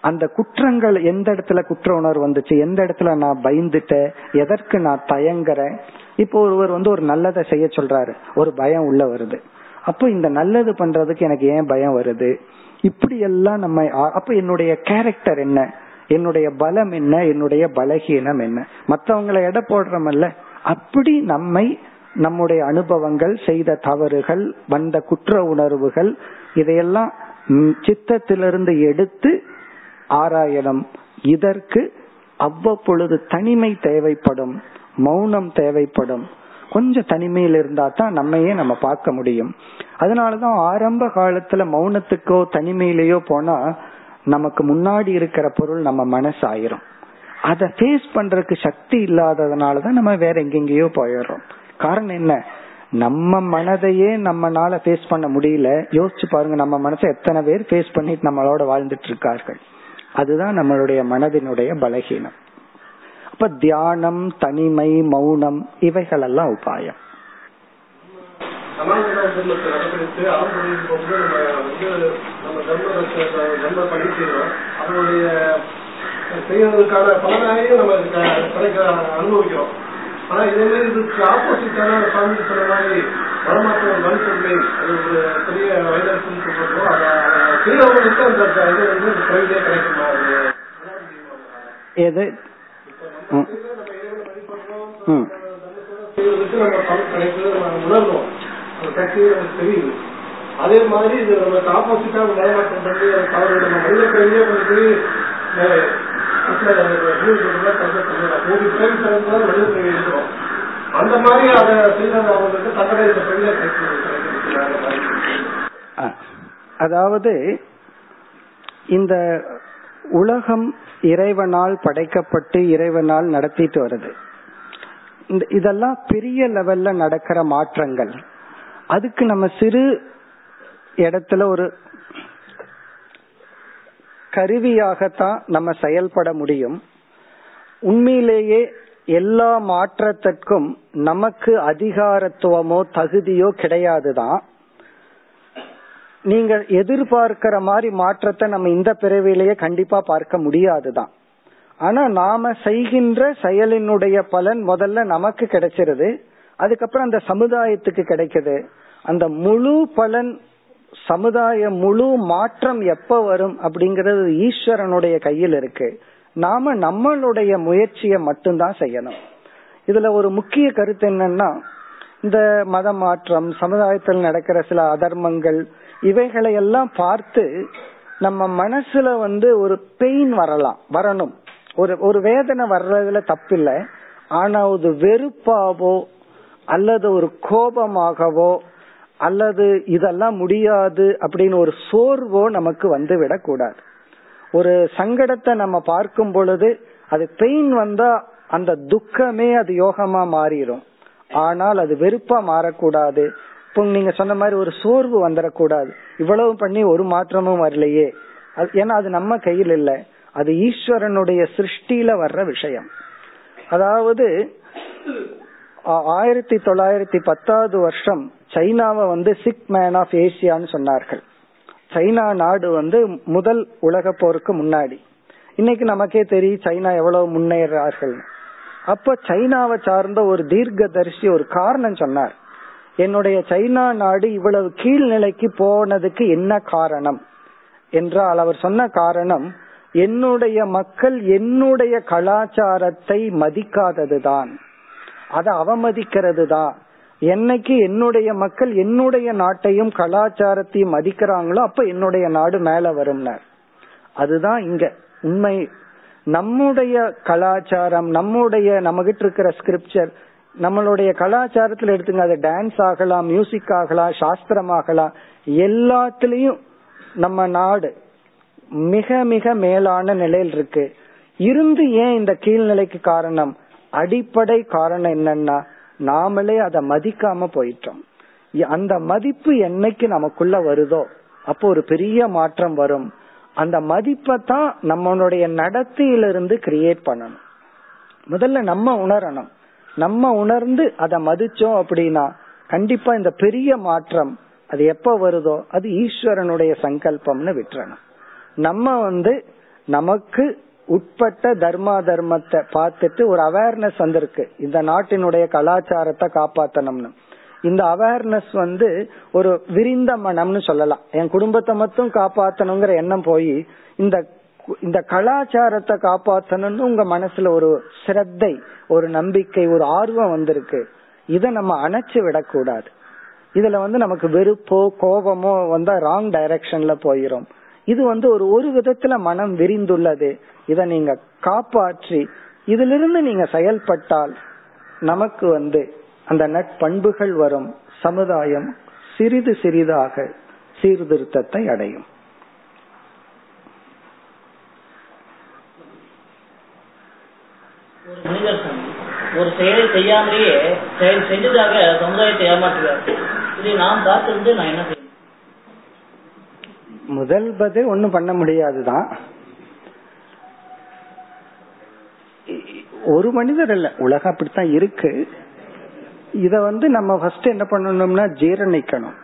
அந்த குற்றங்கள் எந்த இடத்துல குற்ற உணர்வு வந்துச்சு எந்த இடத்துல நான் பயந்துட்டேன் எதற்கு நான் தயங்குறேன்? இப்போ ஒருவர் வந்து ஒரு நல்லதை செய்ய சொல்றாரு ஒரு பயம் உள்ள வருது. அப்போ இந்த நல்லது பண்றதுக்கு எனக்கு ஏன் பயம் வருது? இப்படி எல்லாம் நம்ம அப்ப என்னுடைய கேரக்டர் என்ன? என்னுடைய பலம் என்ன? என்னுடைய பலகீனம் என்ன? மற்றவங்களை எடை போடுறமல்ல? அப்படி நம்மை நம்முடைய அனுபவங்கள் செய்த தவறுகள் வந்த குற்ற உணர்வுகள் இதையெல்லாம் சித்தத்திலிருந்து எடுத்து ஆராயணம். இதற்கு அவ்வப்பொழுது தனிமை தேவைப்படும் மௌனம் தேவைப்படும். கொஞ்சம் தனிமையில் இருந்தா தான் நம்மையே நம்ம பார்க்க முடியும். அதனாலதான் ஆரம்ப காலத்துல மௌனத்துக்கோ தனிமையிலேயோ போனா நமக்கு முன்னாடி இருக்கிற பொருள் நம்ம மனசு ஆயிரும் அதை ஃபேஸ் பண்றதுக்கு சக்தி இல்லாததுனாலதான் நம்ம வேற எங்கெங்கேயோ போயிடுறோம். காரணம் என்ன? நம்ம மனதையே நம்மனால ஃபேஸ் பண்ண முடியல. யோசிச்சு பாருங்க நம்ம மனசை எத்தனை பேர் ஃபேஸ் பண்ணிட்டு நம்மளோட வாழ்ந்துட்டு இருக்கார்கள். அதுதான் நம்மளுடைய மனதினுடைய பலகீனம். அப்ப தியானம் தனிமை மௌனம் இவைகள் எல்லாம் உபாயம் அதனுடைய செய்யறதுக்கான நம்ம கிடைக்க அனுபவிக்கிறோம். ஆனா இதே மாதிரி இதுக்கு ஆப்போசிட்டான சாமி சொன்ன மாதிரி வரமாற்றம் அது ஒரு பெரிய வைரஸ்ன்னு சொல்றோம் அதை செய்யறவங்களுக்கு அந்த இது வந்து பிரவிதே கிடைக்குமா எது? அதே மாதிரி இது நமக்கு ஆப்போசிட்டா நிலைமாற்றம் பண்ணி தவறு நம்ம மனித பிறவியே வந்து மனித பிறவி இருக்கிறோம் அந்த மாதிரி அதை செய்தது அவங்களுக்கு பிறவியை கிடைக்கும் ஆ. அதாவது இந்த உலகம் இறைவனால் படைக்கப்பட்டு இறைவனால் நடத்திட்டு வருது. இந்த இதெல்லாம் பெரிய லெவல்ல நடக்கிற மாற்றங்கள். அதுக்கு நம்ம சிறு இடத்துல ஒரு கருவியாகத்தான் நம்ம செயல்பட முடியும். உண்மையிலேயே எல்லா மாற்றத்திற்கும் நமக்கு அதிகாரத்துவமோ தகுதியோ கிடையாதுதான். நீங்க எதிர்பார்க்கிற மாதிரி மாற்றத்தை நம்ம இந்த பிறவிலேயே கண்டிப்பா பார்க்க முடியாதுதான். ஆனா நாம செய்கின்ற செயலினுடைய பலன் முதல்ல நமக்கு கிடைச்சிருது. அதுக்கப்புறம் அந்த சமுதாயத்துக்கு கிடைக்குது. அந்த முழு பலன் சமுதாய முழு மாற்றம் எப்ப வரும் அப்படிங்கறது ஈஸ்வரனுடைய கையில் இருக்கு. நாம நம்மளுடைய முயற்சியை மட்டும்தான் செய்யணும். இதுல ஒரு முக்கிய கருத்து என்னன்னா இந்த மத மாற்றம் சமுதாயத்தில் நடக்கிற சில அதர்மங்கள் இவைகளை எல்லாம் பார்த்து நம்ம மனசுல வந்து ஒரு பெயின் வரலாம் வரணும். ஒரு ஒரு வேதனை வர்றதுல தப்பில்லை. ஆனா ஒரு வெறுப்பாவோ அல்லது ஒரு கோபமாகவோ அல்லது இதெல்லாம் முடியாது அப்படின்னு ஒரு சோர்வோ நமக்கு வந்து விடக்கூடாது ஒரு சங்கடத்தை நம்ம பார்க்கும் பொழுது அது பெயின் வந்தா அந்த துக்கமே அது யோகமா மாறிடும் ஆனால் அது வெறுப்பா மாறக்கூடாது. இப்போ நீங்க சொன்ன மாதிரி ஒரு சோர்வு வந்துடக்கூடாது இவ்வளவு பண்ணி ஒரு மாற்றமும் வரலையே. அது- ஏன்னா அது நம்ம கையில் இல்லை. அது ஈஸ்வரனுடைய சிருஷ்டியில வர்ற விஷயம். அதாவது ஆ- ஆயிரத்தி தொள்ளாயிரத்தி பத்தாவது வருஷம் சைனாவை வந்து சிக் மேன் ஆஃப் ஏசியான்னு சொன்னார்கள். சைனா நாடு வந்து முதல் உலக போருக்கு முன்னாடி. இன்னைக்கு நமக்கே தெரியும் சைனா எவ்வளவு முன்னேறார்கள். அப்ப சைனாவை சார்ந்த ஒரு தீர்க்க தரிசி ஒரு காரணம் சொன்னார். என்னுடைய சைனா நாடு இவ்வளவு கீழ்நிலைக்கு போனதுக்கு என்ன காரணம்? என்றால் அவர் சொன்ன காரணம் என்னுடைய மக்கள் என்னுடைய கலாச்சாரத்தை மதிக்காததுதான். அதை அவமதிக்கிறது தான் என்னைக்கு என்னுடைய மக்கள் என்னுடைய நாட்டையும் கலாச்சாரத்தையும் மதிக்கிறாங்களோ அப்ப என்னுடைய நாடு மேல வரும்னார் அதுதான் இங்க உண்மை. நம்முடைய கலாச்சாரம் நம்முடைய நம்மகிட்ட இருக்கிற ஸ்கிரிப்சர் நம்மளுடைய கலாச்சாரத்துல எடுத்துங்க. அது டான்ஸ் ஆகலாம் மியூசிக் ஆகலாம் சாஸ்திரம் ஆகலாம் எல்லாத்துலயும் நம்ம நாடு மிக மிக மேலான நிலையில் இருக்கு. இருந்து ஏன் இந்த கீழ்நிலைக்கு காரணம்? அடிப்படை காரணம் என்னன்னா நாமளே அதை மதிக்காம போயிட்டோம். அந்த மதிப்பு என்னைக்கு நமக்குள்ள வருதோ அப்போ ஒரு பெரிய மாற்றம் வரும். அந்த மதிப்பை தான் நம்மளுடைய நடத்தையிலிருந்து கிரியேட் பண்ணணும். முதல்ல நம்ம உணரணும். நம்ம உணர்ந்து அதை மதிச்சோம் அப்படின்னா கண்டிப்பா இந்த பெரிய மாற்றம் அது எப்ப வருதோ அது ஈஸ்வரனுடைய சங்கல்பம்னு விட்டுறணும். நம்ம வந்து நமக்கு உட்பட்ட தர்மா தர்மத்தை பார்த்துட்டு ஒரு அவேர்னஸ் வந்திருக்கு. இந்த நாட்டினுடைய கலாச்சாரத்தை காப்பாத்தணும்னு. இந்த அவேர்னஸ் வந்து ஒரு விரிந்த மனம்னு சொல்லலாம். என் குடும்பத்தை மட்டும் காப்பாத்தணுங்கிற எண்ணம் போய் இந்த இந்த கலாச்சாரத்தை காப்பாற்றணும்னு உங்க மனசுல ஒரு சிரத்தை ஒரு நம்பிக்கை ஒரு ஆர்வம் வந்திருக்கு. இதை நம்ம அணைச்சு விடக்கூடாது. இதுல வந்து நமக்கு வெறுப்போ கோபமோ வந்தா ராங் டைரக்ஷன்ல போயிரும். இது வந்து ஒரு ஒரு விதத்துல மனம் விரிந்துள்ளது. இத நீங்க காப்பாற்றி இதிலிருந்து நீங்க செயல்பட்டால் நமக்கு வந்து அந்த நட்பண்புகள் வரும். சமுதாயம் சிறிது சிறிதாக சீர்திருத்தத்தை அடையும். ஒரு மனிதர் ஒரு செயலை செய்யாமலேயே செயல் செஞ்சதாக சமுதாயத்தை ஏமாற்றுகிறார். இதை நாம் பார்த்திருந்து நான் என்ன செய்யணும்? முதல் பதில் ஒண்ணும் பண்ண முடியாதுதான். ஒரு மனிதர் இல்ல உலகம் அப்படித்தான் இருக்கு. இத வந்து நம்ம ஃபர்ஸ்ட் என்ன பண்ணணும்னா ஜீரணிக்கணும்.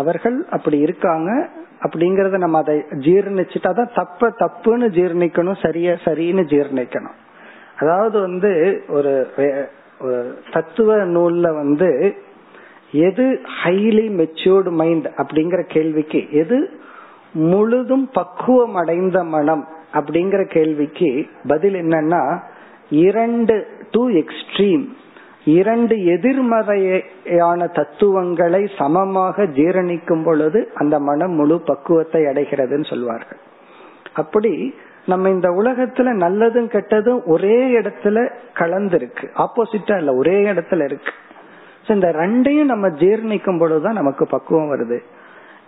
அவர்கள் அப்படி இருக்காங்க அப்படிங்கறத நம்ம அதை ஜீரணிச்சுட்டா தான் தப்ப தப்புன்னு ஜீரணிக்கணும் சரியா சரின்னு ஜீரணிக்கணும். அதாவது வந்து ஒரு தத்துவ நூல்ல வந்து எது ஹைலி மெச்சூர்டு மைண்ட் அப்படிங்கிற கேள்விக்கு எது முழுதும் பக்குவம் அடைந்த மனம் அப்படிங்கிற கேள்விக்கு பதில் என்னன்னா இரண்டு டூ எக்ஸ்ட்ரீம் இரண்டு எதிர்மறையான தத்துவங்களை சமமாக ஜீரணிக்கும் பொழுது அந்த மனம் முழு பக்குவத்தை அடைகிறதுன்னு சொல்வார்கள். அப்படி நம்ம இந்த உலகத்துல நல்லதும் கெட்டதும் ஒரே இடத்துல கலந்துருக்கு. ஆப்போசிட்டா இல்ல ஒரே இடத்துல இருக்கு. இந்த ரெண்டையும் நம்ம ஜீர்ணிக்கும் பொழுதுதான் நமக்கு பக்குவம் வருது.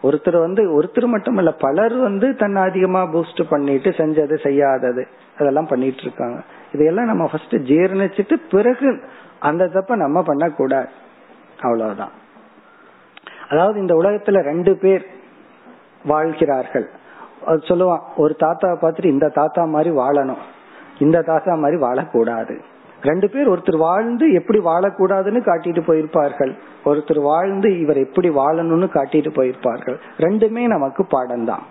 ஒருத்தர் வந்து ஒருத்தர் மட்டும் இல்ல பலர் வந்து தன்னை அதிகமா பூஸ்ட் பண்ணிட்டு செஞ்சது செய்யாதது அதெல்லாம் பண்ணிட்டு இருக்காங்க இதையெல்லாம் நம்ம ஃபர்ஸ்ட் ஜீர்ணிச்சிட்டு பிறகு அந்த தப்ப நம்ம பண்ணக்கூடாது. அவ்வளவுதான். அதாவது இந்த உலகத்துல ரெண்டு பேர் வாழ்கிறார்கள். சொல்லுவான் ஒரு தாத்தாவை பார்த்துட்டு இந்த தாத்தா மாதிரி வாழணும். இந்த தாத்தா மாதிரி வாழக்கூடாது. ரெண்டு பேர் ஒருத்தர் வாழ்ந்து எப்படி வாழக்கூடாதுன்னு காட்டிட்டு போயிருப்பார்கள். ஒருத்தர் வாழ்ந்து இவர் எப்படி வாழணும்னு காட்டிட்டு போயிருப்பார்கள். ரெண்டுமே நமக்கு பாடம் தான்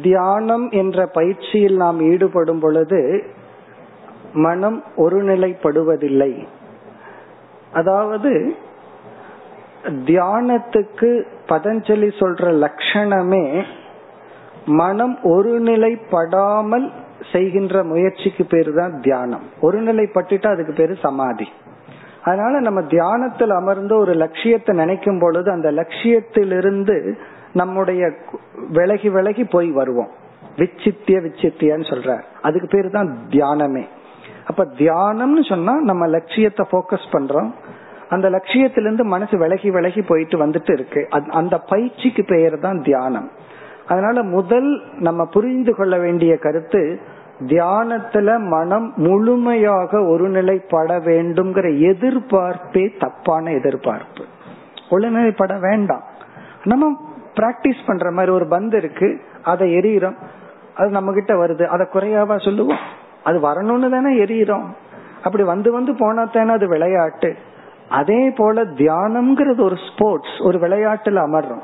தியானம் என்ற பயிற்சியில் நாம் ஈடுபடும் பொழுது மனம் ஒருநிலைப்படுவதில்லை. அதாவது தியானத்துக்கு பதஞ்சலி சொல்ற லட்சணமே மனம் ஒருநிலைப்படாமல் செய்கின்ற முயற்சிக்கு பேரு தான் தியானம். ஒருநிலைப்பட்டுட்டா அதுக்கு பேரு சமாதி. அதனால நம்ம தியானத்தில் அமர்ந்து ஒரு லட்சியத்தை நினைக்கும் பொழுது அந்த லட்சியத்திலிருந்து நம்முடைய விலகி விலகி போய் வருவோம். விச்சித்திய விச்சித்தியன்னு சொல்ற. அதுக்கு பேரு தான் தியானமே. அப்ப தியானம்னு சொன்னா நம்ம லட்சியத்தை போக்கஸ் பண்றோம். அந்த லட்சியத்திலிருந்து மனசு விலகி விலகி போயிட்டு வந்துட்டு இருக்கு. அந்த பயிற்சிக்கு பெயர் தான் தியானம். அதனால முதல் நம்ம புரிந்து கொள்ள வேண்டிய கருத்து தியானத்துல மனம் முழுமையாக ஒருநிலைப்பட வேண்டும்ங்கிற எதிர்பார்ப்பே தப்பான எதிர்பார்ப்பு. ஒருநிலைப்பட வேண்டாம். நம்ம பிராக்டிஸ் பண்ற மாதிரி ஒரு பந்து இருக்கு. அதை எரியிறோம் அது நம்ம கிட்ட வருது. அதை குறையாவா சொல்லுவோம்? அது வரணும்னு தானே எரியிறோம் அப்படி வந்து வந்து போனா தானே அது விளையாட்டு. அதே போல தியானம்ங்கிறது ஒரு ஸ்போர்ட்ஸ் ஒரு விளையாட்டுல அமர்றோம்.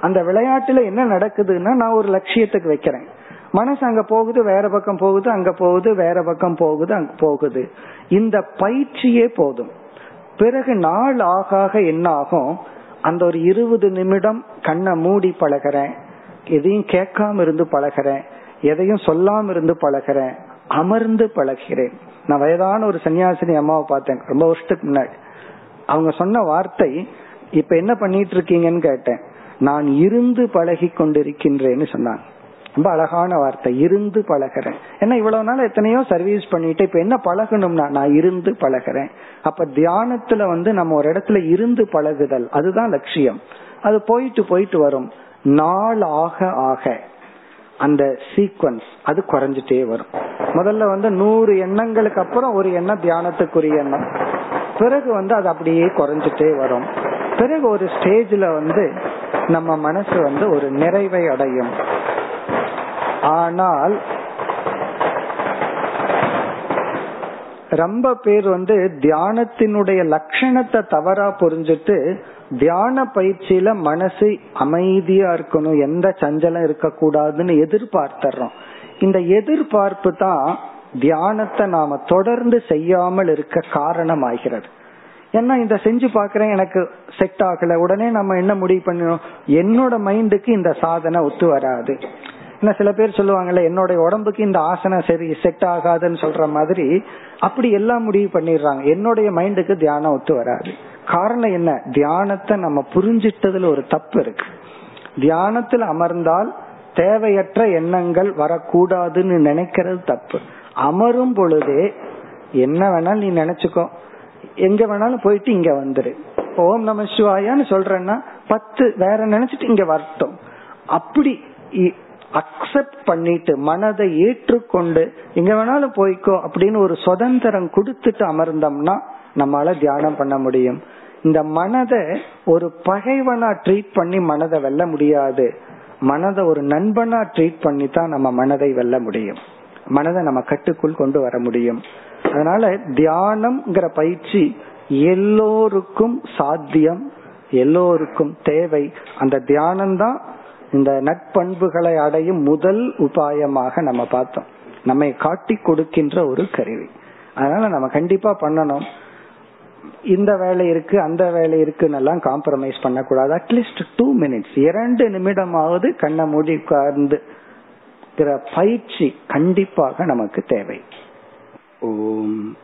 அந்த விளையாட்டுல என்ன நடக்குதுன்னா நான் ஒரு லட்சியத்துக்கு வைக்கிறேன். மனசு அங்க போகுது வேற பக்கம் போகுது அங்க போகுது வேற பக்கம் போகுது அங்க போகுது. இந்த பயிற்சியே போதும். பிறகு நாள் ஆக ஆக என்ன ஆகும்? அந்த ஒரு இருபது நிமிடம் கண்ணை மூடி பழகிறேன். எதையும் கேட்காம இருந்து பழகிறேன். எதையும் சொல்லாம இருந்து பழகிறேன். அமர்ந்து பழகிறேன். நான் வயதான ஒரு சன்னியாசினி அம்மாவை பார்த்தேன். ரொம்ப வருஷத்துக்கு முன்னாடி. அவங்க சொன்ன வார்த்தை இப்ப என்ன பண்ணிட்டு இருக்கீங்கன்னு கேட்டேன். நான் இருந்து பழகி கொண்டிருக்கின்றேன்னு சொன்னாங்க. ரொம்ப அழகான வார்த்தை இருந்து பழகிறேன். ஏன்னா இவ்வளவு நாள் எத்தனையோ சர்வீஸ் பண்ணிட்டு இப்ப என்ன பழகணும்னா நான் இருந்து பழகிறேன். அப்ப தியானத்துல வந்து நம்ம ஒரு இடத்துல இருந்து பழகுதல் அதுதான் லட்சியம். அது போயிட்டு போயிட்டு வரும். நாள் ஆக ஆக அந்த சீக்வன்ஸ் அது குறைஞ்சிட்டே வரும். முதல்ல வந்து நூறு எண்ணங்களுக்கு அப்புறம் ஒரு எண்ணம் தியானத்துக்குரிய எண்ணம். பிறகு வந்து அது அப்படியே குறைஞ்சிட்டே வரும். பிறகு ஒரு ஸ்டேஜ்ல வந்து நம்ம மனசு வந்து ஒரு நிறைவை அடையும். ஆனால் ரொம்ப பேர் வந்து தியானத்தினுடைய லட்சணத்தை தவறா புரிஞ்சுட்டு தியான பயிற்சியில மனசு அமைதியா இருக்கணும் எந்த சஞ்சலம் இருக்கக்கூடாதுன்னு எதிர்பார்த்துறோம் இந்த எதிர்பார்ப்பு தான் தியானத்தை நாம தொடர்ந்து செய்யாமல் இருக்க காரணம் ஆகிறது ஏன்னா இந்த செஞ்சு பாக்குறேன் எனக்கு செட் ஆகல. உடனே நம்ம என்ன முடிவு பண்ணணும் என்னோட மைண்டுக்கு இந்த சாதனை ஒத்து வராது. என்ன சில பேர் சொல்லுவாங்கல்ல என்னோட உடம்புக்கு இந்த ஆசனம் சரி செட் ஆகாதுன்னு சொல்ற மாதிரி அப்படி எல்லாம் முடிவு பண்ணிடுறாங்க. என்னுடைய மைண்டுக்கு தியானம் ஒத்து வராது. காரணம் என்ன? தியானத்தை நம்ம புரிஞ்சிட்டதுல ஒரு தப்பு இருக்கு. தியானத்தில் அமர்ந்தால் தேவையற்ற எண்ணங்கள் வரக்கூடாதுன்னு நினைக்கிறது தப்பு. அமரும் பொழுதே என்ன வேணாலும் நீ நினைச்சுக்கோ. எங்க வேணாலும் போயிட்டு இங்க வந்துரு. ஓம் நம சிவாயான்னு சொல்றேன்னா பத்து வேற நினைச்சிட்டு இங்க வரட்டும். அப்படி அக்செப்ட் பண்ணிட்டு மனதை ஏற்றுக்கொண்டு எங்க வேணாலும் போய்க்கோ அப்படின்னு ஒரு சுதந்திரம் கொடுத்துட்டு அமர்ந்தோம்னா நம்மளால தியானம் பண்ண முடியும். இந்த மனதை ஒரு பகைவனா ட்ரீட் பண்ணி மனதை வெல்ல முடியாது. மனதை ஒரு நண்பனா ட்ரீட் பண்ணி தான் நம்ம மனதை வெல்ல முடியும். மனதை நம்ம கட்டுக்குள் கொண்டு வர முடியும். அதனால தியானம்ங்கிற பயிற்சி எல்லோருக்கும் சாத்தியம் எல்லோருக்கும் தேவை. அந்த தியானம் தான் இந்த நட்பண்புகளை அடையும் முதல் உபாயமாக நம்ம பார்த்தோம். நம்மை காட்டி கொடுக்கின்ற ஒரு கருவி. அதனால நம்ம கண்டிப்பா பண்ணணும். இந்த வேலை இருக்கு அந்த வேலை இருக்குன்னு எல்லாம் காம்ப்ரமைஸ் பண்ணக்கூடாது. அட்லீஸ்ட் டூ மினிட்ஸ் இரண்டு நிமிடமாவது கண்ணை மூடி உட்கார்ந்து பயிற்சி கண்டிப்பாக நமக்கு தேவை. ஓம்